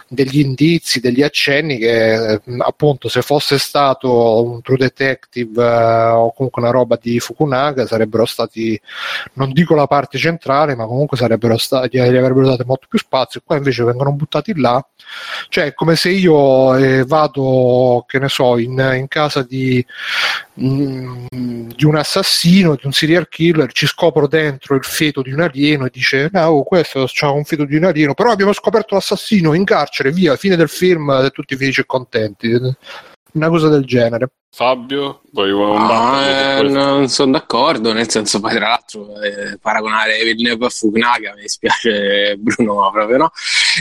degli indizi, degli accenni che appunto se fosse stato un True Detective eh, o comunque una roba di Fukunaga sarebbero stati, non dico la parte centrale, ma comunque sarebbero stati, gli avrebbero dato molto più spazio, qua invece vengono buttati là cioè, come se io eh, vado, che ne so, in, in casa di, mm, di, un assassino, di un serial killer, ci scopro dentro il feto di un alieno e dice, no, oh, questo c'ha un feto di un alieno, però abbiamo scoperto l'assassino in carcere, via, fine del film, tutti felici e contenti. Una cosa del genere. Fabio, vuoi un Ah, eh, non sono d'accordo, nel senso poi tra l'altro eh, paragonare Villeneuve a Fukunaga mi dispiace Bruno ma proprio no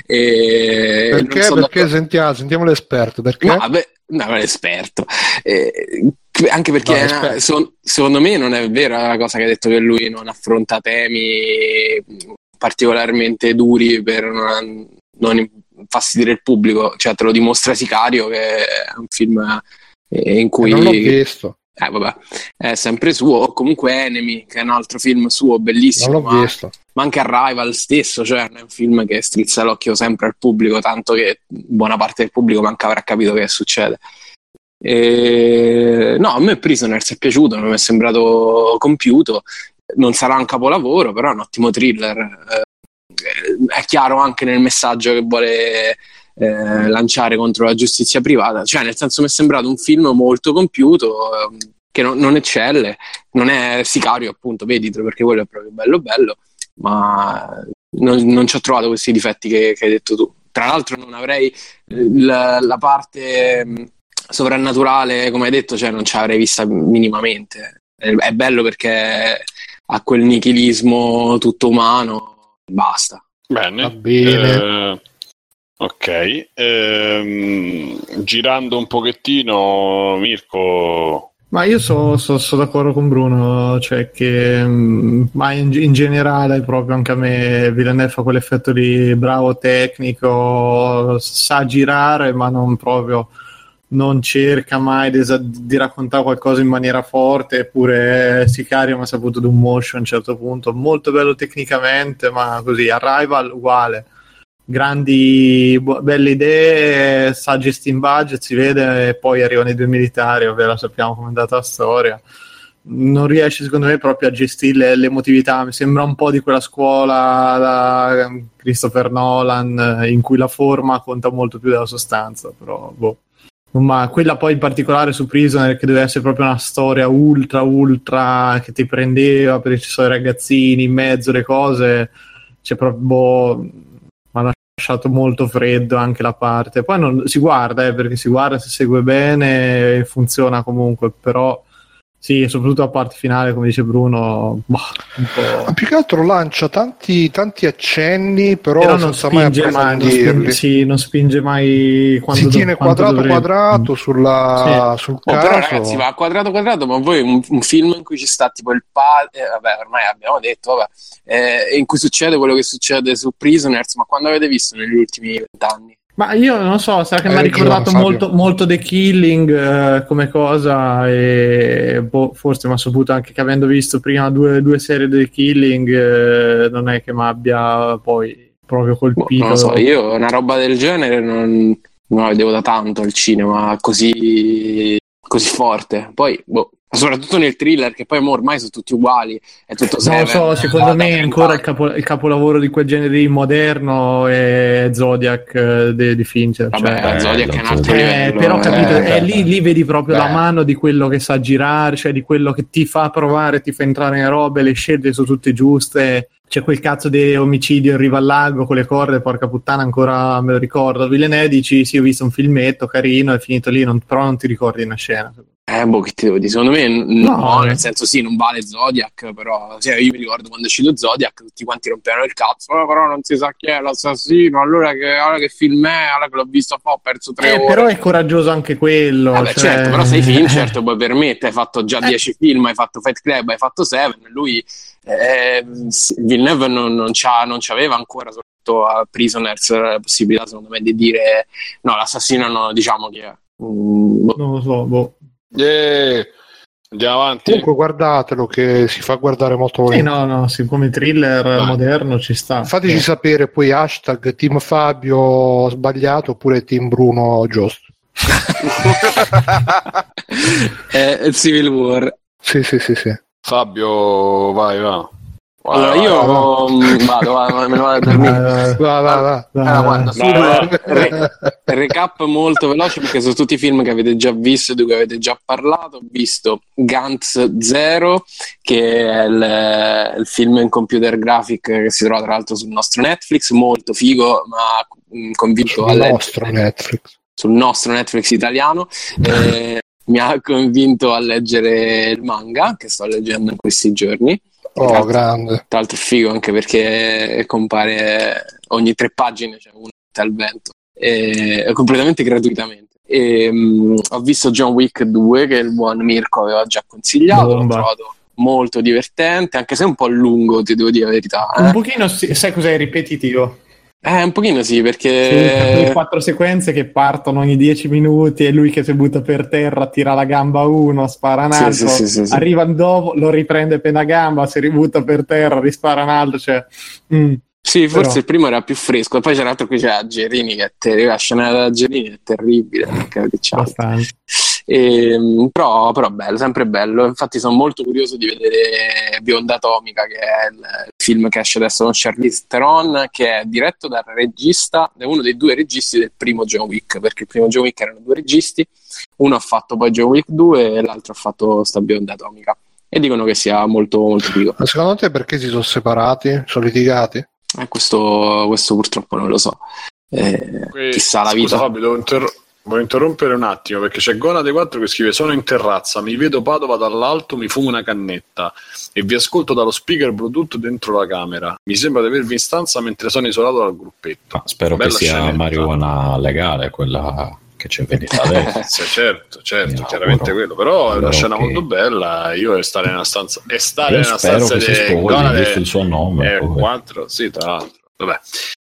e perché? perché sentiamo, sentiamo l'esperto perché? no, vabbè, no, non è esperto eh, anche perché No, eh, so- secondo me non è vera la cosa che ha detto che lui non affronta temi particolarmente duri per non, non infastidire il pubblico cioè te lo dimostra Sicario che è un film eh, in cui non l'ho visto eh, vabbè, è sempre suo, o comunque Enemy, che è un altro film suo bellissimo, non l'ho ma, visto ma anche Arrival stesso, cioè è un film che strizza l'occhio sempre al pubblico, tanto che buona parte del pubblico manca avrà capito che succede. E... No, a me Prisoners è piaciuto, non mi è sembrato compiuto, non sarà un capolavoro, però è un ottimo thriller. Eh, è chiaro anche nel messaggio che vuole eh, lanciare contro la giustizia privata, cioè nel senso mi è sembrato un film molto compiuto eh, che non, non eccelle, non è sicario appunto, veditelo perché quello è proprio bello bello, ma non, non ci ho trovato questi difetti che, che hai detto tu. Tra l'altro non avrei la, la parte mh, sovrannaturale, come hai detto, cioè non ci avrei vista minimamente. È, è bello perché ha quel nichilismo tutto umano, basta. Bene. Va bene. Eh, ok. Ehm, girando un pochettino, Mirko. Ma io sono d'accordo con Bruno, cioè che mm, ma in, in generale proprio anche a me Villeneuve fa quell'effetto di bravo tecnico, sa girare ma non proprio non cerca mai di, di raccontare qualcosa in maniera forte, eppure Sicario mi ha saputo di un motion a un certo punto, molto bello tecnicamente, ma così, Arrival uguale, grandi, bu- belle idee, sa gestire in budget, si vede, e poi arrivano i due militari, ovvero sappiamo com'è andata la storia. Non riesce secondo me proprio a gestire l'emotività, mi sembra un po' di quella scuola da Christopher Nolan in cui la forma conta molto più della sostanza, però boh. Ma quella poi in particolare su Prisoner che deve essere proprio una storia ultra ultra che ti prendeva perché ci sono i ragazzini in mezzo le cose, c'è proprio boh, mi ha lasciato molto freddo anche la parte. Poi non, si guarda, eh, perché si guarda se segue bene, funziona comunque, però sì, soprattutto la parte finale, come dice Bruno, boh, un po'... Ma più che altro lancia tanti, tanti accenni, però, Però non senza mai spinge mai, non spinge, sì, non spinge mai quando si tiene quanto quadrato dovrebbe. quadrato sulla, sul Oh, però ragazzi, va a quadrato quadrato, ma voi un, un film in cui ci sta tipo il padre, vabbè, ormai abbiamo detto, vabbè, eh, in cui succede quello che succede su Prisoners, ma quando avete visto negli ultimi vent'anni? Ma io non so, sa che mi ha ragione, ricordato molto, molto The Killing eh, come cosa e boh, forse mi ha saputo anche che avendo visto prima due, due serie The Killing eh, non è che mi abbia poi proprio Boh, colpito. non lo so, io una roba del genere non, non la vedevo da tanto al cinema così, così forte. Poi, boh, soprattutto nel thriller, che poi ormai sono tutti uguali, è tutto Non lo so, secondo me ancora il, capo- il capolavoro di quel genere lì moderno è Zodiac eh, di, di Fincher. Vabbè, cioè- la Zodiac è un altro Eh, livello. però capito, eh. eh, lì, lì vedi proprio la Beh. mano di quello che sa girare, cioè di quello che ti fa provare, ti fa entrare in robe, le scelte sono tutte giuste. C'è quel cazzo di omicidio in riva al lago con le corde, porca puttana, ancora me lo ricordo. Villeneuve dici, sì, ho visto un filmetto carino, è finito lì, non- però non ti ricordi una scena. Eh, boh, che ti devo dire? Secondo me, No, no, eh. nel senso, sì, non vale Zodiac, però, cioè, io mi ricordo quando è uscito Zodiac, tutti quanti rompevano il cazzo, "Oh, però non si sa chi è l'assassino, allora che, allora che film è, allora che l'ho visto fa, ho perso tre Eh, ore. però è coraggioso anche quello. Vabbè, cioè- certo, però sei Fincher, (laughs) te puoi permettere, hai fatto già Eh. 10 film, hai fatto Fight Club, hai fatto Seven, lui, eh, Villeneuve non, non, non c'aveva ancora, soprattutto a Prisoners, la possibilità, secondo me, di dire, no, l'assassino no, diciamo che è. Mm, boh. Non lo so, boh. Yeah. Andiamo avanti. Comunque guardatelo che si fa guardare molto Sì, volentieri. no, no, sì, come thriller Vai. moderno ci sta. Fateci sapere poi hashtag Team Fabio sbagliato oppure Team Bruno giusto. è (laughs) Civil War. Sì, sì, sì, sì. Fabio, vai, va. Allora, io mm, vado, va- me ne vado a dormire. Va, va, va. Allora, guarda, re- recap molto veloce perché sono tutti film che avete già visto, di cui avete già parlato. Ho visto Gantz Zero, che è il, il film in computer graphic che si trova tra l'altro sul nostro Netflix, molto figo, ma mm, convinto a Sul leggere nostro Netflix. sul nostro Netflix italiano. (laughs) Eh, mi ha convinto a leggere il manga che sto leggendo in questi giorni. Oh, grande. Tra l'altro è figo anche perché compare ogni tre pagine c'è uno al vento, e, completamente gratuitamente. E, mm, ho visto John Wick 2 che il buon Mirko aveva già consigliato, l'ho Bomba. trovato molto divertente, anche se è un po' lungo, ti devo dire la verità. Un eh. pochino, sì, sai cos'è ripetitivo? Eh, un pochino sì, Sì, perché... quelle quattro sequenze che partono ogni dieci minuti e lui che si butta per terra, tira la gamba a uno, spara un Sì, altro, sì, sì, sì, sì. arriva dopo, lo riprende una gamba, si ributta per terra, rispara un altro, cioè... mm. Sì, forse Però- il primo era più fresco, poi c'era l'altro qui c'era Gerini che è terribile, la scena della Gerini è terribile, c'ha. abbastanza. Ehm, però, però bello, sempre bello. Infatti sono molto curioso di vedere Bionda Atomica, che è il, il film che esce adesso con Charlize Theron, che è diretto dal regista, è uno dei due registi del primo John Wick, perché il primo John Wick erano due registi, uno ha fatto poi John Wick 2 e l'altro ha fatto sta Bionda Atomica. E dicono che sia molto, molto figo. Ma secondo te perché si sono separati? Sono litigati? Eh, questo, questo purtroppo non lo so. Eh, Que- chissà la Scusa, vita. Fabio, devo, inter- voglio interrompere un attimo perché c'è Gona dei 4 che scrive: Sono in terrazza, mi vedo Padova dall'alto, mi fumo una cannetta e vi ascolto dallo speaker Bluetooth dentro la camera. Mi sembra di avervi in stanza mentre sono isolato dal gruppetto. Ma spero Bella che sia scenetta. marijuana legale quella che c'è venuta (laughs) adesso. Certo, certo, chiaramente quello. Però è una scena che- molto bella. Io e stare nella stanza e stare Io nella stanza di sposi, Gona visto de- il suo nome. Eh, poi. 4, sì, tra l'altro. Vabbè.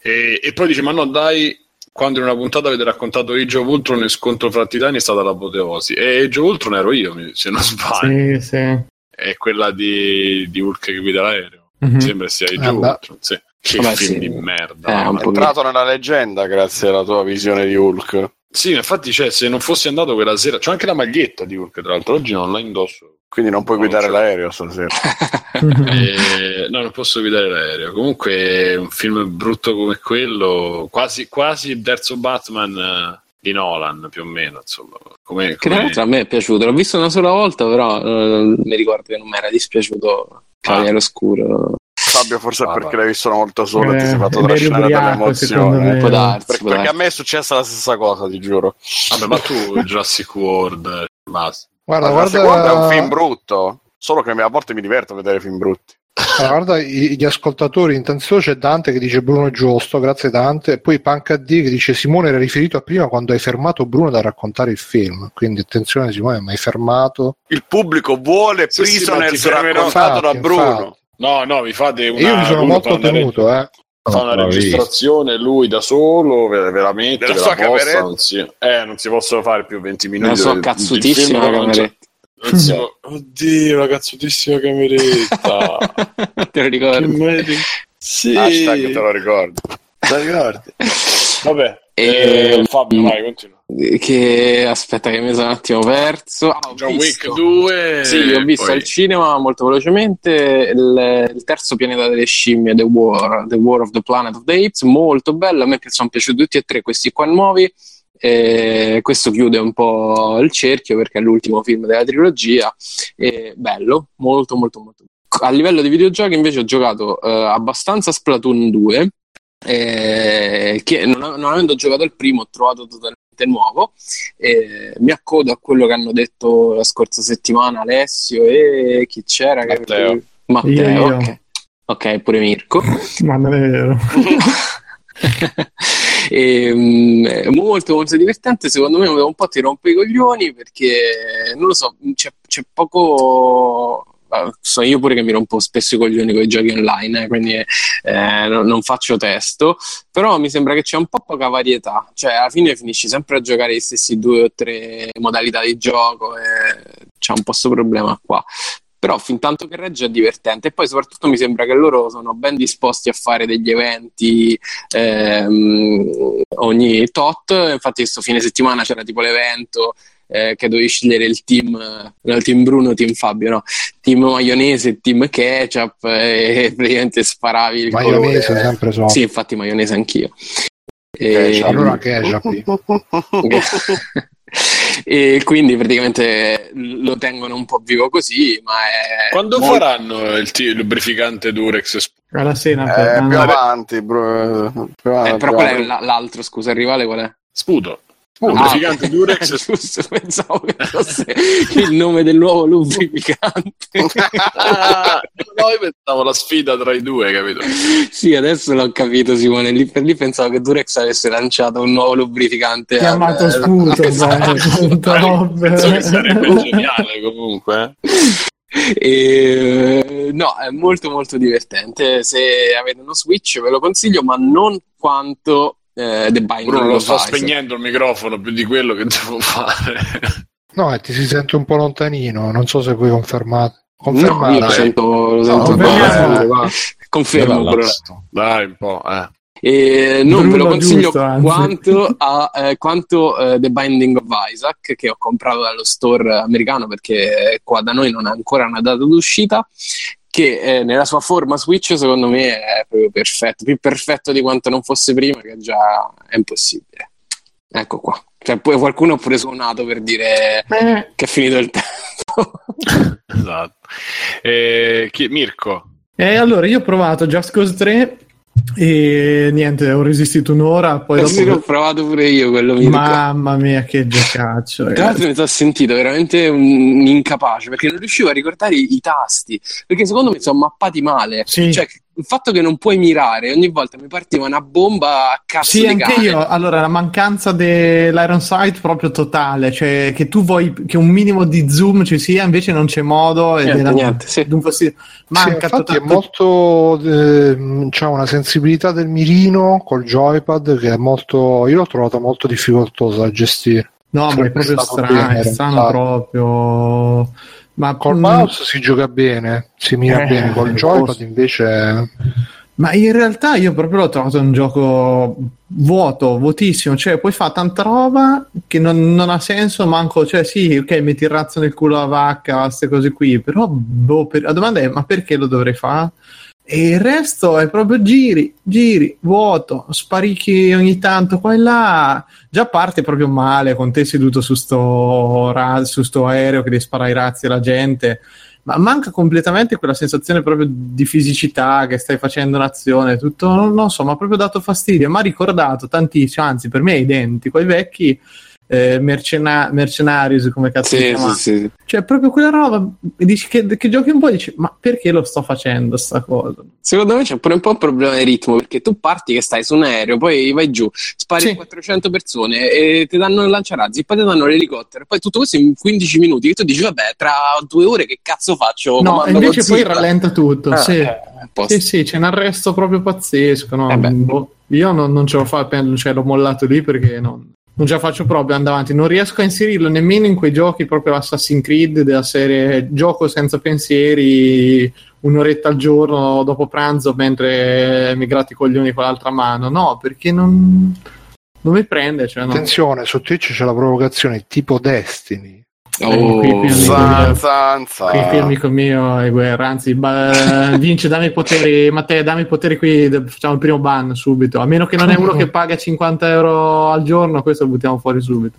E, e poi dice: Ma no, dai, quando in una puntata avete raccontato Age of Ultron il scontro fra titani è stata l'apoteosi. E Age of Ultron ero io, mi- se non sbaglio. Sì, sì. È quella di, di Hulk che guida l'aereo. Mhm. Sembra sia Ah, giù. beh. Sì. Che Vabbè, film sì. di merda. È entrato nella leggenda grazie alla tua visione di Hulk. Sì, infatti, cioè, se non fossi andato quella sera, c'ho anche la maglietta di Hulk, tra l'altro, oggi non la indosso. Quindi non puoi Non guidare c'è. l'aereo stasera. (laughs) Eh, no, non posso guidare l'aereo. Comunque, un film brutto come quello, quasi, quasi il terzo Batman eh, di Nolan, più o meno. Insomma, come, Che tra come- l'altro a me è piaciuto, l'ho visto una sola volta, però eh, mi ricordo che non mi era dispiaciuto Cavaliere Oscuro. Fabio, forse è Ah, perché l'hai visto una volta sola e ti Eh, sei fatto trascinare dall'emozione. me. Può darsi, Per- può perché a me è successa la stessa cosa, ti giuro. Vabbè, ma tu Jurassic World, eh, basta. Guarda, Ma guarda, guarda, è un film brutto. Solo che a volte mi diverto a vedere film brutti. Allora, guarda gli ascoltatori, intanto c'è Dante che dice Bruno è giusto, grazie Dante, e poi Panca D che dice Simone era riferito a prima quando hai fermato Bruno da raccontare il film, quindi attenzione Simone, ma hai fermato? Il pubblico vuole Sì, sì, Prisoners fermerò. raccontato da Infatti, Bruno. infatti. No, no, vi fate una. io mi sono molto fa una re- tenuto, eh. Fa una Non registrazione lui da solo, ve- veramente. Della la sua posta, cameretta. non si, eh, non si possono fare più 20 minuti. La sua del- cazzutissima non cameretta. non può- (laughs) Oddio, la cazzutissima cameretta. (laughs) Te lo che ricordo. merda. Sì, Hashtag te lo ricordo. te la ricordi? (laughs) Vabbè, E- eh, Fabio, vai, continua. Che aspetta, che mi sono un attimo perso. Ah, ho John visto. Wick 2. Sì, ho visto poi- al cinema molto velocemente il, il terzo pianeta delle scimmie, The War, The War of the Planet of the Apes, molto bello, a me sono piaciuti tutti e tre questi qua nuovi. E questo chiude un po' il cerchio perché è l'ultimo film della trilogia. E bello, molto, molto, molto. A livello di videogiochi, invece, ho giocato eh, abbastanza Splatoon 2. Eh, che non, non avendo giocato il primo, ho trovato totalmente nuovo. Eh, mi accodo a quello che hanno detto la scorsa settimana Alessio e chi c'era? Che- Matteo. Matteo, Io, io. ok. Ok, pure Mirko. (laughs) Ma non è vero. (laughs) E, mm, molto molto divertente secondo me un po' ti rompe i coglioni perché non lo so c'è, c'è poco eh, so io pure che mi rompo spesso i coglioni con i giochi online eh, quindi eh, non, non faccio testo però mi sembra che c'è un po' poca varietà. Cioè alla fine finisci sempre a giocare gli stessi due o tre modalità di gioco e c'è un po' questo problema qua. Però fin tanto che regge è divertente e poi soprattutto mi sembra che loro sono ben disposti a fare degli eventi ehm, ogni tot. Infatti questo fine settimana c'era tipo l'evento eh, che dovevi scegliere il team no, il team Bruno, team Fabio no? team maionese, team ketchup (laughs) e praticamente sparavi il Maionese colore. sempre so. sì infatti maionese anch'io e. Allora ketchup. (laughs) (laughs) e quindi praticamente lo tengono un po' vivo così ma è Quando molto- faranno il, il lubrificante Durex? Alla sera. Eh, più avanti, bro. Più avanti, Eh, però qual è l'altro, scusa, il rivale qual è? Sputo. Ah, Lubrificante ok. Durex. (laughs) Giusto, pensavo che fosse il nome del nuovo lubrificante. Ah, (laughs) no, io pensavo la sfida tra i due, capito? sì, adesso l'ho capito, Simone. Lì per lì pensavo che Durex avesse lanciato un nuovo lubrificante. Chiamato Eh, Sputo, (laughs) esatto. Penso che sarebbe geniale comunque. eh. E, no, è molto molto divertente. Se avete uno Switch ve lo consiglio, ma non quanto eh, The Binding Bruno lo of sto Isaac. spegnendo il microfono più di quello che (laughs) devo fare. No, e ti si sente un po' lontanino, non so se voi confermate. No, Confermate. io lo sento, lo sento No, un po'. eh. Confermo. Dai, un po', eh. E non Bruno ve lo consiglio giusto, quanto a eh, quanto eh, The Binding of Isaac che ho comprato dallo store americano perché qua da noi non ha ancora una data d'uscita che eh, nella sua forma Switch secondo me è proprio perfetto. Più perfetto di quanto non fosse prima che già è impossibile. Ecco qua. Cioè, poi qualcuno ha pure suonato per dire Eh, che è finito il tempo. (laughs) Esatto. Eh, chi- Mirko, E allora io ho provato Just Cause 3 e niente, ho resistito un'ora, poi Sì, l'ho dopo... provato pure io quello mi Mamma mia, che giocaccio. Tra l'altro mi sono sentito veramente un incapace perché non riuscivo a ricordare i, i tasti perché secondo me sono mappati male. Sì. Cioè, il fatto che non puoi mirare ogni volta mi partiva una bomba a cazzo Sì, anche cane. io. Allora, la mancanza dell'Iron Sight proprio totale, cioè che tu vuoi che un minimo di zoom ci sia, invece non c'è modo. ed Niente, era- niente, sì. d'un fastidio. Sì, Manca infatti è tota- molto ehm, c'ha una sensibilità del mirino col joypad che è molto io l'ho trovata molto difficoltosa da gestire No, ma è Sarebbe proprio strano, è strano proprio. Ma Col mm, mouse si gioca bene, si mira Eh, bene, col joypad invece... Ma in realtà io proprio l'ho trovato un gioco vuoto, vuotissimo, cioè poi fa tanta roba che non, non ha senso, manco, cioè sì, ok, metti il razzo nel culo alla vacca, queste cose qui, però boh, per- la domanda è ma perché lo dovrei fare? E il resto è proprio giri, giri, vuoto, sparichi ogni tanto qua e là, già parte proprio male con te seduto su sto, ra- su sto aereo che devi sparare i razzi alla gente ma manca completamente quella sensazione proprio di fisicità che stai facendo un'azione, tutto, non, non so, mi ha proprio dato fastidio, mi ha ricordato tantissimo, anzi per me è identico ai vecchi eh, mercena- Mercenarius, come cazzo si Sì, chiama. sì. Cioè proprio quella roba, dici che, che giochi un po' e dici, ma perché lo sto facendo sta cosa? Secondo me c'è pure un po' un problema di ritmo perché tu parti che stai su un aereo, poi vai giù, spari Sì. a 400 persone e ti danno il lanciarazzi, poi ti danno l'elicottero, poi tutto questo in 15 minuti che tu dici vabbè tra due ore che cazzo faccio? no, invece poi rallenta tutto, Ah, sì. eh. Sì, sì, c'è un arresto proprio pazzesco. No? Eh. Boh, io non, non ce l'ho fatto, cioè l'ho mollato lì perché non, non ce la faccio proprio andare avanti. Non riesco a inserirlo nemmeno in quei giochi proprio Assassin's Creed della serie gioco senza pensieri, un'oretta al giorno dopo pranzo mentre mi gratti i coglioni con l'altra mano. No, perché non, non mi prende. Cioè, no. Attenzione, su Twitch c'è la provocazione tipo Destiny. Oh, qui- qui- Zan, zan, zan. Qui qui amico mio è guerra, anzi ba- vince dammi i poteri Matteo dammi i poteri qui facciamo il primo ban subito. A meno che non è uno che paga 50 euro al giorno questo lo buttiamo fuori subito.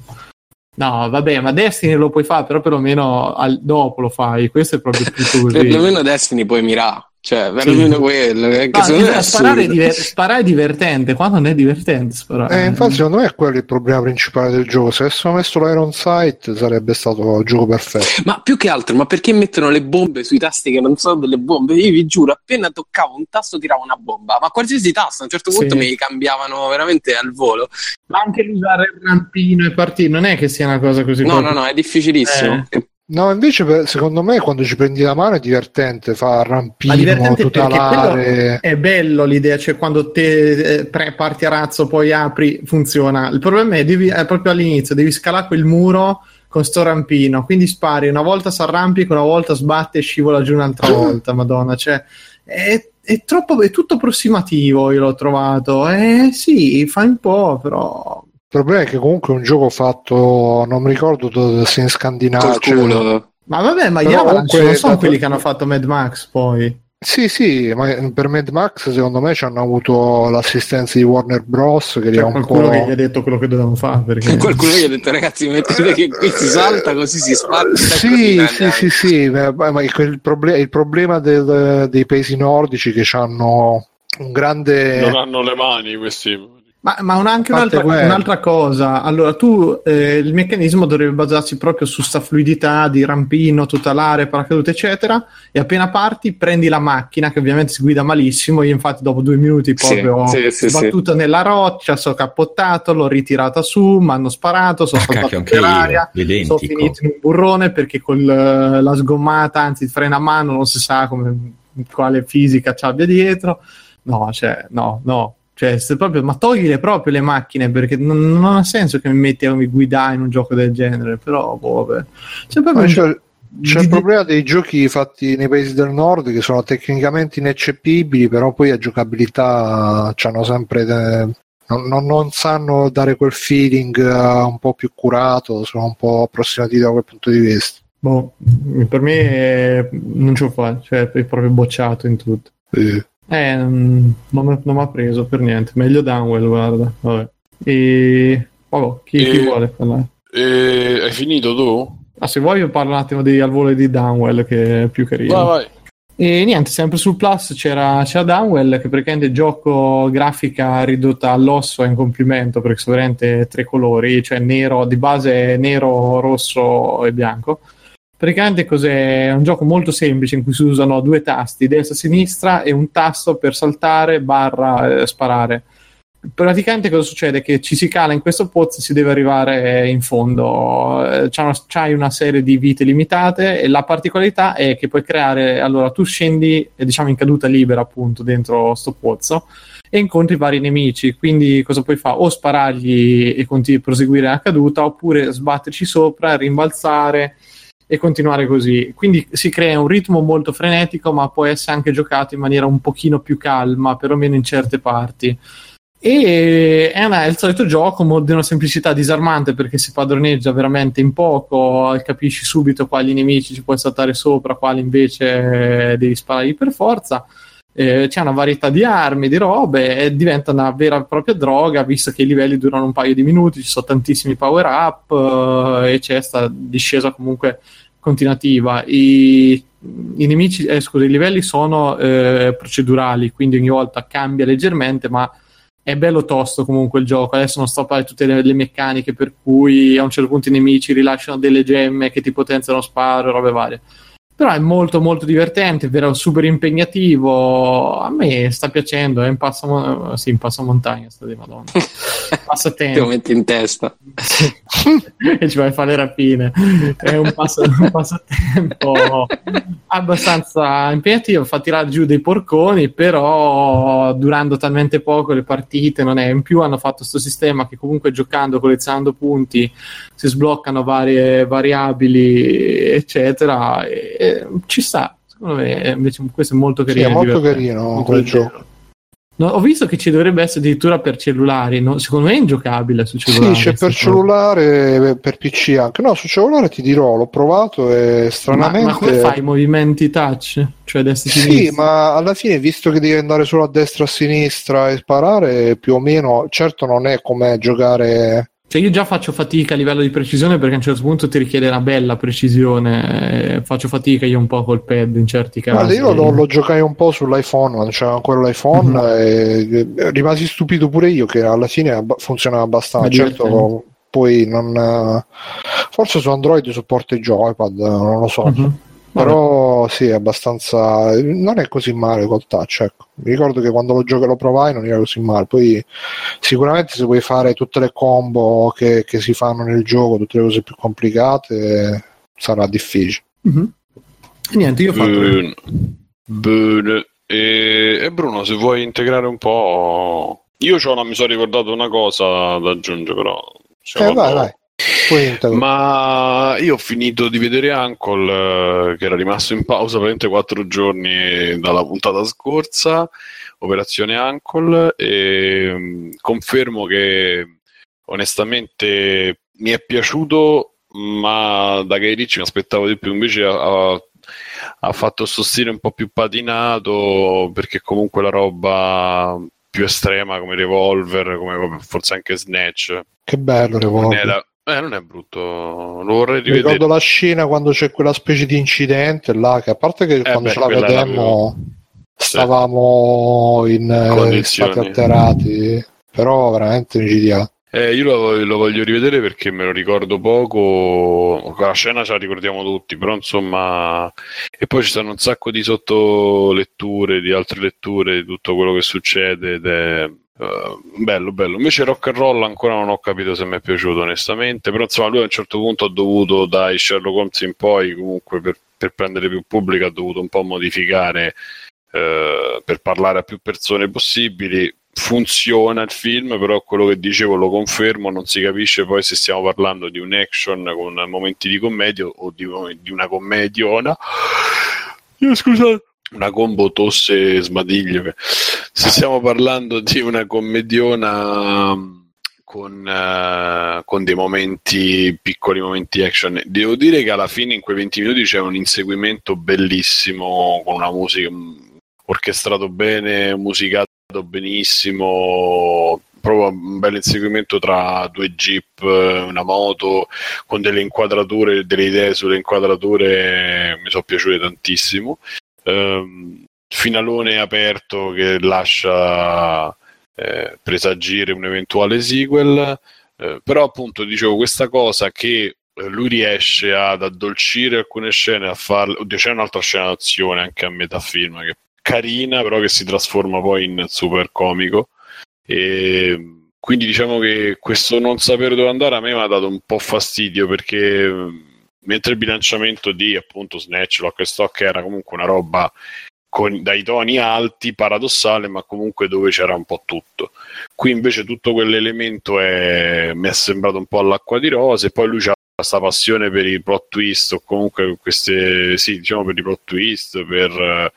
No vabbè ma Destiny lo puoi fare però perlomeno al- dopo lo fai questo è proprio tutto (laughs) così. Perlomeno Destiny poi mirà, cioè perlomeno quello. eh, Che No, secondo me sparare, è diver- sparare è divertente qua non è divertente sparare Eh, infatti, secondo me è quello il problema principale del gioco. Se avessero messo l'Iron Sight sarebbe stato il gioco perfetto. Ma più che altro, ma perché mettono le bombe sui tasti che non sono delle bombe? Io vi giuro, appena toccavo un tasto tiravo una bomba, ma qualsiasi tasto a un certo Sì. punto mi cambiavano veramente al volo. ma anche l'usare il rampino e partire non è che sia una cosa così No, no, proprio- no, è difficilissimo. No, invece, secondo me, quando ci prendi la mano è divertente. Fa Ma rampino, divertente perché tutelare. È bello l'idea, cioè quando te eh, parti a razzo, poi apri, funziona. Il problema è, devi, è proprio all'inizio, devi scalare quel muro con sto rampino, quindi spari, una volta si arrampica, una volta sbatte e scivola giù un'altra volta, madonna, cioè è, è troppo, è tutto approssimativo, io l'ho trovato, eh sì, fa un po', però... Il problema è che comunque è un gioco fatto, non mi ricordo dove se in Scandinavia. Cioè-. Ma vabbè, ma gli Avalanche non sono quelli che hanno fatto Mad Max poi. Sì, sì, ma per Mad Max secondo me ci hanno avuto l'assistenza di Warner Bros. che un qualcuno po'. che gli ha detto quello che dovevano fare. Perché... Qualcuno gli ha detto, ragazzi, mettete che qui si salta così si spara. Sì, sì, sì, sì, ma, ma il, il proble- il problema del- dei paesi nordici che hanno un grande... Non hanno le mani questi. Ma, ma un- anche un'altra, un'altra cosa, allora tu eh, il meccanismo dovrebbe basarsi proprio su sta fluidità di rampino, tutelare, paracadute, eccetera. E appena parti, prendi la macchina, che ovviamente si guida malissimo. Io, infatti, dopo due minuti Sì, proprio ho sì, sì, sbattuto nella roccia, sono cappottato, l'ho ritirata su, mi hanno sparato, sono Ah, saltato per aria. Sono finito in un burrone perché con la sgommata, anzi il freno a mano, non si sa come, quale fisica ci abbia dietro. No, cioè, no, no. Cioè, se proprio, ma toglile proprio le macchine perché non, non ha senso che mi metti a guidare in un gioco del genere. Però, boh, vabbè. C'è proprio Ma un c'è, c'è il problema dei giochi fatti nei paesi del nord che sono tecnicamente ineccepibili, però poi a giocabilità hanno sempre. de- non, non- non sanno dare quel feeling eh, un po' più curato, sono un po' approssimativi da quel punto di vista. boh, per me eh, non ce lo fa, cioè è proprio bocciato in tutto. Sì. Eh, non, non mi ha preso per niente. Meglio Downwell, guarda. Vabbè. E. Vabbè, chi, chi E- vuole parlare? E hai finito tu? Ah, se vuoi parlo un attimo di Al volo di Downwell che è più carino. Vai, vai. E niente, sempre sul Plus c'era, c'era Downwell che praticamente gioco grafica ridotta all'osso è un complimento perché sono veramente tre colori, cioè nero, di base nero, rosso e bianco. Praticamente cos'è? È un gioco molto semplice in cui si usano due tasti, destra e sinistra, e un tasto per saltare barra eh, sparare. Praticamente cosa succede? Che ci si cala in questo pozzo e si deve arrivare in fondo. Eh, c'ha una- C'hai una serie di vite limitate e la particolarità è che puoi creare. Allora, tu scendi, eh, diciamo, in caduta libera, appunto, dentro sto pozzo e incontri vari nemici. Quindi, cosa puoi fare? O sparargli e continui a proseguire la caduta, oppure sbatterci sopra, rimbalzare e continuare così. Quindi si crea un ritmo molto frenetico, ma può essere anche giocato in maniera un pochino più calma, perlomeno in certe parti. E è, una, è il solito gioco di una semplicità disarmante perché si padroneggia veramente in poco, capisci subito quali nemici ci puoi saltare sopra, quali invece devi sparare per forza. Eh, c'è una varietà di armi, di robe e diventa una vera e propria droga visto che i livelli durano un paio di minuti, ci sono tantissimi power up eh, e c'è questa discesa comunque continuativa. I, i nemici, eh, scusa, i livelli sono eh, procedurali, quindi ogni volta cambia leggermente, ma è bello tosto comunque il gioco. Adesso non sto a parlare tutte le, le, meccaniche per cui a un certo punto i nemici rilasciano delle gemme che ti potenziano sparo e robe varie. Però è molto molto divertente, è vero, super impegnativo. A me sta piacendo, è in passa, sì, in passamontagna sta di Madonna. (laughs) Passatempo. Te lo metti in testa. e ci vai a fare le rapine. È un, passo, un passatempo abbastanza impegnativo, fa tirare giù dei porconi, però durando talmente poco le partite non è. In più hanno fatto questo sistema che comunque giocando, collezionando punti, si sbloccano varie variabili, eccetera. E, ci sta. Secondo me invece questo è molto carino. Sì, è molto carino quel gioco. No, ho visto che ci dovrebbe essere addirittura per cellulari, no? secondo me è ingiocabile su cellulare. Sì, c'è per cellulare, per PC anche. No, su cellulare ti dirò, l'ho provato e stranamente... Ma, ma come fai i movimenti touch? Cioè destra e sì, sinistra? Sì, ma alla fine, visto che devi andare solo a destra e a sinistra e sparare, più o meno, certo non è come giocare cioè io già faccio fatica a livello di precisione perché a un certo punto ti richiede una bella precisione, eh, faccio fatica io un po' col pad in certi casi. Guarda, io lo, lo, giocai un po' sull'iPhone, quando c'era ancora l'iPhone mm-hmm. e rimasi stupito pure io che alla fine funzionava abbastanza, certo poi non... forse su Android supporta i joypad, non lo so. Mm-hmm. Però sì, è abbastanza. Non è così male col touch. Ecco. Mi ricordo che quando lo gioco lo provai non era così male. Poi sicuramente se vuoi fare tutte le combo che, che si fanno nel gioco, tutte le cose più complicate, sarà difficile. Mm-hmm. E niente, io ho fatto. Bene. Bene. E, e, Bruno, se vuoi integrare un po'. Io non mi sono ricordato una cosa da aggiungere, però. Eh, vai, vai. Ma io ho finito di vedere Ankle, eh, che era rimasto in pausa praticamente quattro giorni dalla puntata scorsa, Operazione Ankle, e mm, confermo che onestamente mi è piaciuto, ma da Guy Ricci mi aspettavo di più, invece ha, ha fatto questo stile un po' più patinato, perché comunque la roba più estrema come Revolver, come forse anche Snatch. Che bello Revolver. Eh, non è brutto, lo vorrei rivedere. Ricordo la scena quando c'è quella specie di incidente là, che a parte che eh quando beh, ce la vedemmo stavamo in eh, stati alterati, però veramente micidiale. Eh, io lo, lo, voglio rivedere perché me lo ricordo poco. La scena ce la ricordiamo tutti, però insomma. E poi ci sono un sacco di sottoletture, di altre letture di tutto quello che succede ed è Uh, bello, bello. Invece rock and roll ancora non ho capito se mi è piaciuto onestamente, però insomma lui a un certo punto ha dovuto dai Sherlock Holmes in poi comunque per, per prendere più pubblico ha dovuto un po' modificare uh, per parlare a più persone possibili. Funziona il film, però quello che dicevo lo confermo, non si capisce poi se stiamo parlando di un action con momenti di commedia o di, di una commediona. Io scusate una combo tosse e sbadiglio. Se stiamo parlando di una commediona mm, con, uh, con, dei momenti, piccoli momenti action, devo dire che alla fine in quei 20 minuti c'è un inseguimento bellissimo con una musica mm, orchestrato bene, musicato benissimo, proprio un bel inseguimento tra due jeep, una moto, con delle inquadrature, delle idee sulle inquadrature mi sono piaciute tantissimo ehm, finalone aperto che lascia eh, presagire un eventuale sequel. Eh, però appunto dicevo questa cosa che eh, lui riesce ad addolcire alcune scene, a farle. Oddio, c'è un'altra scena d'azione anche a metà film che è carina, però che si trasforma poi in super comico. E quindi diciamo che questo non sapere dove andare a me mi ha dato un po' fastidio perché mentre il bilanciamento di appunto Snatch, Lock e Stock era comunque una roba con, dai toni alti, paradossale, ma comunque dove c'era un po' tutto. Qui invece tutto quell'elemento è, mi è sembrato un po' all'acqua di rose, poi lui ha questa passione per i plot twist o comunque queste, sì, diciamo per i plot twist, per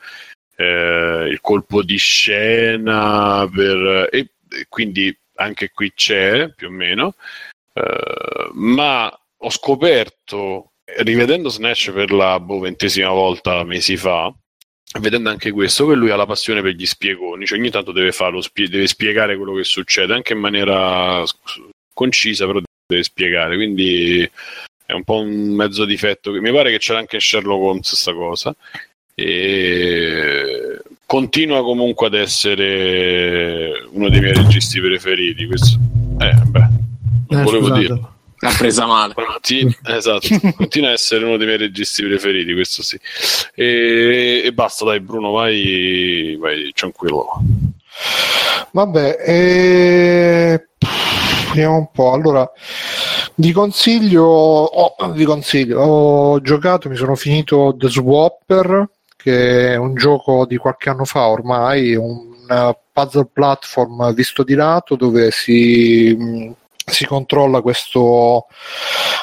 eh, il colpo di scena, per, e, e quindi anche qui c'è più o meno, eh, ma ho scoperto, rivedendo Snatch per la boh, ventesima volta mesi fa, vedendo anche questo, che lui ha la passione per gli spiegoni, cioè ogni tanto deve, farlo, spie- deve spiegare quello che succede, anche in maniera concisa, però deve spiegare, quindi è un po' un mezzo difetto. Mi pare che c'era anche in Sherlock Holmes questa cosa. E continua comunque ad essere uno dei miei registi preferiti. Questo, eh, beh, non Eh, volevo scusate. dirlo. L'ha presa male. Conti- esatto, continua a essere uno dei miei registi preferiti, questo sì. E, e basta, dai, Bruno, vai, vai tranquillo. Vabbè, e... vediamo un po'. Allora, di consiglio, oh, di consiglio, ho giocato, mi sono finito The Swapper, che è un gioco di qualche anno fa ormai, un puzzle platform visto di lato dove si, mh, si controlla questo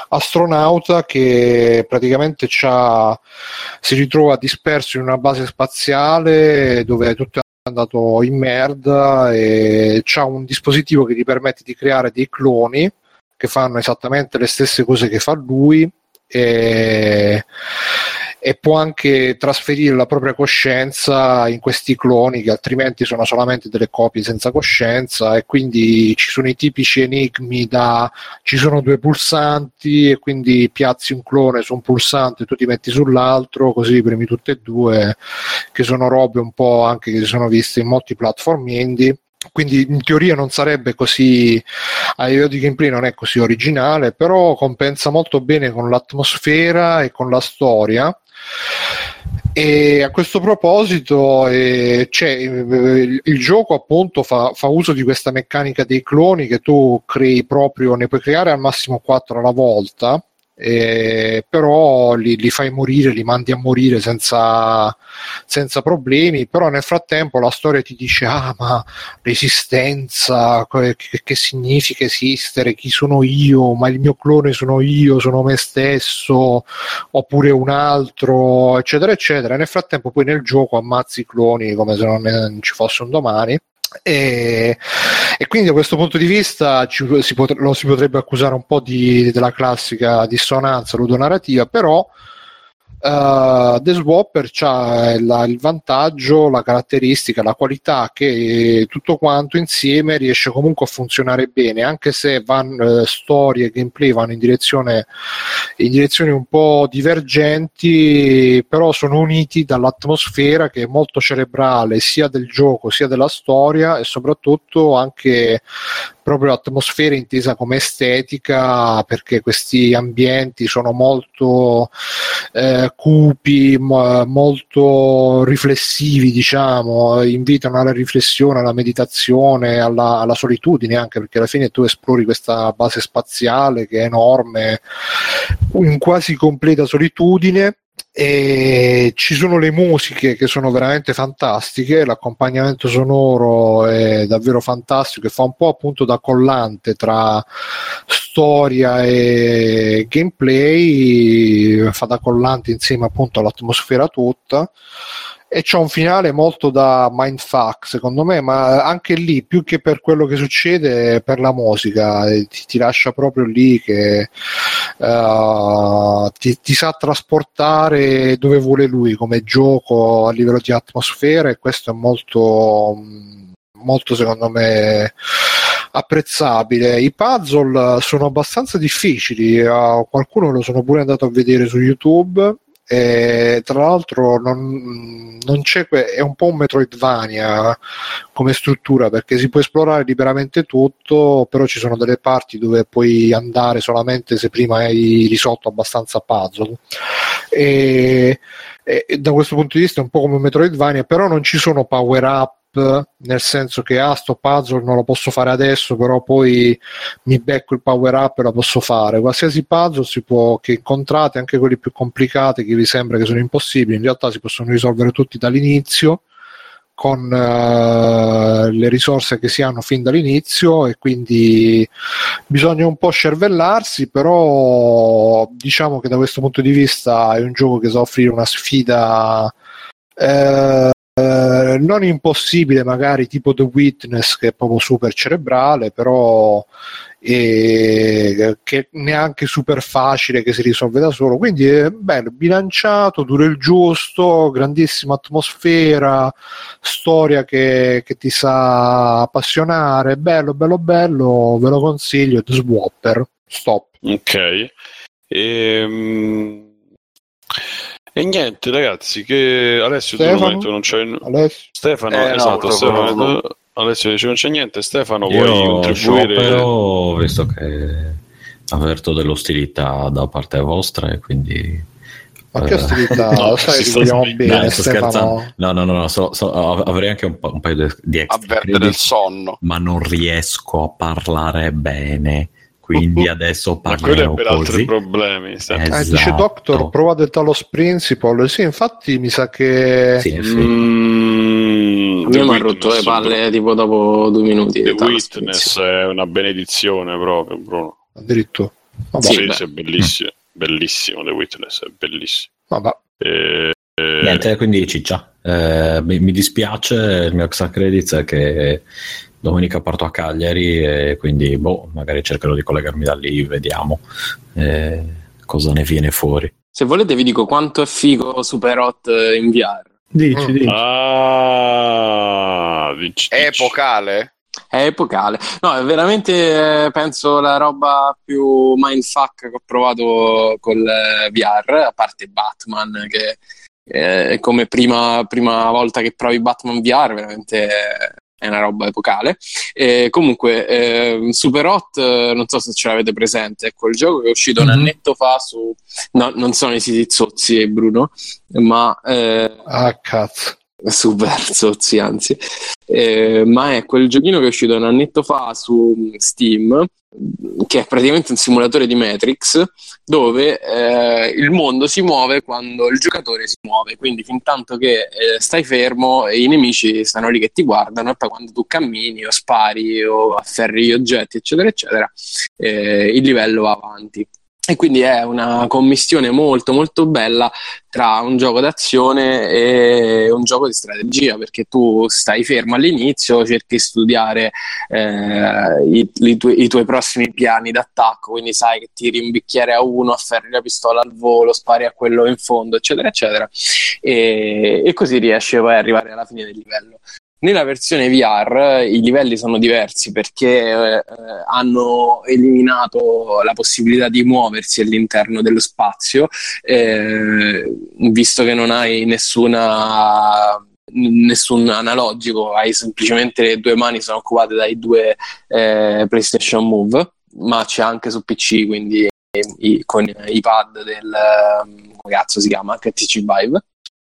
astronauta che praticamente si ritrova disperso in una base spaziale dove tutto è andato in merda e c'ha un dispositivo che gli permette di creare dei cloni che fanno esattamente le stesse cose che fa lui e, e può anche trasferire la propria coscienza in questi cloni che altrimenti sono solamente delle copie senza coscienza e quindi ci sono i tipici enigmi da ci sono due pulsanti e quindi piazzi un clone su un pulsante tu ti metti sull'altro così premi tutte e due che sono robe un po' anche che si sono viste in molti platform indie. Quindi in teoria non sarebbe così livello di gameplay non è così originale però compensa molto bene con l'atmosfera e con la storia e a questo proposito eh, c'è, eh, il, il gioco appunto fa, fa uso di questa meccanica dei cloni che tu crei proprio, ne puoi creare al massimo 4 alla volta eh, però li, li fai morire, li mandi a morire senza, senza problemi, però nel frattempo la storia ti dice ah ma l'esistenza, che, che significa esistere, chi sono io, ma il mio clone sono io, sono me stesso, oppure un altro, eccetera, eccetera. Nel frattempo poi nel gioco ammazzi i cloni come se non, ci fosse un domani. E, e quindi da questo punto di vista ci- si pot- lo si potrebbe accusare un po' di, della classica dissonanza ludonarrativa, però Uh, The Swapper ha il, il vantaggio, la caratteristica, la qualità che tutto quanto insieme riesce comunque a funzionare bene, anche se van, eh, storie e gameplay vanno in direzione in direzioni un po' divergenti, però sono uniti dall'atmosfera che è molto cerebrale sia del gioco sia della storia e soprattutto anche proprio l'atmosfera intesa come estetica perché questi ambienti sono molto eh, cupi, mo- molto riflessivi, diciamo, invitano alla riflessione, alla meditazione, alla, alla solitudine anche perché alla fine tu esplori questa base spaziale che è enorme, in quasi completa solitudine e ci sono le musiche che sono veramente fantastiche, l'accompagnamento sonoro è davvero fantastico e fa un po' appunto da collante tra storia e gameplay, fa da collante insieme appunto all'atmosfera tutta. E c'è un finale molto da mindfuck secondo me, ma anche lì più che per quello che succede per la musica, ti, ti lascia proprio lì che uh, ti, ti sa trasportare dove vuole lui come gioco a livello di atmosfera e questo è molto molto secondo me apprezzabile. I puzzle sono abbastanza difficili, eh, qualcuno lo sono pure andato a vedere su YouTube. E tra l'altro non, non que- è un po' un Metroidvania come struttura perché si può esplorare liberamente tutto però ci sono delle parti dove puoi andare solamente se prima hai risolto abbastanza puzzle. E, e- da questo punto di vista è un po' come Metroidvania però non ci sono power up nel senso che ah sto puzzle non lo posso fare adesso però poi mi becco il power up e la posso fare. Qualsiasi puzzle si può che incontrate anche quelli più complicati che vi sembra che sono impossibili in realtà si possono risolvere tutti dall'inizio con eh, le risorse che si hanno fin dall'inizio e quindi bisogna un po' scervellarsi, però diciamo che da questo punto di vista è un gioco che sa offrire una sfida eh, eh, non impossibile magari tipo The Witness che è proprio super cerebrale, però e che neanche super facile che si risolve da solo. Quindi è bello, bilanciato, dura il giusto grandissima atmosfera storia che, che ti sa appassionare. Bello bello bello ve lo consiglio The Swapper. Stop. Ok. Ehm... E niente, ragazzi, che Alessio Stefano? tu non c'è. Alessio? Stefano, Eh, no, esatto, proprio Stefano, no. Alessio dice non c'è niente. Stefano, vuoi Io contribuire? sciopero, visto che avverto dell'ostilità da parte vostra e quindi... ma che eh, ostilità (laughs) no, sai sbagliando. bene Dai, sto scherzando. No, no, no, no, so- so- avrei anche un, pa- un paio di, di extra Avverte credit, del sonno. ma non riesco a parlare bene, quindi adesso Ma quello parlerò è per altri così. problemi. Stefano. Eh, Esatto. dice Doctor provate il Talos Principle sì infatti mi sa che Sì, sì. Mm, me mi ha rotto le palle tipo dopo due minuti. The Witness è una benedizione proprio, Bruno. addirittura vabbè, Sì, Sì, è bellissimo. Bellissimo The Witness, è bellissimo. vabbè. E- e- Niente, quindi ciccia. Eh, mi, mi dispiace, il mio extra credits è che domenica parto a Cagliari e quindi boh, magari cercherò di collegarmi da lì, vediamo eh, cosa ne viene fuori. Se volete vi dico quanto è figo Super Hot in VR. Dici, Mm. dici. Ah, dici, È dici. epocale? È epocale. No, è veramente, eh, penso, la roba più mindfuck che ho provato col eh, VR, a parte Batman, che eh, è come prima, prima volta che provi Batman VR, veramente è- una roba epocale. E comunque, eh, Super Hot, eh, non so se ce l'avete presente, è quel gioco che è uscito un Mhm. annetto fa su... No, non sono i siti zozzi, Bruno, ma... eh, ah cazzo super zozzi anzi. Eh, ma è quel giochino che è uscito un annetto fa su Steam che è praticamente un simulatore di Matrix dove eh, il mondo si muove quando il giocatore si muove. Quindi fin tanto che eh, stai fermo e i nemici stanno lì che ti guardano e poi quando tu cammini o spari o afferri gli oggetti eccetera eccetera eh, il livello va avanti e quindi è una commistione molto molto bella tra un gioco d'azione e un gioco di strategia, perché tu stai fermo all'inizio, cerchi di studiare eh, i, i tuoi, i tuoi prossimi piani d'attacco, quindi sai che tiri un bicchiere a uno, afferri la pistola al volo, spari a quello in fondo, eccetera, eccetera, e, e così riesci poi ad arrivare alla fine del livello. Nella versione VR i livelli sono diversi perché eh, eh, hanno eliminato la possibilità di muoversi all'interno dello spazio, eh, visto che non hai nessuna nessun analogico, hai semplicemente le due mani sono occupate dai due eh, PlayStation Move, ma c'è anche su PC, quindi i- con i pad del ehm, cazzo si chiama HTC Vive.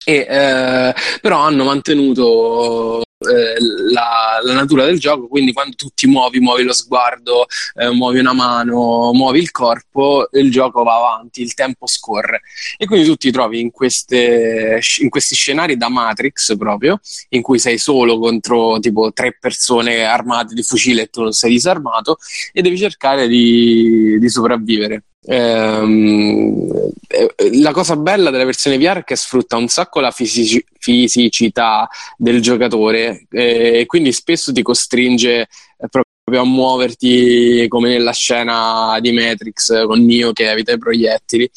E, eh, però hanno mantenuto eh, la, la natura del gioco, quindi quando tu ti muovi, muovi lo sguardo, eh, muovi una mano, muovi il corpo, il gioco va avanti, il tempo scorre. E quindi tu ti trovi in, queste, in questi scenari da Matrix proprio, in cui sei solo contro tipo tre persone armate di fucile e tu non sei disarmato, e devi cercare di, di sopravvivere. Ehm, eh, la cosa bella della versione VR è che sfrutta un sacco la fisici- fisicità del giocatore eh, e quindi spesso ti costringe eh, proprio a muoverti come nella scena di Matrix eh, con Neo che evita i proiettili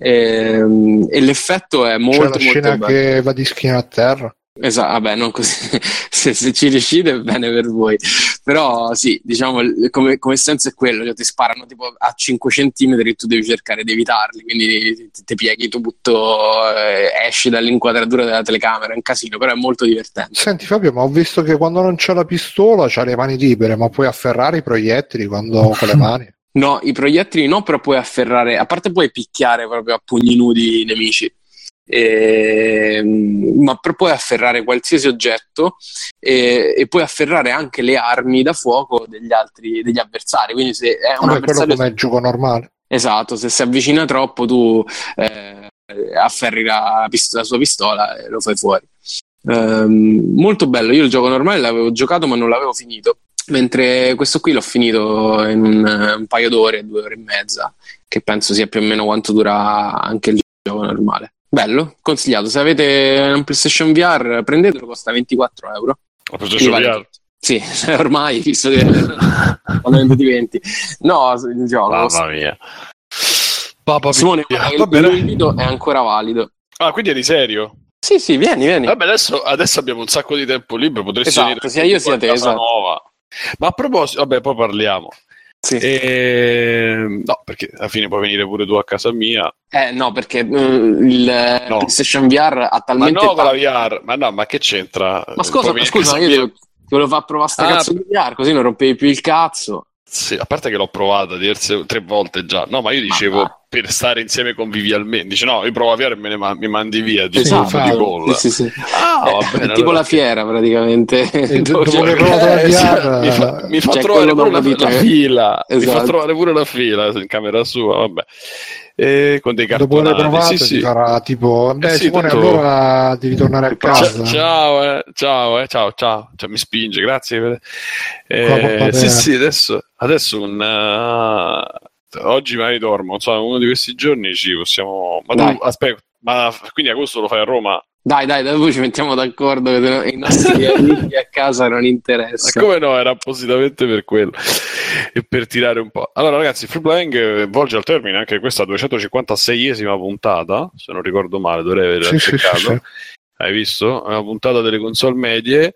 Ehm, e l'effetto è c'è molto la molto scena bello. che va di schiena a terra Esatto, vabbè, non così. (laughs) se, se ci riuscite, bene per voi. Però sì, diciamo, come, come senso è quello, cioè ti sparano tipo a 5 cm e tu devi cercare di evitarli, quindi ti, ti pieghi tutto, eh, esci dall'inquadratura della telecamera, è un casino, però è molto divertente. Senti Fabio, ma ho visto che quando non c'è la pistola c'ha le mani libere, ma puoi afferrare i proiettili quando con le mani? (laughs) No, i proiettili no, però puoi afferrare, a parte puoi picchiare proprio a pugni nudi i nemici. Ehm, ma puoi afferrare qualsiasi oggetto e, e puoi afferrare anche le armi da fuoco degli altri degli avversari. Quindi se è un Vabbè, avversario come gioco normale. Esatto, se si avvicina troppo tu eh, afferri la, pist- la sua pistola e lo fai fuori. Ehm, molto bello. Io il gioco normale l'avevo giocato, ma non l'avevo finito. Mentre questo qui l'ho finito in un, un paio d'ore, due ore e mezza, che penso sia più o meno quanto dura anche il gioco normale. Bello, consigliato. Se avete un PlayStation VR, prendetelo, costa 24 euro. Preso il Vale VR. tutto. Sì, (laughs) ormai, visto che (laughs) quando venduti 20. No, il gioco. Mamma mia. Papà Simone, mia. guarda Va il mio bene. invito è ancora valido. Ah, quindi eri serio? Sì, sì, vieni, vieni. Vabbè, adesso, adesso abbiamo un sacco di tempo libero, potresti Esatto, venire sia io sia te, esatto. nuova. Ma a proposito, vabbè, poi parliamo. Sì. E... No, perché alla fine puoi venire pure tu a casa mia. Eh no, perché eh, il eh, No. PlayStation VR ha Ma talmente no, con la tanto- VR. Ma no, ma che c'entra? Ma scusa, ma scusa, io mia? devo- ti volevo far provare sta Ah. cazzo di VR, così non rompevi più il cazzo. Sì, a parte che l'ho provata diverse tre volte già. No, ma io dicevo Ma- per stare insieme convivialmente. Dice no, io provo a VR e me ne ma- mi mandi via. Di, Esatto. di gol. Sì, sì, sì. Ah, va Eh, bene, è tipo allora- la fiera praticamente. (laughs) Dove la Eh, mi fa, mi fa c'è trovare pure la, fila mi fa trovare pure la fila in camera sua vabbè e con dei dopo cartonati che l'hai provato sì, sì. farà tipo beh Eh sì, Simone tanto- allora devi tornare a casa Ciao, ciao, eh, ciao, eh, ciao, ciao, Cioè, mi spinge, grazie. La Eh, sì, sì, adesso, adesso un, eh, oggi magari dormo, non so, uno di questi giorni ci possiamo... Ma tu, aspetta, ma quindi agosto lo fai a Roma? Dai, dai, dopo ci mettiamo d'accordo che i nostri (laughs) amici a casa non Ma interessa. come no, era appositamente per quello e per tirare un po'. Allora, ragazzi, Free Playing eh, volge al termine anche questa 256esima puntata, se non ricordo male, dovrei aver Sì, sì, cercato. sì, sì. Hai visto? È una puntata delle console medie.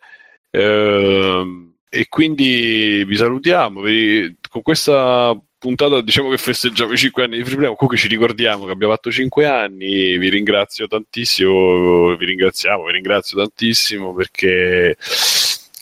ehm, e quindi vi salutiamo. Vi- con questa puntata diciamo che festeggiamo i 5 anni di Free Play. Comunque ci ricordiamo che abbiamo fatto 5 anni. Vi ringrazio tantissimo. Vi ringraziamo, vi ringrazio tantissimo perché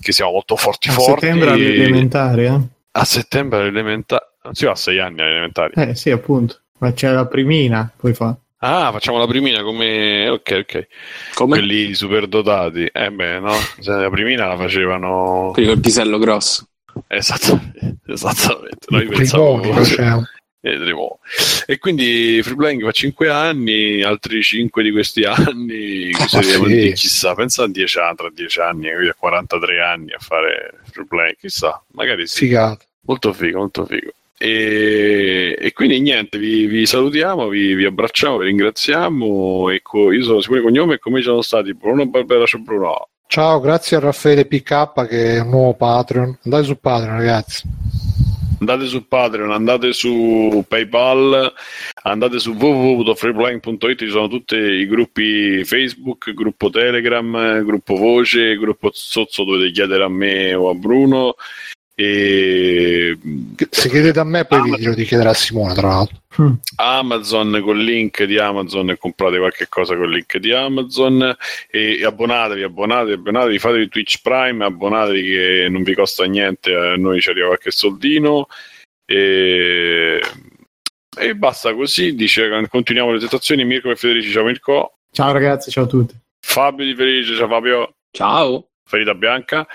che siamo molto forti A forti. settembre alle elementari, eh? A settembre all'elementare. Si va a 6 anni alle elementari. Eh sì, appunto. Ma c'è la primina, poi fa. Ah, facciamo la primina come. Ok, ok. Come? Quelli superdotati. Eh beh, no? La primina la facevano. Quelli col pisello grosso. Esattamente. (laughs) Esattamente. Noi I pensavamo. primoni facevamo. Eh, vedremo. E quindi Free Playing fa 5 anni, altri 5 di questi (laughs) anni, Ah, sì. chissà, pensa a 10 anni, tra 10 anni, a 43 anni a fare Free Playing, chissà, magari sì. figata Molto figo, molto figo. E, e quindi niente, vi, vi salutiamo, vi, vi abbracciamo, vi ringraziamo. Ecco, io sono Simone Cognome e con me ci sono stati Bruno Barbera, ciao Bruno. Ciao grazie a Raffaele PK che è un nuovo Patreon andate su Patreon ragazzi Andate su Patreon, andate su PayPal, andate su www.freeplaying.it, ci sono tutti i gruppi Facebook, gruppo Telegram, gruppo Voce, gruppo Zozzo dovete chiedere a me o a Bruno. E se chiedete a me poi Ah, vi ma- dirò di chiedere a Simone tra l'altro. Mm. Amazon col link di Amazon e comprate qualche cosa col link di Amazon. E abbonatevi, abbonatevi, abbonatevi, fatevi Twitch Prime, abbonatevi che non vi costa niente, a noi ci arriva qualche soldino. E, e basta così, dice continuiamo le presentazioni, Mirko e Federici, ciao Mirko, Ciao ragazzi, ciao a tutti. Fabio di Felice, ciao Fabio, Ciao. Ferita Bianca,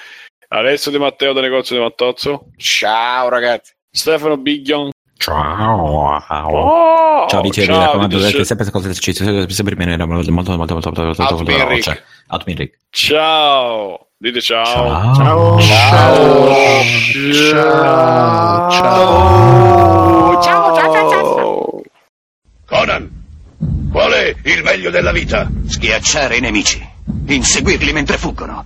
Alessio De Matteo da Negozio De Mattozzo, Ciao ragazzi. Stefano Biglion, Ciao. oh, Ciao, mi ciao, raccomando, dice- dovete sempre ascoltarci, sempre bene, molto, molto, molto, molto, molto, molto, veloce. Outmin Rick. ciao, dite ciao. Ciao. Ciao. ciao ciao Ciao, ciao, ciao, ciao. Conan, qual è il meglio della vita? Schiacciare i nemici, inseguirli mentre fuggono